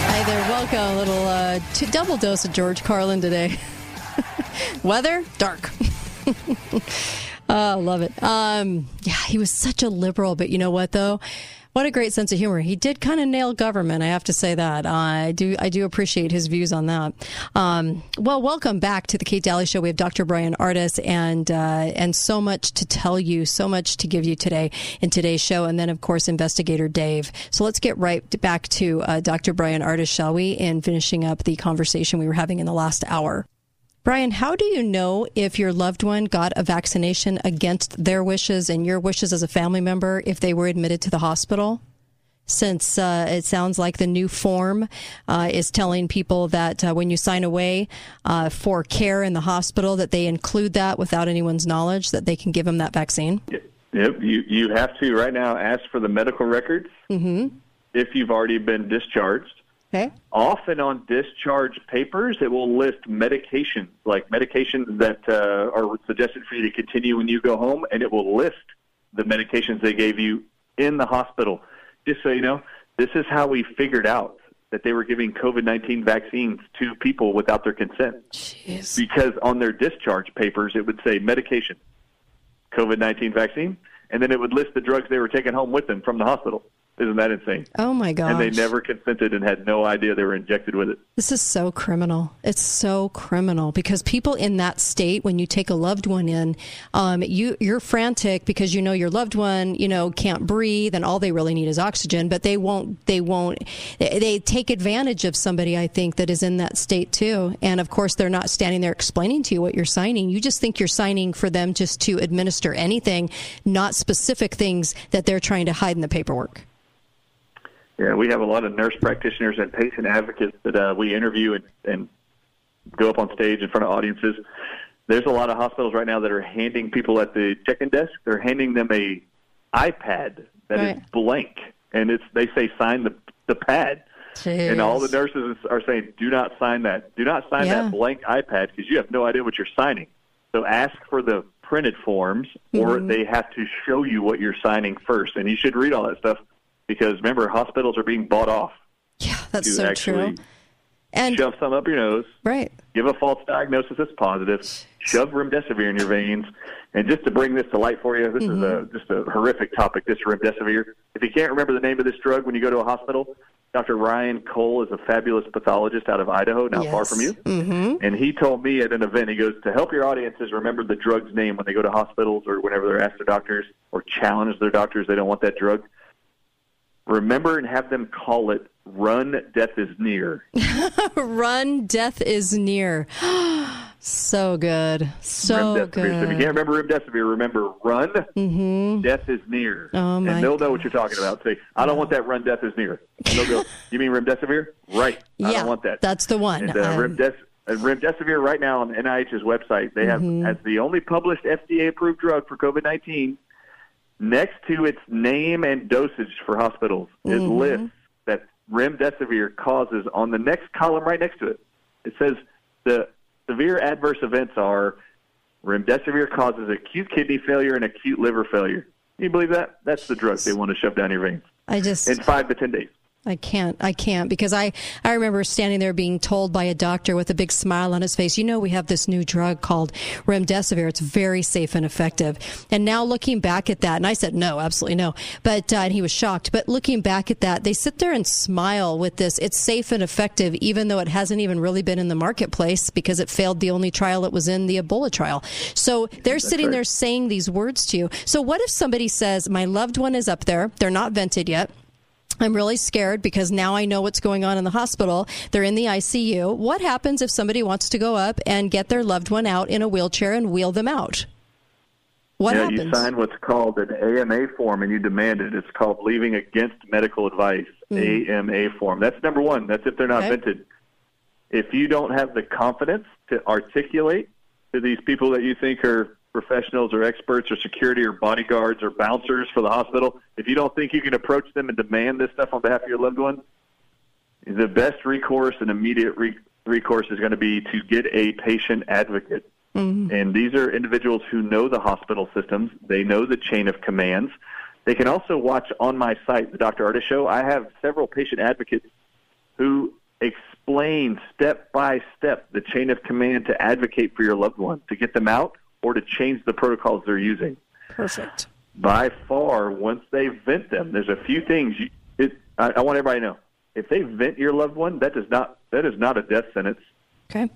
Hi there, welcome. A little uh, t- double dose of George Carlin today. [laughs] Weather, dark. [laughs] oh, love it. Um, yeah, he was such a liberal, but you know what though? What a great sense of humor. He did kind of nail government. I have to say that. Uh, I do. I do appreciate his views on that. Um, well, welcome back to the Kate Dalley Show. We have Dr. Bryan Ardis and uh, and so much to tell you, so much to give you today in today's show, and then of course Investigator Dave. So let's get right back to uh, Dr. Bryan Ardis, shall we? In finishing up the conversation we were having in the last hour. Brian, how do you know if your loved one got a vaccination against their wishes and your wishes as a family member if they were admitted to the hospital? Since uh, it sounds like the new form uh, is telling people that uh, when you sign away uh, for care in the hospital, that they include that without anyone's knowledge, that they can give them that vaccine. Yep, you you have to right now ask for the medical records Mm-hmm. if you've already been discharged. Okay. Often on discharge papers, it will list medications, like medications that uh, are suggested for you to continue when you go home, and it will list the medications they gave you in the hospital. Just so you know, this is how we figured out that they were giving COVID 19 vaccines to people without their consent. Because on their discharge papers, it would say medication, COVID 19 vaccine, and then it would list the drugs they were taking home with them from the hospital. Isn't that insane? Oh my gosh. And they never consented and had no idea they were injected with it. This is so criminal. It's so criminal because people in that state, when you take a loved one in, um, you you're frantic because you know your loved one, you know, can't breathe, and all they really need is oxygen. But they won't. They won't. They, they take advantage of somebody. I think that is in that state too. And of course, they're not standing there explaining to you what you're signing. You just think you're signing for them just to administer anything, not specific things that they're trying to hide in the paperwork. Yeah, we have a lot of nurse practitioners and patient advocates that uh, we interview and, and go up on stage in front of audiences. There's a lot of hospitals right now that are handing people at the check-in desk. They're handing them a iPad that is Right. blank, and it's they say sign the the pad. And all the nurses are saying, "Do not sign that. Do not sign Yeah. that blank iPad because you have no idea what you're signing." So ask for the printed forms, or Mhm. they have to show you what you're signing first, and you should read all that stuff because remember, hospitals are being bought off Yeah, That's so true. And shove some up your nose, right. give a false diagnosis that's positive, shove remdesivir in your veins, and just to bring this to light for you, this is Mm-hmm. a just a horrific topic. This remdesivir. If you can't remember the name of this drug when you go to a hospital, Dr. Ryan Cole is a fabulous pathologist out of Idaho, not far from you. Mm-hmm. And he told me at an event, he goes, to help your audiences remember the drug's name when they go to hospitals or whenever they're asked their doctors or challenge their doctors they don't want that drug. Remember and have them call it Run, Death is Near. [laughs] Run, death is near. [gasps] so good. So remdesivir. So if you good. can't remember remdesivir, remember Run, Mm-hmm. Death is Near. Oh, my and they'll know what you're talking about. Say, I don't want that Run, Death is Near. And they'll go, [laughs] You mean remdesivir? Right. I Yeah, don't want that. that's the one. And uh, Um, Remdes- uh, remdesivir right now on NIH's website, they have Mhm. as the only published FDA-approved drug for COVID-19. Next to its name and dosage for hospitals, it Mhm. lists that remdesivir causes on the next column right next to it. It says the severe adverse events are remdesivir causes acute kidney failure and acute liver failure. Can you believe that? That's the drug they want to shove down your veins I just in five to ten days. I can't. I can't because I, I remember standing there being told by a doctor with a big smile on his face, you know, we have this new drug called remdesivir. It's very safe and effective. And now looking back at that, and I said, no, absolutely no. But, uh, and he was shocked. But looking back at that, they sit there and smile with this. It's safe and effective, even though it hasn't even really been in the marketplace because it failed the only trial it was in, the Ebola trial. So they're sitting right. there saying these words to you. So what if somebody says, my loved one is up there, they're not vented yet. I'm really scared because now I know what's going on in the hospital. They're in the ICU. What happens if somebody wants to go up and get their loved one out in a wheelchair and wheel them out? What yeah, happens? you sign what's called an AMA form and you demand it. It's called leaving against medical advice. Mm. AMA form. That's number one. That's if they're not Okay. vented. If you don't have the confidence to articulate to these people that you think are professionals or experts or security or bodyguards or bouncers for the hospital, if you don't think you can approach them and demand this stuff on behalf of your loved one, the best recourse and immediate re- recourse is going to be to get a patient advocate. Mm-hmm. And these are individuals who know the hospital systems. They know the chain of commands. They can also watch on my site, the Dr. Ardis Show. I have several patient advocates who explain step by step the chain of command to advocate for your loved one, to get them out or to change the protocols they're using. Perfect. By far, once they vent them, there's a few things. You, it, I, I want everybody to know: if they vent your loved one, that does not that is not a death sentence. Okay.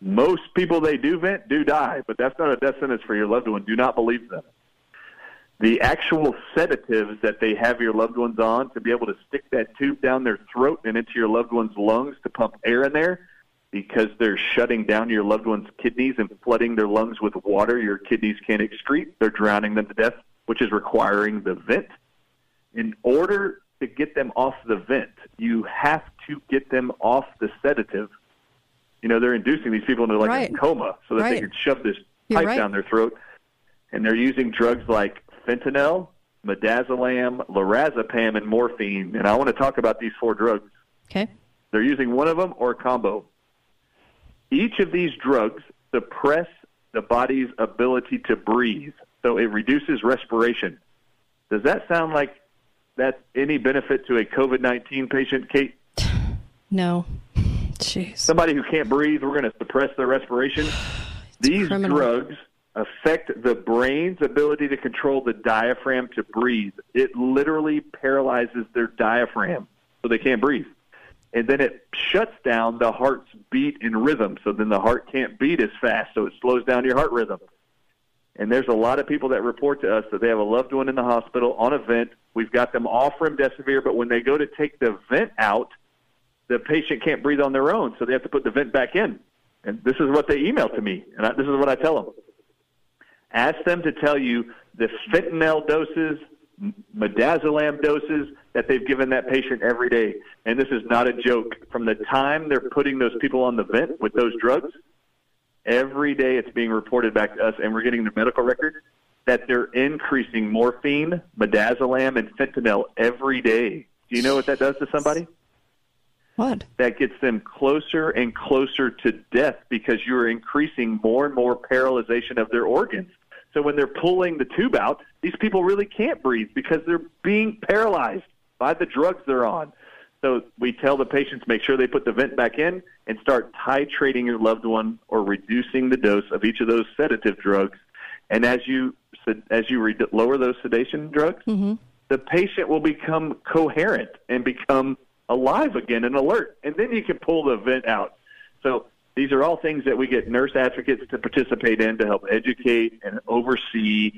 Most people they do vent do die, but that's not a death sentence for your loved one. Do not believe them. The actual sedatives that they have your loved ones on to be able to stick that tube down their throat and into your loved one's lungs to pump air in there because they're shutting down your loved one's kidneys and flooding their lungs with water your kidneys can't excrete. They're drowning them to death, which is requiring the vent. In order to get them off the vent, you have to get them off the sedative. You know, they're inducing these people into like Right. a coma so that they Right. can shove this pipe right. down their throat. And they're using drugs like fentanyl, midazolam, lorazepam, and morphine. And I want to talk about these four drugs. Okay. They're using one of them or a combo. Each of these drugs suppress the body's ability to breathe, so it reduces respiration. Does that sound like that's any benefit to a COVID 19 patient, Kate? [sighs] No. Jeez. Somebody who can't breathe, we're going to suppress their respiration. [sighs] These criminal. drugs affect the brain's ability to control the diaphragm to breathe. It literally paralyzes their diaphragm so they can't breathe. And then it shuts down the heart's beat and rhythm. So then the heart can't beat as fast. So it slows down your heart rhythm. And there's a lot of people that report to us that they have a loved one in the hospital on a vent. We've got them off remdesivir, but when they go to take the vent out, the patient can't breathe on their own, so they have to put the vent back in. And this is what they email to me, and I, this is what I tell them. Ask them to tell you the fentanyl doses, midazolam doses that they've given that patient every day. And this is not a joke. From the time they're putting those people on the vent with those drugs, every day it's being reported back to us, and we're getting the medical record that they're increasing morphine, midazolam, and fentanyl every day. Do you know what that does to somebody? What? That gets them closer and closer to death because you're increasing more and more paralyzation of their organs. So when they're pulling the tube out, these people really can't breathe because they're being paralyzed by the drugs they're on. So we tell the patients make sure they put the vent back in and start titrating your loved one or reducing the dose of each of those sedative drugs. And as you as you re- lower those sedation drugs, Mm-hmm. the patient will become coherent and become alive again and alert. And then you can pull the vent out. So these are all things that we get nurse advocates to participate in to help educate and oversee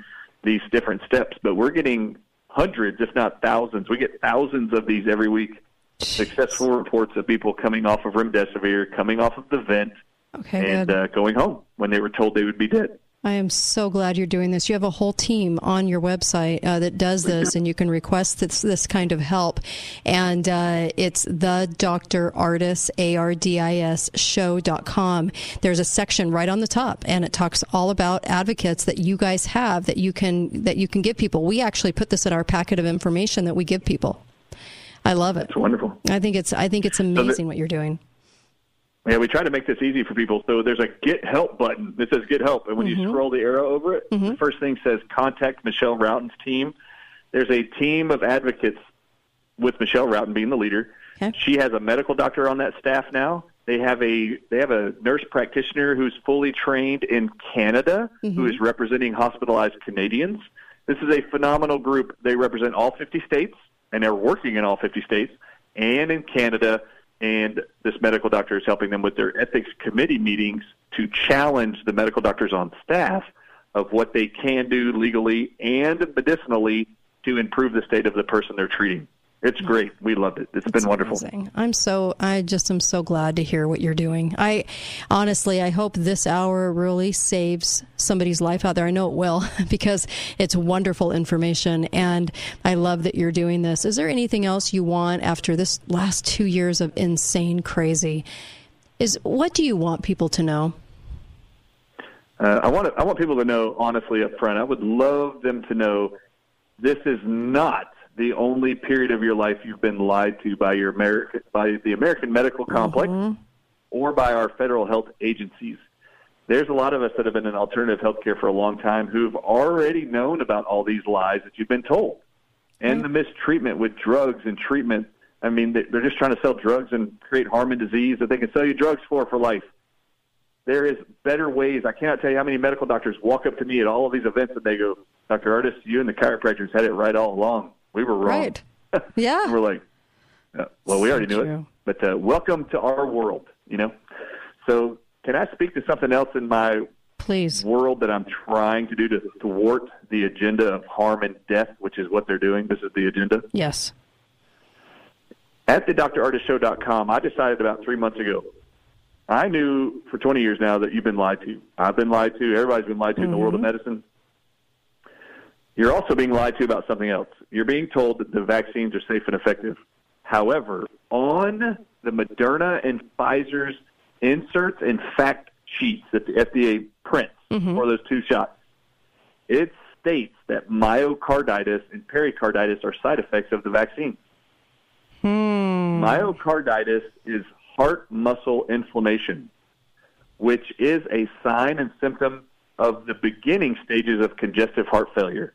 these different steps. But we're getting hundreds, if not thousands. We get thousands of these every week. Successful reports of people coming off of remdesivir, coming off of the vent, Okay, and uh, going home when they were told they would be dead. I am so glad you're doing this. You have a whole team on your website uh, that does this, and you can request this, this kind of help. And uh, it's the Dr. Ardis, A R D I S, show.com. There's a section right on the top, and it talks all about advocates that you guys have that you can that you can give people. We actually put this in our packet of information that we give people. I love it. It's wonderful. I think it's I think it's amazing what you're doing. Yeah, we try to make this easy for people. So there's a get help button that says get help. And when you mm-hmm. scroll the arrow over it, mm-hmm. the first thing says contact Michelle Routon's team. There's a team of advocates with Michelle Routon being the leader. She has a medical doctor on that staff now. They have a they have a nurse practitioner who's fully trained in Canada who mm-hmm. is representing hospitalized Canadians. This is a phenomenal group. They represent all 50 states and they're working in all 50 states and in Canada and this medical doctor is helping them with their ethics committee meetings to challenge the medical doctors on staff of what they can do legally and medicinally to improve the state of the person they're treating. It's great. We loved it. it's been wonderful. Amazing. I'm so I just am so glad to hear what you're doing. I honestly I hope this hour really saves somebody's life out there. I know it will [laughs] because it's wonderful information and I love that you're doing this. Is there anything else you want after this last 2 years of insane crazy? Is what do you want people to know? Uh, I want to, I want people to know honestly up front. I would love them to know this is not the only period of your life you've been lied to by your American by the American medical complex mm-hmm. or by our federal health agencies. There's a lot of us that have been in alternative healthcare for a long time who've already known about all these lies that you've been told and mm-hmm. the mistreatment with drugs and treatment. I mean, they- they're just trying to sell drugs and create harm and disease that they can sell you drugs for for life. There is better ways. I cannot tell you how many medical doctors walk up to me at all of these events and they go, Dr. Ardis, you and the chiropractors had it right all along. We were wrong. Right. [laughs] Yeah. We're like, uh, well, we already knew true. it. But uh, welcome to our world, you know? So can I speak to something else in my Please. world that I'm trying to do to thwart the agenda of harm and death, which is what they're doing? This is the agenda. Yes. At the drardisshow.com, I decided about three months ago. I knew for 20 years now that you've been lied to. I've been lied to. Everybody's been lied to in the world of medicine. You're also being lied to about something else. You're being told that the vaccines are safe and effective. However, on the Moderna and Pfizer's inserts and fact sheets that the FDA prints mm-hmm. for those two shots, it states that myocarditis and pericarditis are side effects of the vaccine. Hmm. Myocarditis is heart muscle inflammation, which is a sign and symptom of the beginning stages of congestive heart failure.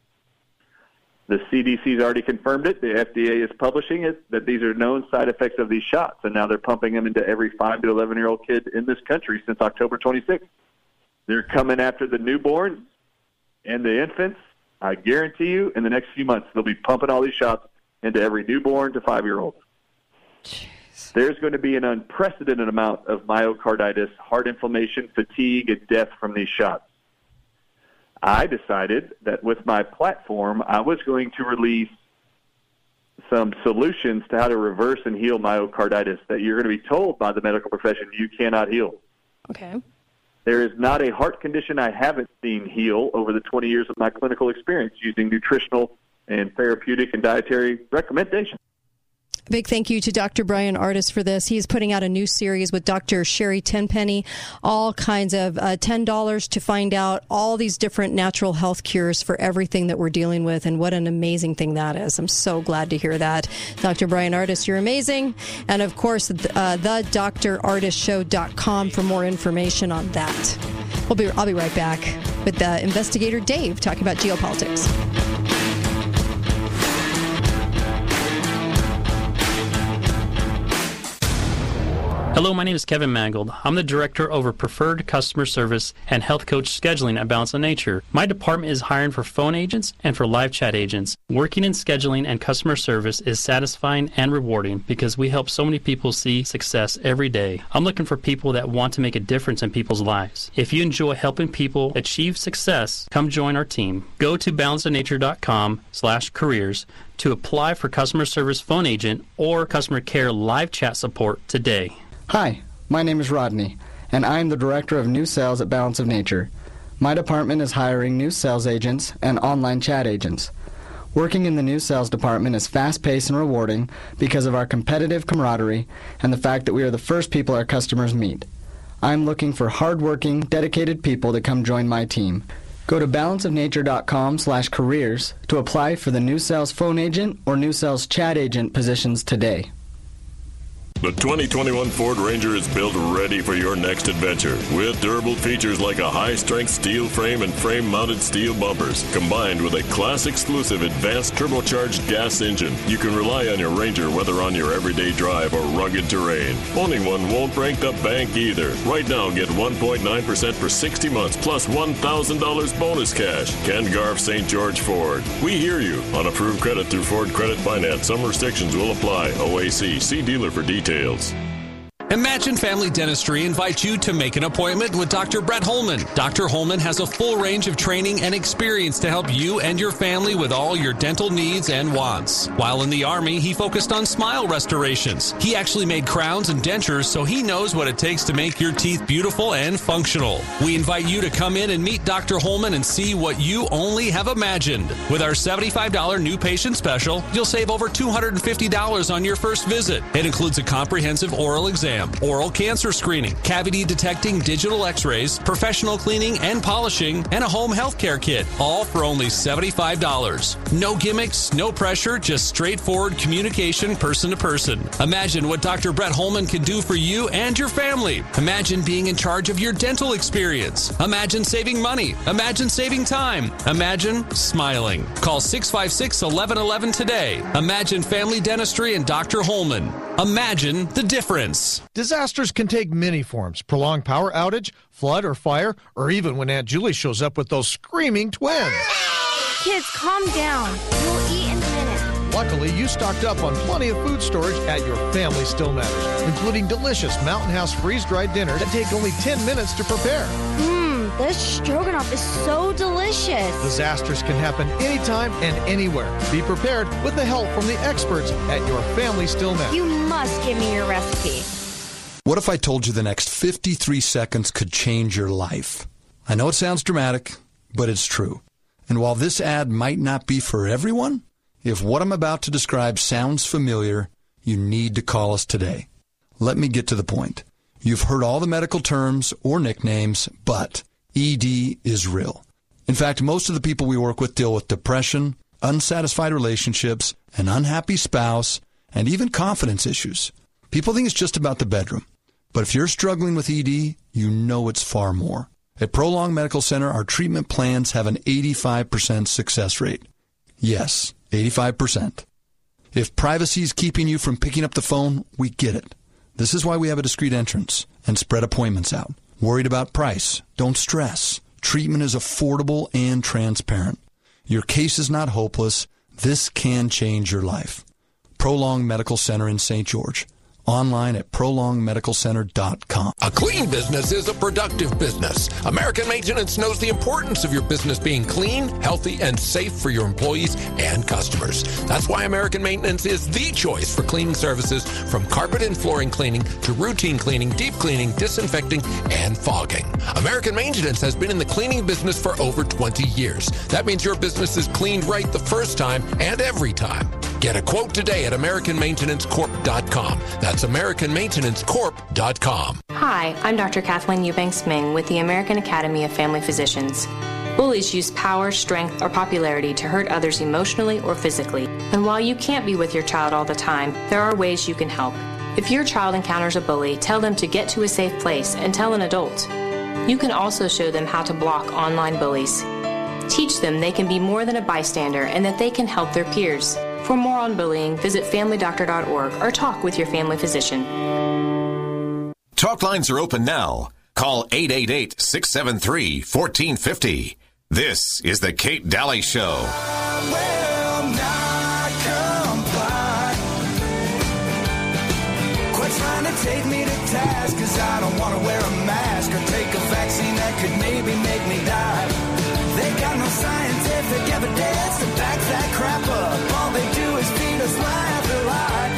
The CDC's already confirmed it. The FDA is publishing it that these are known side effects of these shots, and now they're pumping them into every five to eleven year old kid in this country since October 26th. They're coming after the newborns and the infants. I guarantee you, in the next few months, they'll be pumping all these shots into every newborn to five year old. There's going to be an unprecedented amount of myocarditis, heart inflammation, fatigue, and death from these shots. I decided that with my platform, I was going to release some solutions to how to reverse and heal myocarditis that you're going to be told by the medical profession you cannot heal. Okay. There is not a heart condition I haven't seen heal over the 20 years of my clinical experience using nutritional and therapeutic and dietary recommendations. Big thank you to Dr. Bryan Ardis for this. He's putting out a new series with Dr. Sherri Tenpenny, all kinds of uh, $10 to find out all these different natural health cures for everything that we're dealing with. And what an amazing thing that is. I'm so glad to hear that. Dr. Bryan Ardis, you're amazing. And of course, uh, the drardisshow.com for more information on that. We'll be, I'll be right back with the investigator Dave talking about geopolitics. Hello, my name is Kevin Mangold. I'm the Director over Preferred Customer Service and Health Coach Scheduling at Balance of Nature. My department is hiring for phone agents and for live chat agents. Working in scheduling and customer service is satisfying and rewarding because we help so many people see success every day. I'm looking for people that want to make a difference in people's lives. If you enjoy helping people achieve success, come join our team. Go to balanceofnature.com slash careers to apply for customer service phone agent or customer care live chat support today. Hi, my name is Rodney, and I am the Director of New Sales at Balance of Nature. My department is hiring new sales agents and online chat agents. Working in the new sales department is fast paced and rewarding because of our competitive camaraderie and the fact that we are the first people our customers meet. I'm looking for hardworking, dedicated people to come join my team. Go to balanceofnature.com slash careers to apply for the new sales phone agent or new sales chat agent positions today. The 2021 Ford Ranger is built ready for your next adventure with durable features like a high strength steel frame and frame mounted steel bumpers, combined with a class exclusive advanced turbocharged gas engine. You can rely on your Ranger whether on your everyday drive or rugged terrain. Owning one won't break the bank either. Right now, get 1.9% for 60 months plus $1,000 bonus cash. Ken Garff St. George Ford. We hear you. On approved credit through Ford Credit Finance, some restrictions will apply. OAC. See dealer for details details. Imagine Family Dentistry invites you to make an appointment with Dr. Brett Holman. Dr. Holman has a full range of training and experience to help you and your family with all your dental needs and wants. While in the Army, he focused on smile restorations. He actually made crowns and dentures, so he knows what it takes to make your teeth beautiful and functional. We invite you to come in and meet Dr. Holman and see what you only have imagined. With our $75 new patient special, you'll save over $250 on your first visit. It includes a comprehensive oral exam oral cancer screening, cavity detecting digital x rays, professional cleaning and polishing, and a home health care kit, all for only $75. No gimmicks, no pressure, just straightforward communication person to person. Imagine what Dr. Brett Holman can do for you and your family. Imagine being in charge of your dental experience. Imagine saving money. Imagine saving time. Imagine smiling. Call 656 1111 today. Imagine Family Dentistry and Dr. Holman. Imagine the difference. Disasters can take many forms prolonged power outage, flood, or fire, or even when Aunt Julie shows up with those screaming twins. Kids, calm down. We'll eat in a minute. Luckily, you stocked up on plenty of food storage at your Family Still Matters, including delicious Mountain House freeze dried dinner that take only 10 minutes to prepare. Mmm, this stroganoff is so delicious. Disasters can happen anytime and anywhere. Be prepared with the help from the experts at your Family Still Matters. You must give me your recipe. What if I told you the next 53 seconds could change your life? I know it sounds dramatic, but it's true. And while this ad might not be for everyone, if what I'm about to describe sounds familiar, you need to call us today. Let me get to the point. You've heard all the medical terms or nicknames, but ED is real. In fact, most of the people we work with deal with depression, unsatisfied relationships, an unhappy spouse, and even confidence issues. People think it's just about the bedroom. But if you're struggling with ED, you know it's far more. At Prolong Medical Center, our treatment plans have an 85% success rate. Yes, 85%. If privacy is keeping you from picking up the phone, we get it. This is why we have a discreet entrance and spread appointments out. Worried about price? Don't stress. Treatment is affordable and transparent. Your case is not hopeless. This can change your life. Prolong Medical Center in St. George. Online at prolongmedicalcenter.com. A clean business is a productive business. American Maintenance knows the importance of your business being clean, healthy, and safe for your employees and customers. That's why American Maintenance is the choice for cleaning services from carpet and flooring cleaning to routine cleaning, deep cleaning, disinfecting, and fogging. American Maintenance has been in the cleaning business for over 20 years. That means your business is cleaned right the first time and every time. Get a quote today at AmericanMaintenanceCorp.com. That's AmericanMaintenanceCorp.com. Hi, I'm Dr. Kathleen Eubanks Ming with the American Academy of Family Physicians. Bullies use power, strength, or popularity to hurt others emotionally or physically. And while you can't be with your child all the time, there are ways you can help. If your child encounters a bully, tell them to get to a safe place and tell an adult. You can also show them how to block online bullies. Teach them they can be more than a bystander and that they can help their peers. For more on bullying, visit familydoctor.org or talk with your family physician. Talk lines are open now. Call 888 673 1450. This is The Kate Dalley Show. Quit trying to take me to task, cause I don't wanna wear a mask or take a vaccine that could maybe make me die. They got no scientific evidence to back that crap up. All they do is feed us lie after lie.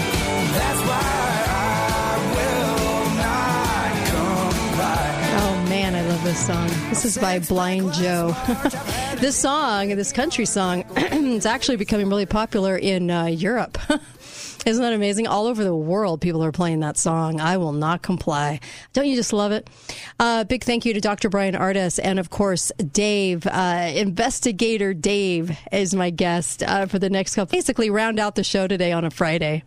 That's why I will not comply. Oh man, I love this song. This is by Blind Joe. [laughs] this song, this country song, [clears throat] it's actually becoming really popular in uh, Europe. [laughs] [laughs] Isn't that amazing? All over the world, people are playing that song. I will not comply. Don't you just love it? Uh, big thank you to Dr. Bryan Ardis and, of course, Dave. Uh, Investigator Dave is my guest uh, for the next couple. Basically, round out the show today on a Friday.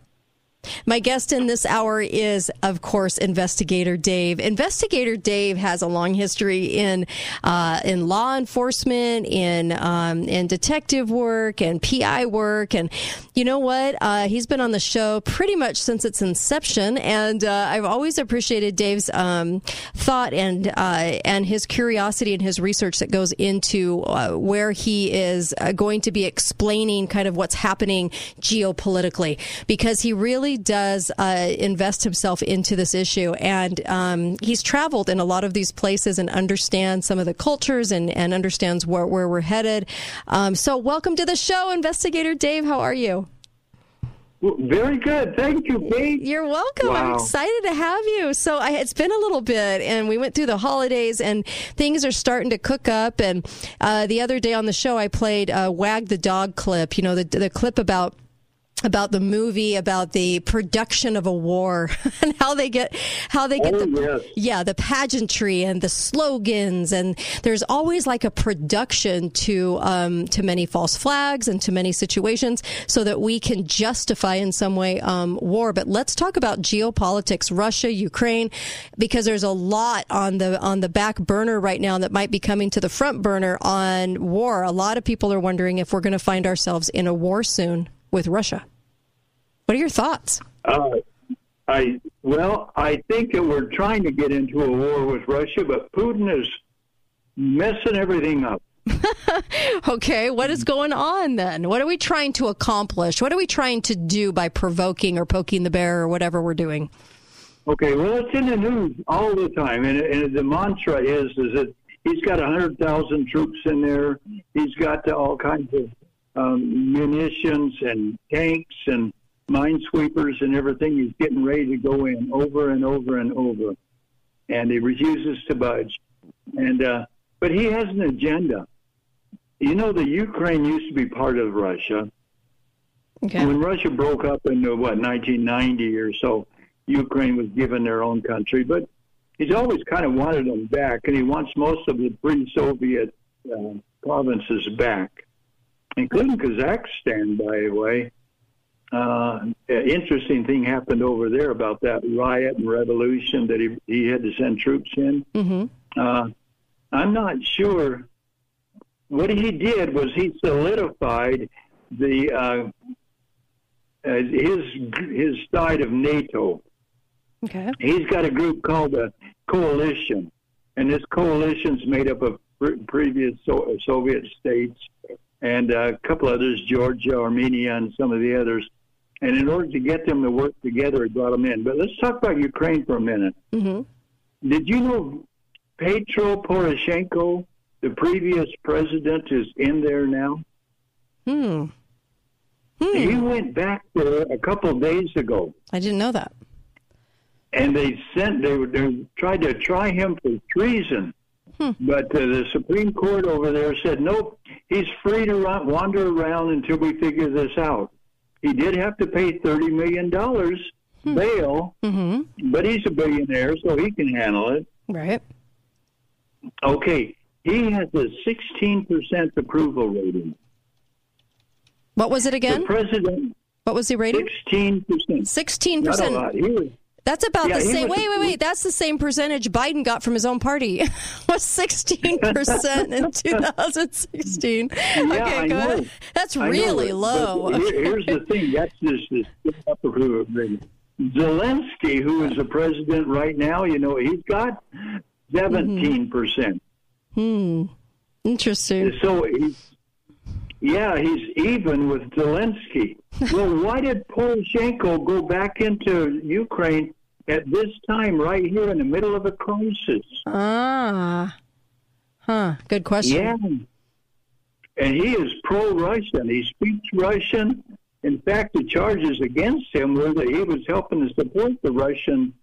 My guest in this hour is, of course, Investigator Dave. Investigator Dave has a long history in uh, in law enforcement, in um, in detective work, and PI work, and you know what? Uh, he's been on the show pretty much since its inception, and uh, I've always appreciated Dave's um, thought and uh, and his curiosity and his research that goes into uh, where he is uh, going to be explaining kind of what's happening geopolitically, because he really does uh, invest himself into this issue, and um, he's traveled in a lot of these places and understands some of the cultures and, and understands where, where we're headed. Um, so, welcome to the show, Investigator Dave. How are you? Very good. Thank you, Kate. You're welcome. I'm excited to have you. So I, it's been a little bit, and we went through the holidays, and things are starting to cook up. And uh, the other day on the show, I played uh, "Wag the Dog" clip. You know, the the clip about about the movie about the production of a war [laughs] and how they get how they get the yeah the pageantry and the slogans and there's always like a production to um, to many false flags and to many situations so that we can justify in some way um, war. But let's talk about geopolitics Russia Ukraine because there's a lot on the on the back burner right now that might be coming to the front burner on war. A lot of people are wondering if we're going to find ourselves in a war soon with Russia what are your thoughts? Uh, I well, I think that we're trying to get into a war with Russia, but Putin is messing everything up. [laughs] Okay, what is going on then? What are we trying to accomplish? What are we trying to do by provoking or poking the bear or whatever we're doing? Okay, well, it's in the news all the time, and, and the mantra is is that he's got a hundred thousand troops in there. He's got all kinds of um, munitions and tanks and minesweepers and everything. He's getting ready to go in over and over and over, and he refuses to budge. And uh, but he has an agenda. You know, the Ukraine used to be part of Russia. Okay. When Russia broke up in uh, what 1990 or so, Ukraine was given their own country, but he's always kind of wanted them back, and he wants most of the pre-Soviet uh, provinces back, including Kazakhstan, by the way. Uh, interesting thing happened over there about that riot and revolution that he he had to send troops in. Mm-hmm. Uh, I'm not sure. What he did was he solidified the uh, uh, his his side of NATO. Okay. He's got a group called the Coalition, and this coalition's made up of pre- previous so- Soviet states and uh, a couple others, Georgia, Armenia, and some of the others. And in order to get them to work together, he brought them in. But let's talk about Ukraine for a minute. Mm-hmm. Did you know Petro Poroshenko, the previous president, is in there now? Hmm. He went back there a couple of days ago, I didn't know that. and they sent they, were- they tried to try him for treason. But uh, the Supreme Court over there said, nope, he's free to wander around until we figure this out. He did have to pay $30 million hmm. bail, mm-hmm. but he's a billionaire, so he can handle it. Right. Okay, he has a 16% approval rating. What was it again? The president, What was the rating? 16%. 16%. Not a lot. He was, That's about Yeah, the same. was- Wait, wait, wait. That's the same percentage Biden got from his own party. [laughs] was 16% [laughs] in 2016. Yeah, okay, go know. ahead. That's I know, really but- low. here- here's the thing. That's just this. Zelensky, who is the president right now, you know, he's got 17%. percent Hmm. Interesting. So he's, yeah, he's even with Zelensky. well, [laughs] why did Poroshenko go back into Ukraine at this time, right here in the middle of a crisis? Ah. Huh. Good question. Yeah. And he is pro Russian. He speaks Russian. In fact, the charges against him were that he was helping to support the Russian,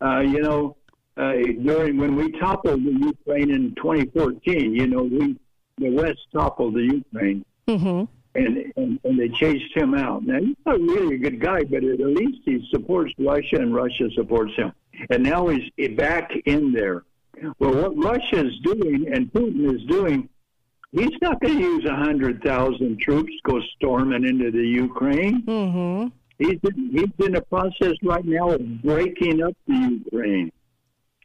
uh, you know, uh, during when we toppled the Ukraine in 2014. You know, we the West toppled the Ukraine, Mm-hmm. and, and and they chased him out. Now he's not really a good guy, but at least he supports Russia, and Russia supports him. And now he's back in there. Well, what Russia is doing and Putin is doing, he's not going to use a hundred thousand troops go storming into the Ukraine. Mm-hmm. He's in, he's in a process right now of breaking up the Ukraine.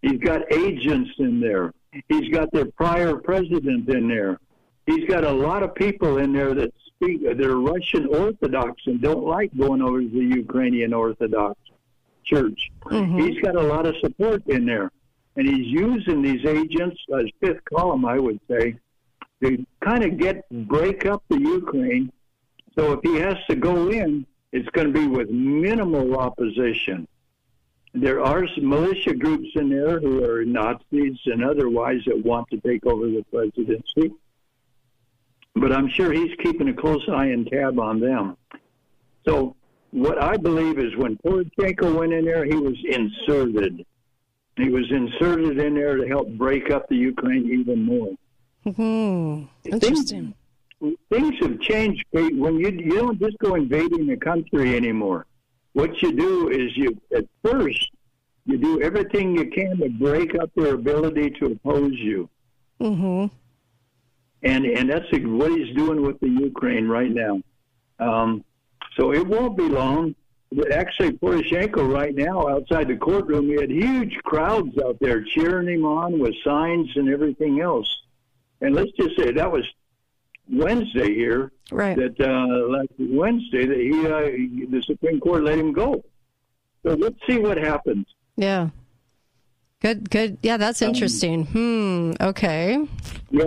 He's got agents in there. He's got their prior president in there. He's got a lot of people in there that speak. They're Russian Orthodox and don't like going over to the Ukrainian Orthodox Church. Mm-hmm. He's got a lot of support in there, and he's using these agents as fifth column, I would say, to kind of get break up the Ukraine. So if he has to go in, it's going to be with minimal opposition. There are some militia groups in there who are Nazis and otherwise that want to take over the presidency. But I'm sure he's keeping a close eye and tab on them. So what I believe is when Poroshenko went in there, he was inserted. He was inserted in there to help break up the Ukraine even more. Hmm. Interesting. Things have changed Kate. when you you don't just go invading a country anymore. What you do is you at first you do everything you can to break up their ability to oppose you, Mm-hmm. And and that's what he's doing with the Ukraine right now. Um, so it won't be long. Actually, Poroshenko right now outside the courtroom, he had huge crowds out there cheering him on with signs and everything else. And let's just say that was Wednesday here. Right. That uh, last Wednesday that he, uh, the Supreme Court let him go. So let's see what happens. Yeah. Good, good. Yeah, that's Um, interesting. Hmm. Okay. Yeah,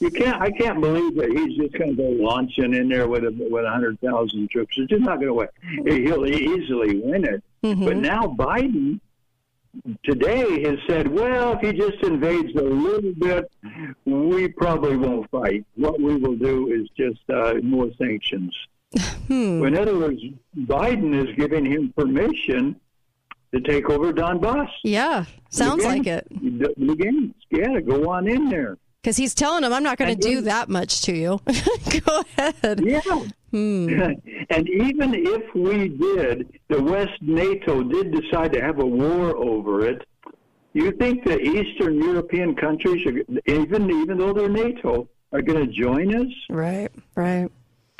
you can't. I can't believe that he's just going to go launching in there with a with a hundred thousand troops. It's just not going to win. He'll easily win it. But now Biden today has said, well, if he just invades a little bit, we probably won't fight. What we will do is just uh, more sanctions. [laughs] Hmm. In other words, Biden is giving him permission to take over Donbass. Yeah. Sounds like it. Lugansk, yeah, go on in there. Because he's telling him, I'm not going to do that much to you. [laughs] Go ahead. Yeah. Hmm. [laughs] and even if we did, the West NATO did decide to have a war over it. You think the Eastern European countries, are, even even though they're NATO, are going to join us? Right. Right.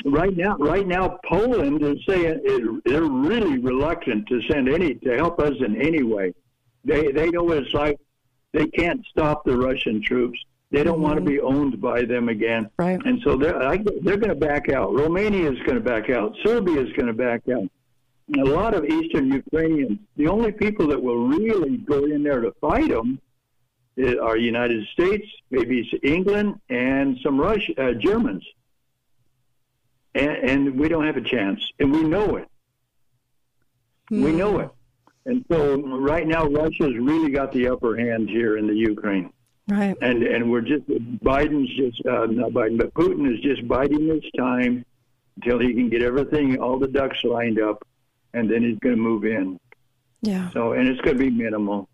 Right now, right now, Poland is saying it, they're really reluctant to send any to help us in any way. They they know what it's like. They can't stop the Russian troops. They don't want to be owned by them again. Right. And so they're I, they're going to back out. Romania is going to back out. Serbia is going to back out. A lot of Eastern Ukrainians. The only people that will really go in there to fight them uh, are United States, maybe England, and some Rush uh, Germans, and, and we don't have a chance, and we know it. We know it, and so right now Russia's really got the upper hand here in the Ukraine. Right. And and we're just Biden's just uh, not Biden, but Putin is just biding his time until he can get everything, all the ducks lined up, and then he's going to move in. Yeah. So and it's going to be minimal,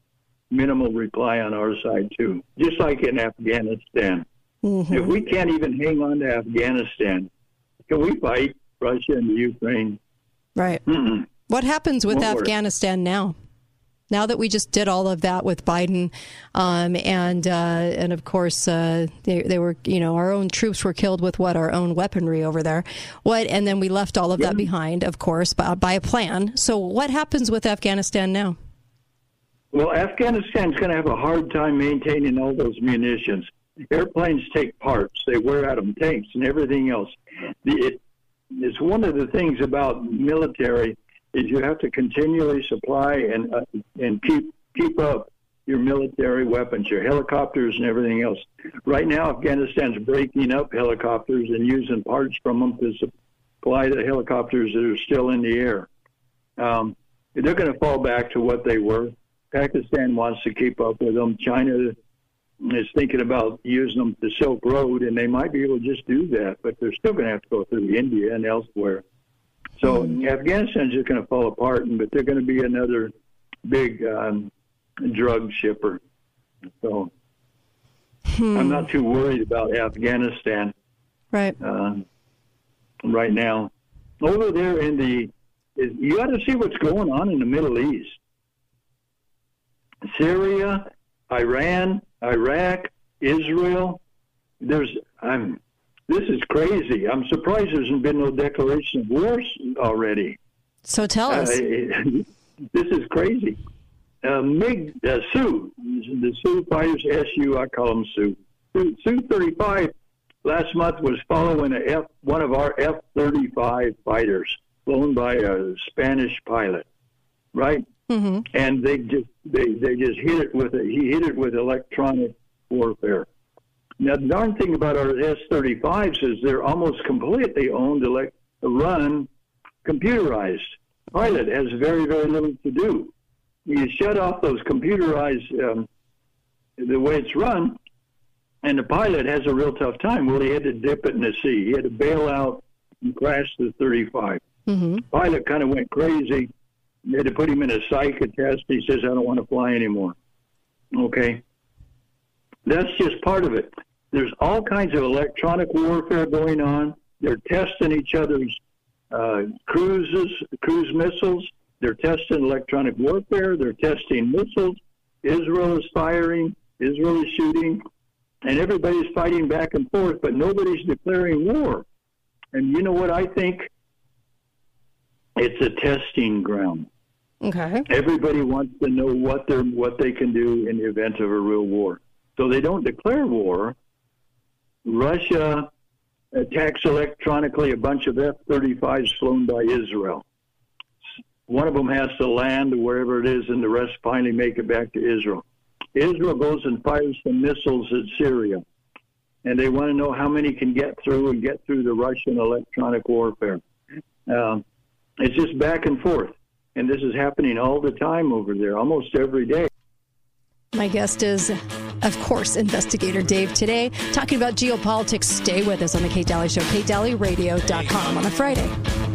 minimal reply on our side too, just like in Afghanistan. Mm-hmm. If we can't even hang on to Afghanistan, can we fight Russia and Ukraine? Right. Mm-mm. What happens with Won't work. Afghanistan now? Now that we just did all of that with Biden, um, and uh, and of course uh, they they were you know our own troops were killed with what our own weaponry over there, what and then we left all of that behind, of course, by, by a plan. So what happens with Afghanistan now? Well, Afghanistan's going to have a hard time maintaining all those munitions. Airplanes take parts; they wear out them, tanks and everything else. It, it's one of the things about military is you have to continually supply and uh, and keep keep up your military weapons, your helicopters and everything else. Right now, Afghanistan's breaking up helicopters and using parts from them to supply the helicopters that are still in the air. Um, they're going to fall back to what they were. Pakistan wants to keep up with them. China is thinking about using them the Silk Road, and they might be able to just do that, but they're still going to have to go through India and elsewhere. So Afghanistan's just going to fall apart, and- but they're going to be another big um, drug shipper. So I'm not too worried about Afghanistan Right. uh, right now. Over there in the, you got to see what's going on in the Middle East. Syria, Iran, Iraq, Israel. There's, I'm, this is crazy. I'm surprised there hasn't been no declaration of war already. So tell us. Uh, [laughs] this is crazy. Uh, MiG, uh, Su, the Su fighters, SU, I call them Su. Su, Su 35 last month was following a F, one of our F 35 fighters flown by a Spanish pilot, right? Mm-hmm. And they just they, they just hit it with a, he hit it with electronic warfare. Now the darn thing about our S 35s is they're almost completely owned, elect, run, computerized. Pilot has very very little to do. You shut off those computerized um, the way it's run, and the pilot has a real tough time. Well, he had to dip it in the sea. He had to bail out and crash the 35. Mm-hmm. Pilot kind of went crazy. They had to put him in a psych test. He says, I don't want to fly anymore. Okay. That's just part of it. There's all kinds of electronic warfare going on. They're testing each other's uh, cruises, cruise missiles. They're testing electronic warfare. They're testing missiles. Israel is firing. Israel is shooting. And everybody's fighting back and forth, but nobody's declaring war. And you know what I think? It's a testing ground. Okay. Everybody wants to know what they what they can do in the event of a real war. So they don't declare war. Russia attacks electronically a bunch of F-35s flown by Israel. One of them has to land wherever it is, and the rest finally make it back to Israel. Israel goes and fires some missiles at Syria, and they want to know how many can get through and get through the Russian electronic warfare. Um, it's just back and forth, and this is happening all the time over there, almost every day. My guest is, of course, investigator Dave today, talking about geopolitics. Stay with us on the Kate Dalley Show, katedalleyradio.com on a Friday.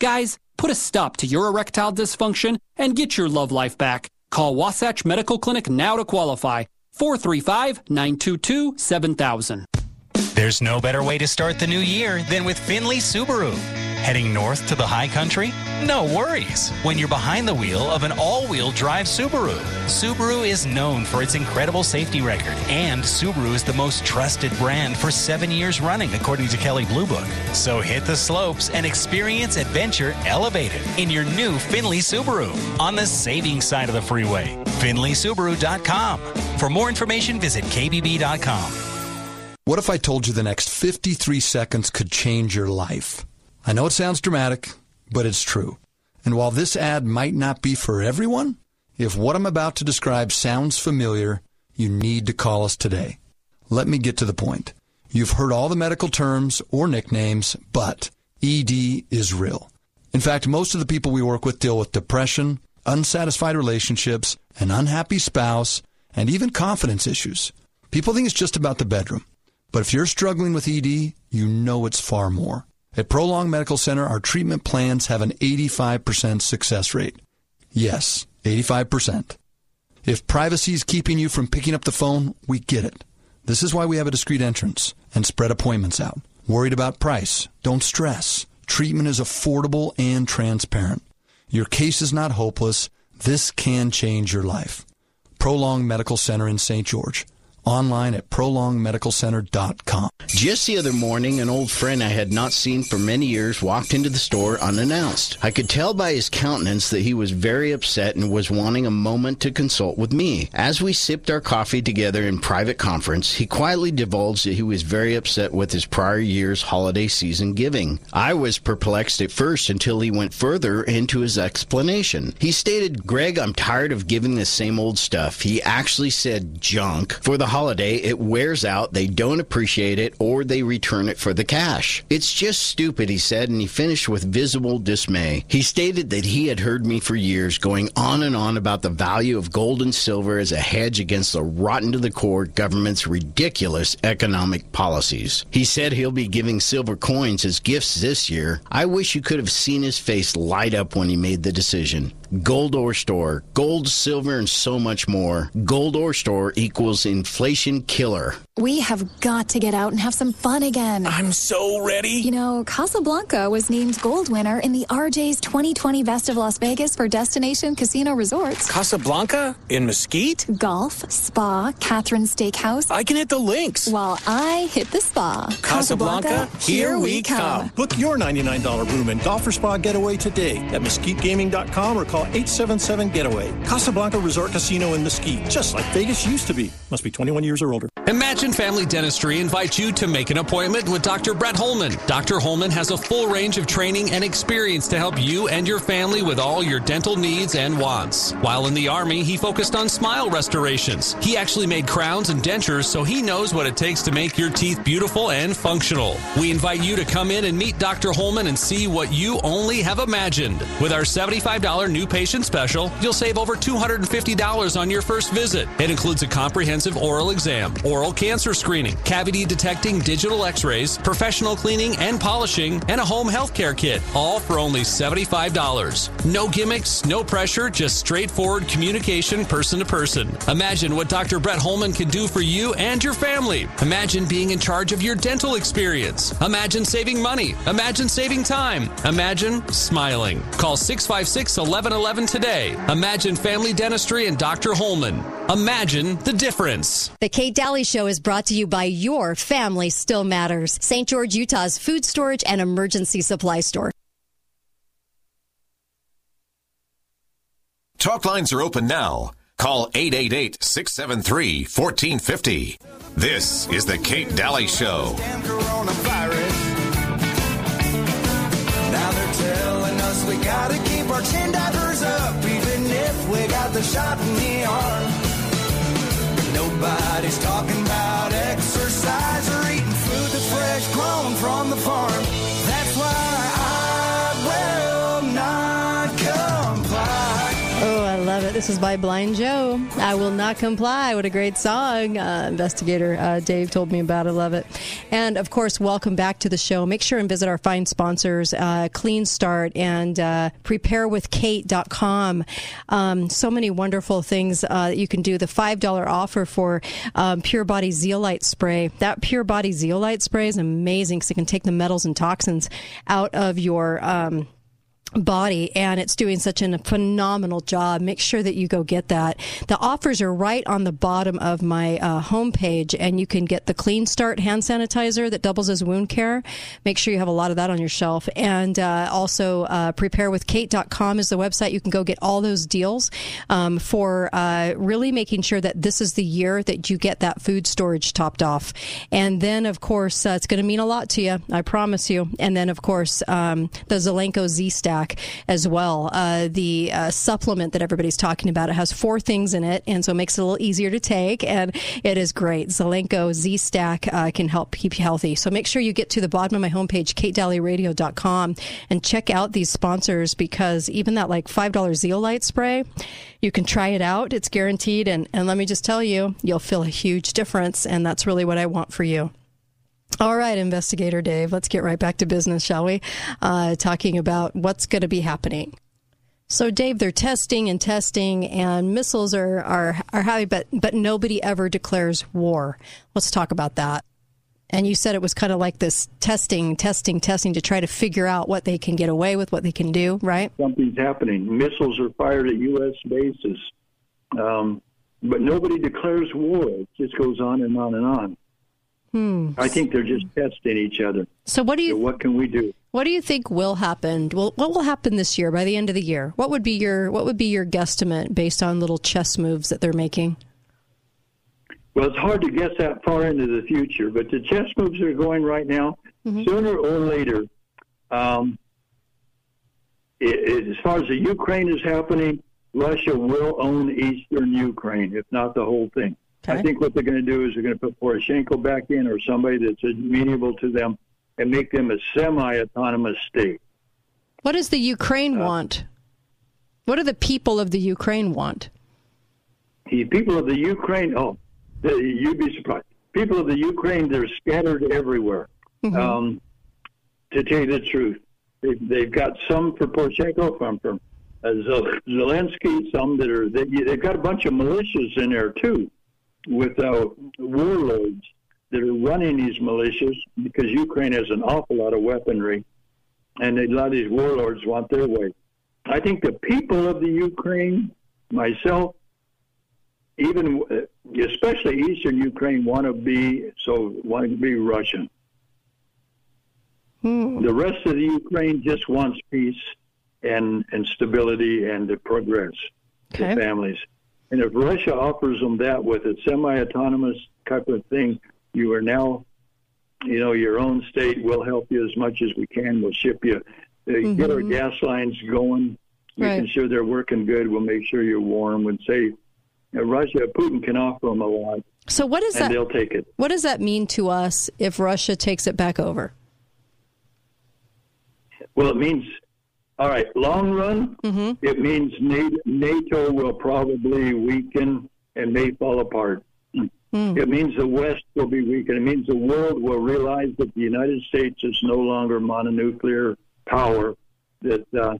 Guys, put a stop to your erectile dysfunction and get your love life back. Call Wasatch Medical Clinic now to qualify. 435 922 7000. There's no better way to start the new year than with Findlay Subaru. Heading north to the high country? No worries when you're behind the wheel of an all wheel drive Subaru. Subaru is known for its incredible safety record, and Subaru is the most trusted brand for seven years running, according to Kelley Blue Book. So hit the slopes and experience adventure elevated in your new Findlay Subaru on the saving side of the freeway. FindlaySubaru.com. For more information, visit KBB.com. What if I told you the next 53 seconds could change your life? I know it sounds dramatic, but it's true. And while this ad might not be for everyone, if what I'm about to describe sounds familiar, you need to call us today. Let me get to the point. You've heard all the medical terms or nicknames, but ED is real. In fact, most of the people we work with deal with depression, unsatisfied relationships, an unhappy spouse, and even confidence issues. People think it's just about the bedroom. But if you're struggling with ED, you know it's far more. At Prolong Medical Center, our treatment plans have an 85% success rate. Yes, 85%. If privacy is keeping you from picking up the phone, we get it. This is why we have a discreet entrance and spread appointments out. Worried about price? Don't stress. Treatment is affordable and transparent. Your case is not hopeless. This can change your life. Prolong Medical Center in St. George online at prolongmedicalcenter.com. Just the other morning, an old friend I had not seen for many years walked into the store unannounced. I could tell by his countenance that he was very upset and was wanting a moment to consult with me. As we sipped our coffee together in private conference, he quietly divulged that he was very upset with his prior year's holiday season giving. I was perplexed at first until he went further into his explanation. He stated, Greg, I'm tired of giving the same old stuff. He actually said junk for the holiday, it wears out, they don't appreciate it, or they return it for the cash. It's just stupid, he said, and he finished with visible dismay. He stated that he had heard me for years going on and on about the value of gold and silver as a hedge against the rotten to the core government's ridiculous economic policies. He said he'll be giving silver coins as gifts this year. I wish you could have seen his face light up when he made the decision. Gold Ore Store. Gold, silver, and so much more. Gold Ore Store equals inflation killer. We have got to get out and have some fun again. I'm so ready. You know, Casablanca was named gold winner in the RJ's 2020 Best of Las Vegas for Destination Casino Resorts. Casablanca? In Mesquite? Golf, spa, Catherine Steakhouse. I can hit the links. While I hit the spa. Casablanca, here we come. Book your $99 room and golf or spa getaway today at mesquitegaming.com or call 877 Getaway. Casablanca Resort Casino in Mesquite, just like Vegas used to be. Must be 21 years or older. Imagine Family Dentistry invites you to make an appointment with Dr. Brett Holman. Dr. Holman has a full range of training and experience to help you and your family with all your dental needs and wants. While in the Army, he focused on smile restorations. He actually made crowns and dentures, so he knows what it takes to make your teeth beautiful and functional. We invite you to come in and meet Dr. Holman and see what you only have imagined. With our $75 new patient special, you'll save over $250 on your first visit. It includes a comprehensive oral exam, oral cancer screening, cavity detecting digital x rays, professional cleaning and polishing, and a home healthcare kit, all for only $75. No gimmicks, no pressure, just straightforward communication person to person. Imagine what Dr. Brett Holman can do for you and your family. Imagine being in charge of your dental experience. Imagine saving money. Imagine saving time. Imagine smiling. Call 656 11 1111 today. Imagine Family Dentistry and Dr. Holman. Imagine the difference. The Kate Dalley Show is brought to you by Your Family Still Matters, St. George, Utah's food storage and emergency supply store. Talk lines are open now. Call 888 673 1450. This is The Kate Dalley Show. Now they're telling us we gotta keep our chin divers up, even the shot in the arm. Nobody's talking about exercise or eating food that's fresh grown from the farm. Love it. This is by Blind Joe. I will not comply. What a great song. Uh, investigator uh, Dave told me about. I love it. And of course, welcome back to the show. Make sure and visit our fine sponsors, uh, Clean Start and uh, preparewithkate.com. Um, so many wonderful things uh, that you can do. The $5 offer for um, Pure Body Zeolite Spray. That Pure Body Zeolite Spray is amazing because it can take the metals and toxins out of your. Um, body and it's doing such a phenomenal job. Make sure that you go get that. The offers are right on the bottom of my uh, homepage and you can get the clean start hand sanitizer that doubles as wound care. Make sure you have a lot of that on your shelf. And uh, also uh, preparewithkate.com is the website. You can go get all those deals um, for uh, really making sure that this is the year that you get that food storage topped off. And then of course uh, it's going to mean a lot to you i promise you. And then of course um, the zelenko z stack as well. Uh, the uh, supplement that everybody's talking about, it has four things in it, and so it makes it a little easier to take, and it is great. Zelenko Z Stack uh, can help keep you healthy. So make sure you get to the bottom of my homepage, katedalleyradio.com, and check out these sponsors because even that like $5 zeolite spray, you can try it out. It's guaranteed, and, and let me just tell you, you'll feel a huge difference, and that's really what I want for you. All right, Investigator Dave, let's get right back to business, shall we? Uh, talking about what's going to be happening. So, Dave, they're testing and testing, and missiles are are are heavy, but but nobody ever declares war. Let's talk about that. And you said it was kind of like this testing, testing, testing to try to figure out what they can get away with, what they can do, right? Something's happening. Missiles are fired at U.S. bases, um, but nobody declares war. It just goes on and on and on. Hmm. I think they're just testing each other. So, what do you? So what can we do? What do you think will happen? Well, what will happen this year by the end of the year? What would be your what would be your guesstimate based on little chess moves that they're making? Well, it's hard to guess that far into the future, but the chess moves are going right now. Sooner or later, um, it, it, as far as the Ukraine is happening, Russia will own eastern Ukraine, if not the whole thing. I think what they're going to do is they're going to put Poroshenko back in or somebody that's amenable to them and make them a semi-autonomous state. What does the Ukraine want? What do the people of the Ukraine want? The people of the Ukraine, oh, the, you'd be surprised. People of the Ukraine, they're scattered everywhere. Um, to tell you the truth, they've, they've got some for Poroshenko, some for uh, Zelensky, some that are they, they've got a bunch of militias in there too, with uh, warlords that are running these militias because Ukraine has an awful lot of weaponry, and a lot of these warlords want their way. I think the people of the Ukraine, myself, even especially Eastern Ukraine, want to be so want to be Russian. The rest of the Ukraine just wants peace and and stability and to progress Okay. families. And if Russia offers them that with a semi-autonomous type of thing, you are now, you know, your own state. We'll help you as much as we can. We'll ship you, uh, get our Mhm. gas lines going, making Right. sure they're working good. We'll make sure you're warm. And say, uh, Russia, Putin can offer them a lot, So, what is and that? they'll take it. What does that mean to us if Russia takes it back over? Well, it means, all right, long run, it means NATO will probably weaken and may fall apart. It means the West will be weakened. It means the world will realize that the United States is no longer mononuclear power, that, uh,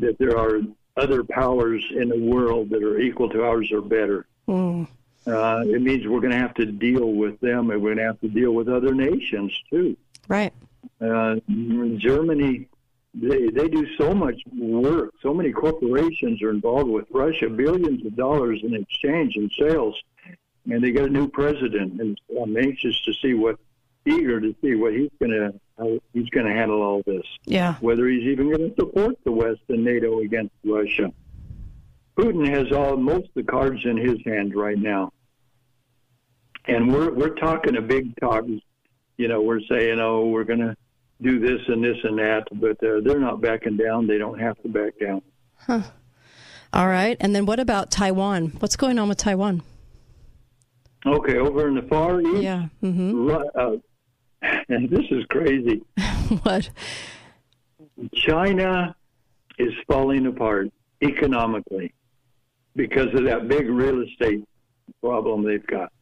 that there are other powers in the world that are equal to ours or better. Mm. Uh, it means we're going to have to deal with them, and we're going to have to deal with other nations too. Right. Uh, Germany they they do so much work. So many corporations are involved with Russia, billions of dollars in exchange and sales, and they got a new president, and I'm anxious to see what, eager to see what he's gonna how he's gonna handle all this. Yeah. Whether he's even going to support the West and NATO against Russia. Putin has all most of the cards in his hand right now, and we're we're talking a big talk. You know, we're saying, oh, we're going to do this and this and that, but uh, they're not backing down. They don't have to back down. Huh. All right. And then what about Taiwan? What's going on with Taiwan? Okay, over in the far east. Yeah. Mm-hmm. Uh, and this is crazy. [laughs] what? China is falling apart economically because of that big real estate problem they've got.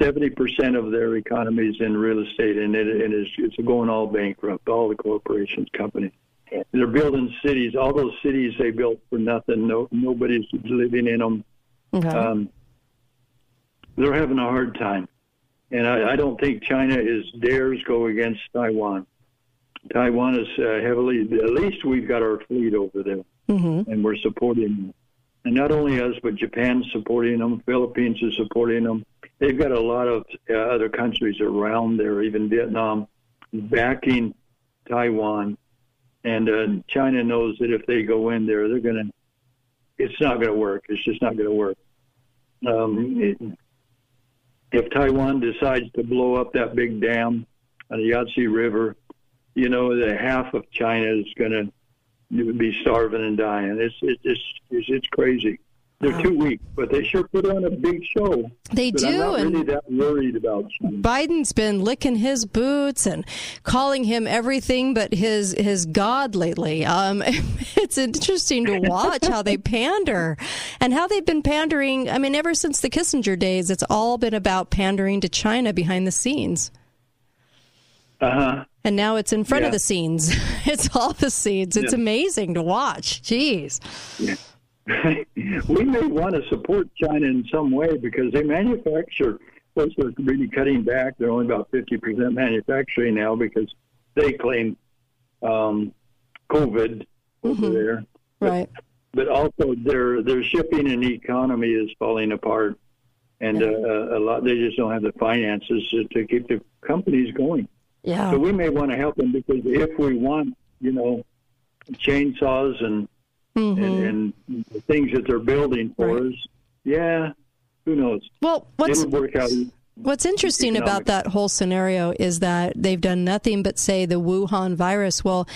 Seventy percent of their economy is in real estate, and it, it is it's going all bankrupt. All the corporations, companies, they're building cities. All those cities they built for nothing. No, nobody's living in them. Okay. Um, they're having a hard time, and I, I don't think China is dares go against Taiwan. Taiwan is uh, heavily. At least we've got our fleet over there, Mm-hmm. and we're supporting them. And not only us, but Japan's supporting them. Philippines is supporting them. They've got a lot of uh, other countries around there, even Vietnam, backing Taiwan. And uh, China knows that if they go in there, they're going to. It's not going to work. It's just not going to work. Um, it, if Taiwan decides to blow up that big dam on the Yangtze River, you know that half of China is going to be starving and dying. It's it's it's, it's crazy. They're too weak, but they sure put on a big show. They do, I'm not really that worried about China. Biden's been licking his boots and calling him everything but his his god lately. Um, [laughs] it's interesting to watch how they pander and how they've been pandering. I mean, ever since the Kissinger days, it's all been about pandering to China behind the scenes. Uh huh. And now it's in front of the scenes. [laughs] It's all the scenes. It's Yeah. amazing to watch. Jeez. [laughs] we may want to support China in some way because they manufacture. They're really cutting back. They're only about fifty percent manufacturing now because they claim um, COVID over there. Right. But also, their their shipping and economy is falling apart, and uh, a lot they just don't have the finances to, to keep the companies going. Yeah. So we may want to help them because if we want, you know, chainsaws and Mm-hmm. and, and the things that they're building for us, yeah, who knows? Well, what's It'll work out. What's interesting about that whole scenario is that they've done nothing but say the Wuhan virus. Well,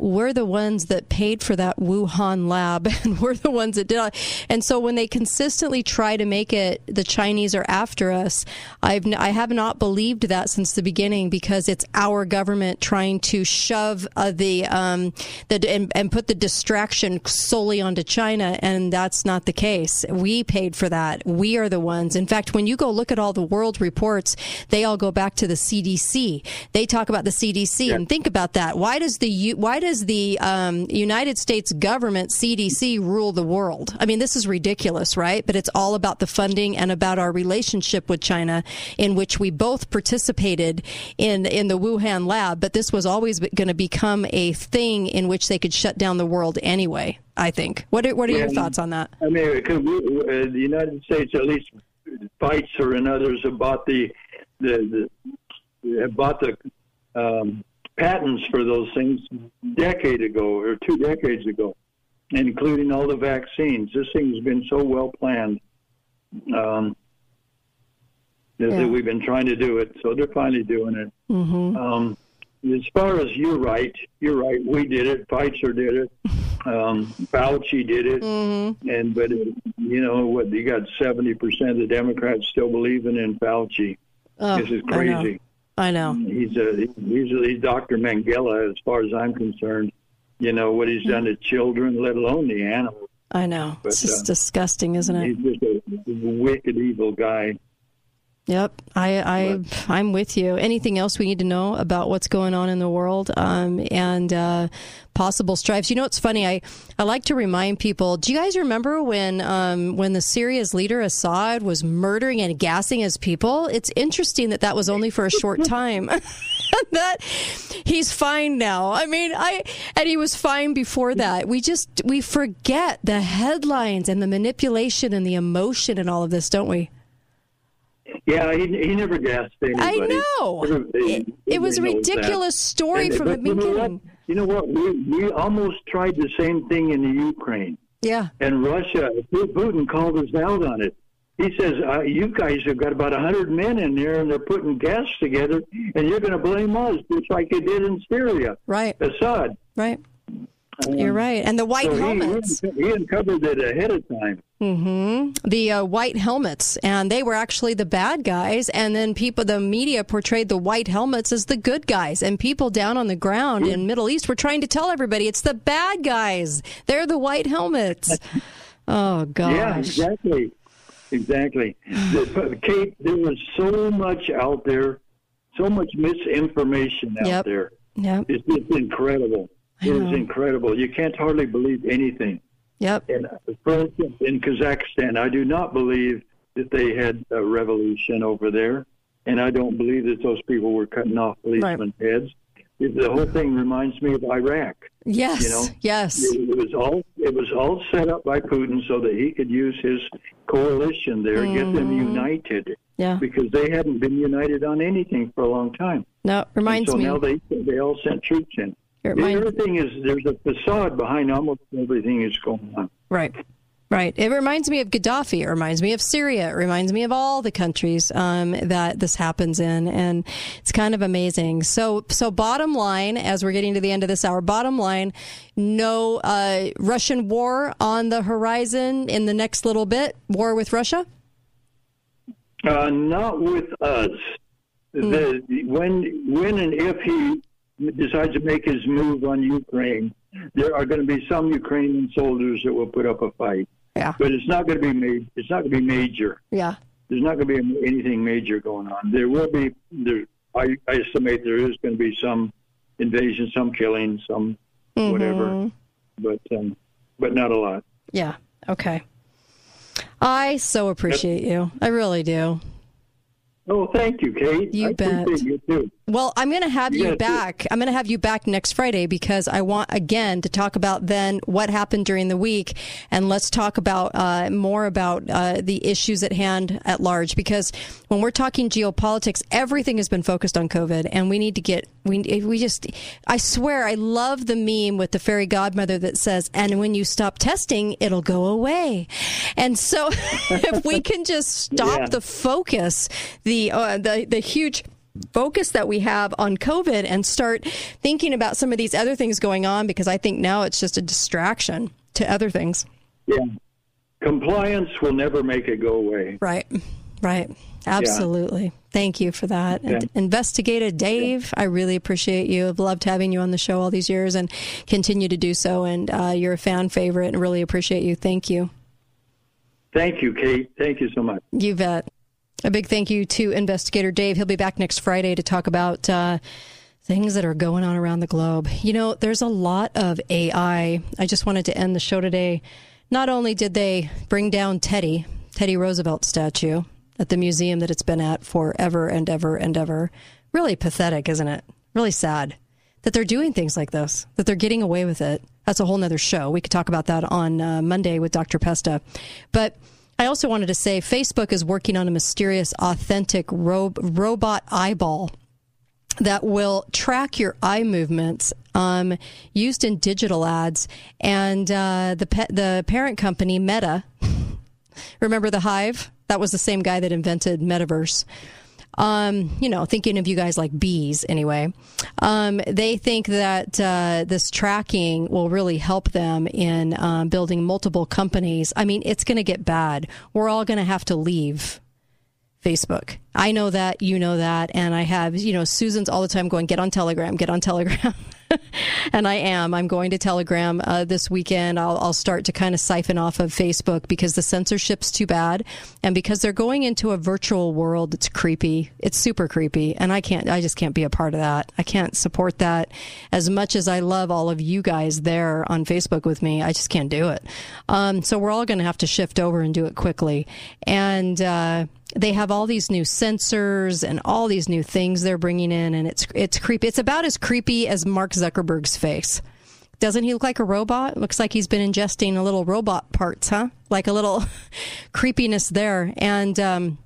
we're the ones that paid for that Wuhan lab, [laughs] and we're the ones that did it. And so when they consistently try to make it the Chinese are after us, I've I have not believed that since the beginning because it's our government trying to shove uh, the um the and, and put the distraction solely onto China, and that's not the case. We paid for that. We are the ones. In fact, when you go look at all the world reports, they all go back to the CDC. They talk about the CDC and think about that. Why does the why does the um, United States government CDC rule the world? I mean, this is ridiculous, right? But it's all about the funding and about our relationship with China, in which we both participated in in the Wuhan lab. But this was always going to become a thing in which they could shut down the world anyway. I think. What are, what are your thoughts on that? I mean, we, uh, the United States, at least Pfizer and others, about the the, the have bought the um, patents for those things decade ago or two decades ago, including all the vaccines. This thing's been so well planned. Um, that- Yeah. that we've been trying to do it, so they're finally doing it. Mm-hmm. Um, as far as you're right, you're right. We did it. Pfizer did it. Um, Fauci did it. Mm-hmm. And but it, you know what? You got seventy percent of the Democrats still believing in Fauci. Oh, this is crazy. I know. He's a he's a, he's Dr. Mengele as far as I'm concerned. You know what he's done to children, let alone the animals. I know. It's just uh, disgusting, isn't it? He's just a wicked, evil guy. Yep, I, I I'm with you. Anything else we need to know about what's going on in the world um, and uh, possible strifes? You know, it's funny. I, I like to remind people. Do you guys remember when um, when the Syria's leader Assad was murdering and gassing his people? It's interesting that that was only for a short [laughs] time. [laughs] that he's fine now. I mean, I and he was fine before that. We just we forget the headlines and the manipulation and the emotion and all of this, don't we? Yeah, he, he never gasped anybody. I know. Everybody- It, it was a knows that. ridiculous story And- from the you know what? beginning. You know what? We we almost tried the same thing in the Ukraine, Yeah. and Russia. Putin called us out on it. He says, uh, "You guys have got about a hundred men in there, and they're putting gas together, and you're going to blame us, just like you did in Syria." Right. Assad. Right. You're right. And the white so helmets. He, he uncovered it ahead of time. Mm-hmm. The uh, white helmets, and they were actually the bad guys, and then people, the media portrayed the white helmets as the good guys, and people down on the ground in Middle East were trying to tell everybody it's the bad guys. They're the white helmets. [laughs] Oh gosh. Yeah, exactly. Exactly. The- Kate, there was so much out there, so much misinformation out Yep. there. Yeah, It's just incredible. It is incredible. You can't hardly believe anything. Yep. And uh, for instance, in Kazakhstan, I do not believe that they had a revolution over there, and I don't believe that those people were cutting off policemen's heads. The whole thing reminds me of Iraq. Yes. You know, yes. It, it was all it was all set up by Putin so that he could use his coalition there, get them Mhm. united. Yeah. Because they hadn't been united on anything for a long time. No, reminds and so me. now they they all sent troops in. It reminds- Everything is there's a facade behind almost everything that's going on. Right. Right. It reminds me of Gaddafi. It reminds me of Syria. It reminds me of all the countries um, that this happens in, and it's kind of amazing. So, so bottom line, as we're getting to the end of this hour, bottom line, no uh, Russian war on the horizon in the next little bit. War with Russia. Uh, not with us. Hmm. The, when when and if he decides to make his move on Ukraine, there are going to be some Ukrainian soldiers that will put up a fight. Yeah. But it's not going to be ma- It's not going to be major. Yeah. There's not going to be anything major going on. There will be. There, I, I estimate there is going to be some invasion, some killing, some whatever, Mhm. but um, but not a lot. Yeah. Okay. I so appreciate you. I really do. Oh, thank you, Kate. You I bet. you too. Well, I'm going to have You back. I'm going to have you back next Friday because I want again to talk about then what happened during the week, and let's talk about uh, more about uh, the issues at hand at large. Because when we're talking geopolitics, everything has been focused on COVID, and we need to get we we just. I swear, I love the meme with the fairy godmother that says, "And when you stop testing, it'll go away." And so, [laughs] if we can just [laughs] stop Yeah. the focus, the uh, the the huge focus that we have on COVID and start thinking about some of these other things going on because I think now it's just a distraction to other things. Yeah. Compliance will never make it go away. Right. Right. Absolutely. Thank you for that. And Yeah. Investigator Dave, I really appreciate you. I've loved having you on the show all these years and continue to do so. And uh, you're a fan favorite and really appreciate you. Thank you. Thank you, Kate. Thank you so much. You bet. A big thank you to Investigator Dave. He'll be back next Friday to talk about uh, things that are going on around the globe. You know, there's a lot of AI. I just wanted to end the show today. Not only did they bring down Teddy, Teddy Roosevelt statue at the museum that it's been at forever and ever and ever. Really pathetic, isn't it? Really sad that they're doing things like this, that they're getting away with it. That's a whole nother show. We could talk about that on uh, Monday with Dr. Pesta. But I also wanted to say Facebook is working on a mysterious, authentic ro- robot eyeball that will track your eye movements um, used in digital ads. And uh, the, pe- the parent company, Meta, [laughs] remember the Hive? That was the same guy that invented Metaverse um, you know, thinking of you guys like bees anyway. Um, they think that uh, this tracking will really help them in um, building multiple companies. I mean, it's going to get bad. We're all going to have to leave Facebook. I know that, you know that, and I have, you know, Susan's all the time going, get on Telegram, get on Telegram. [laughs] [laughs] and I am. I'm going to Telegram uh, this weekend. I'll, I'll start to kind of siphon off of Facebook because the censorship's too bad, and because they're going into a virtual world. It's creepy. It's super creepy, and I can't. I just can't be a part of that. I can't support that as much as I love all of you guys there on Facebook with me. I just can't do it. Um, so we're all going to have to shift over and do it quickly, and. Uh, they have all these new sensors and all these new things they're bringing in, and it's it's creepy. It's about as creepy as Mark Zuckerberg's face. Doesn't he look like a robot? Looks like he's been ingesting a little robot parts, huh? Like a little [laughs] creepiness there. And um,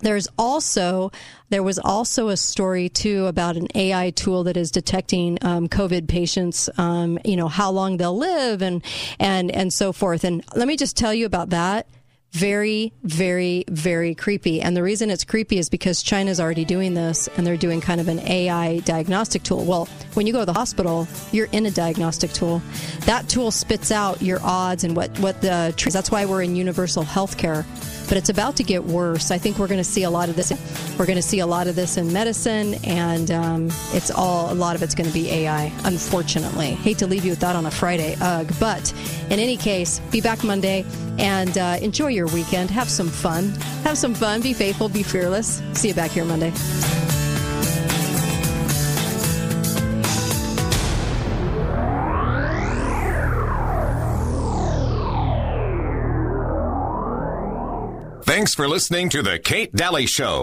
there's also there was also a story too about an AI tool that is detecting um, COVID patients, um, you know, how long they'll live and and and so forth. And let me just tell you about that very, very, very creepy. And the reason it's creepy is because China's already doing this and they're doing kind of an AI diagnostic tool. Well, when you go to the hospital, you're in a diagnostic tool. That tool spits out your odds and what, what the, that's why we're in universal health care but it's about to get worse. I think we're going to see a lot of this. We're going to see a lot of this in medicine, and um, it's all a lot of it's going to be AI. Unfortunately, hate to leave you with that on a Friday, ugh. But in any case, be back Monday and uh, enjoy your weekend. Have some fun. Have some fun. Be faithful. Be fearless. See you back here Monday. Thanks for listening to The Kate Dalley Show.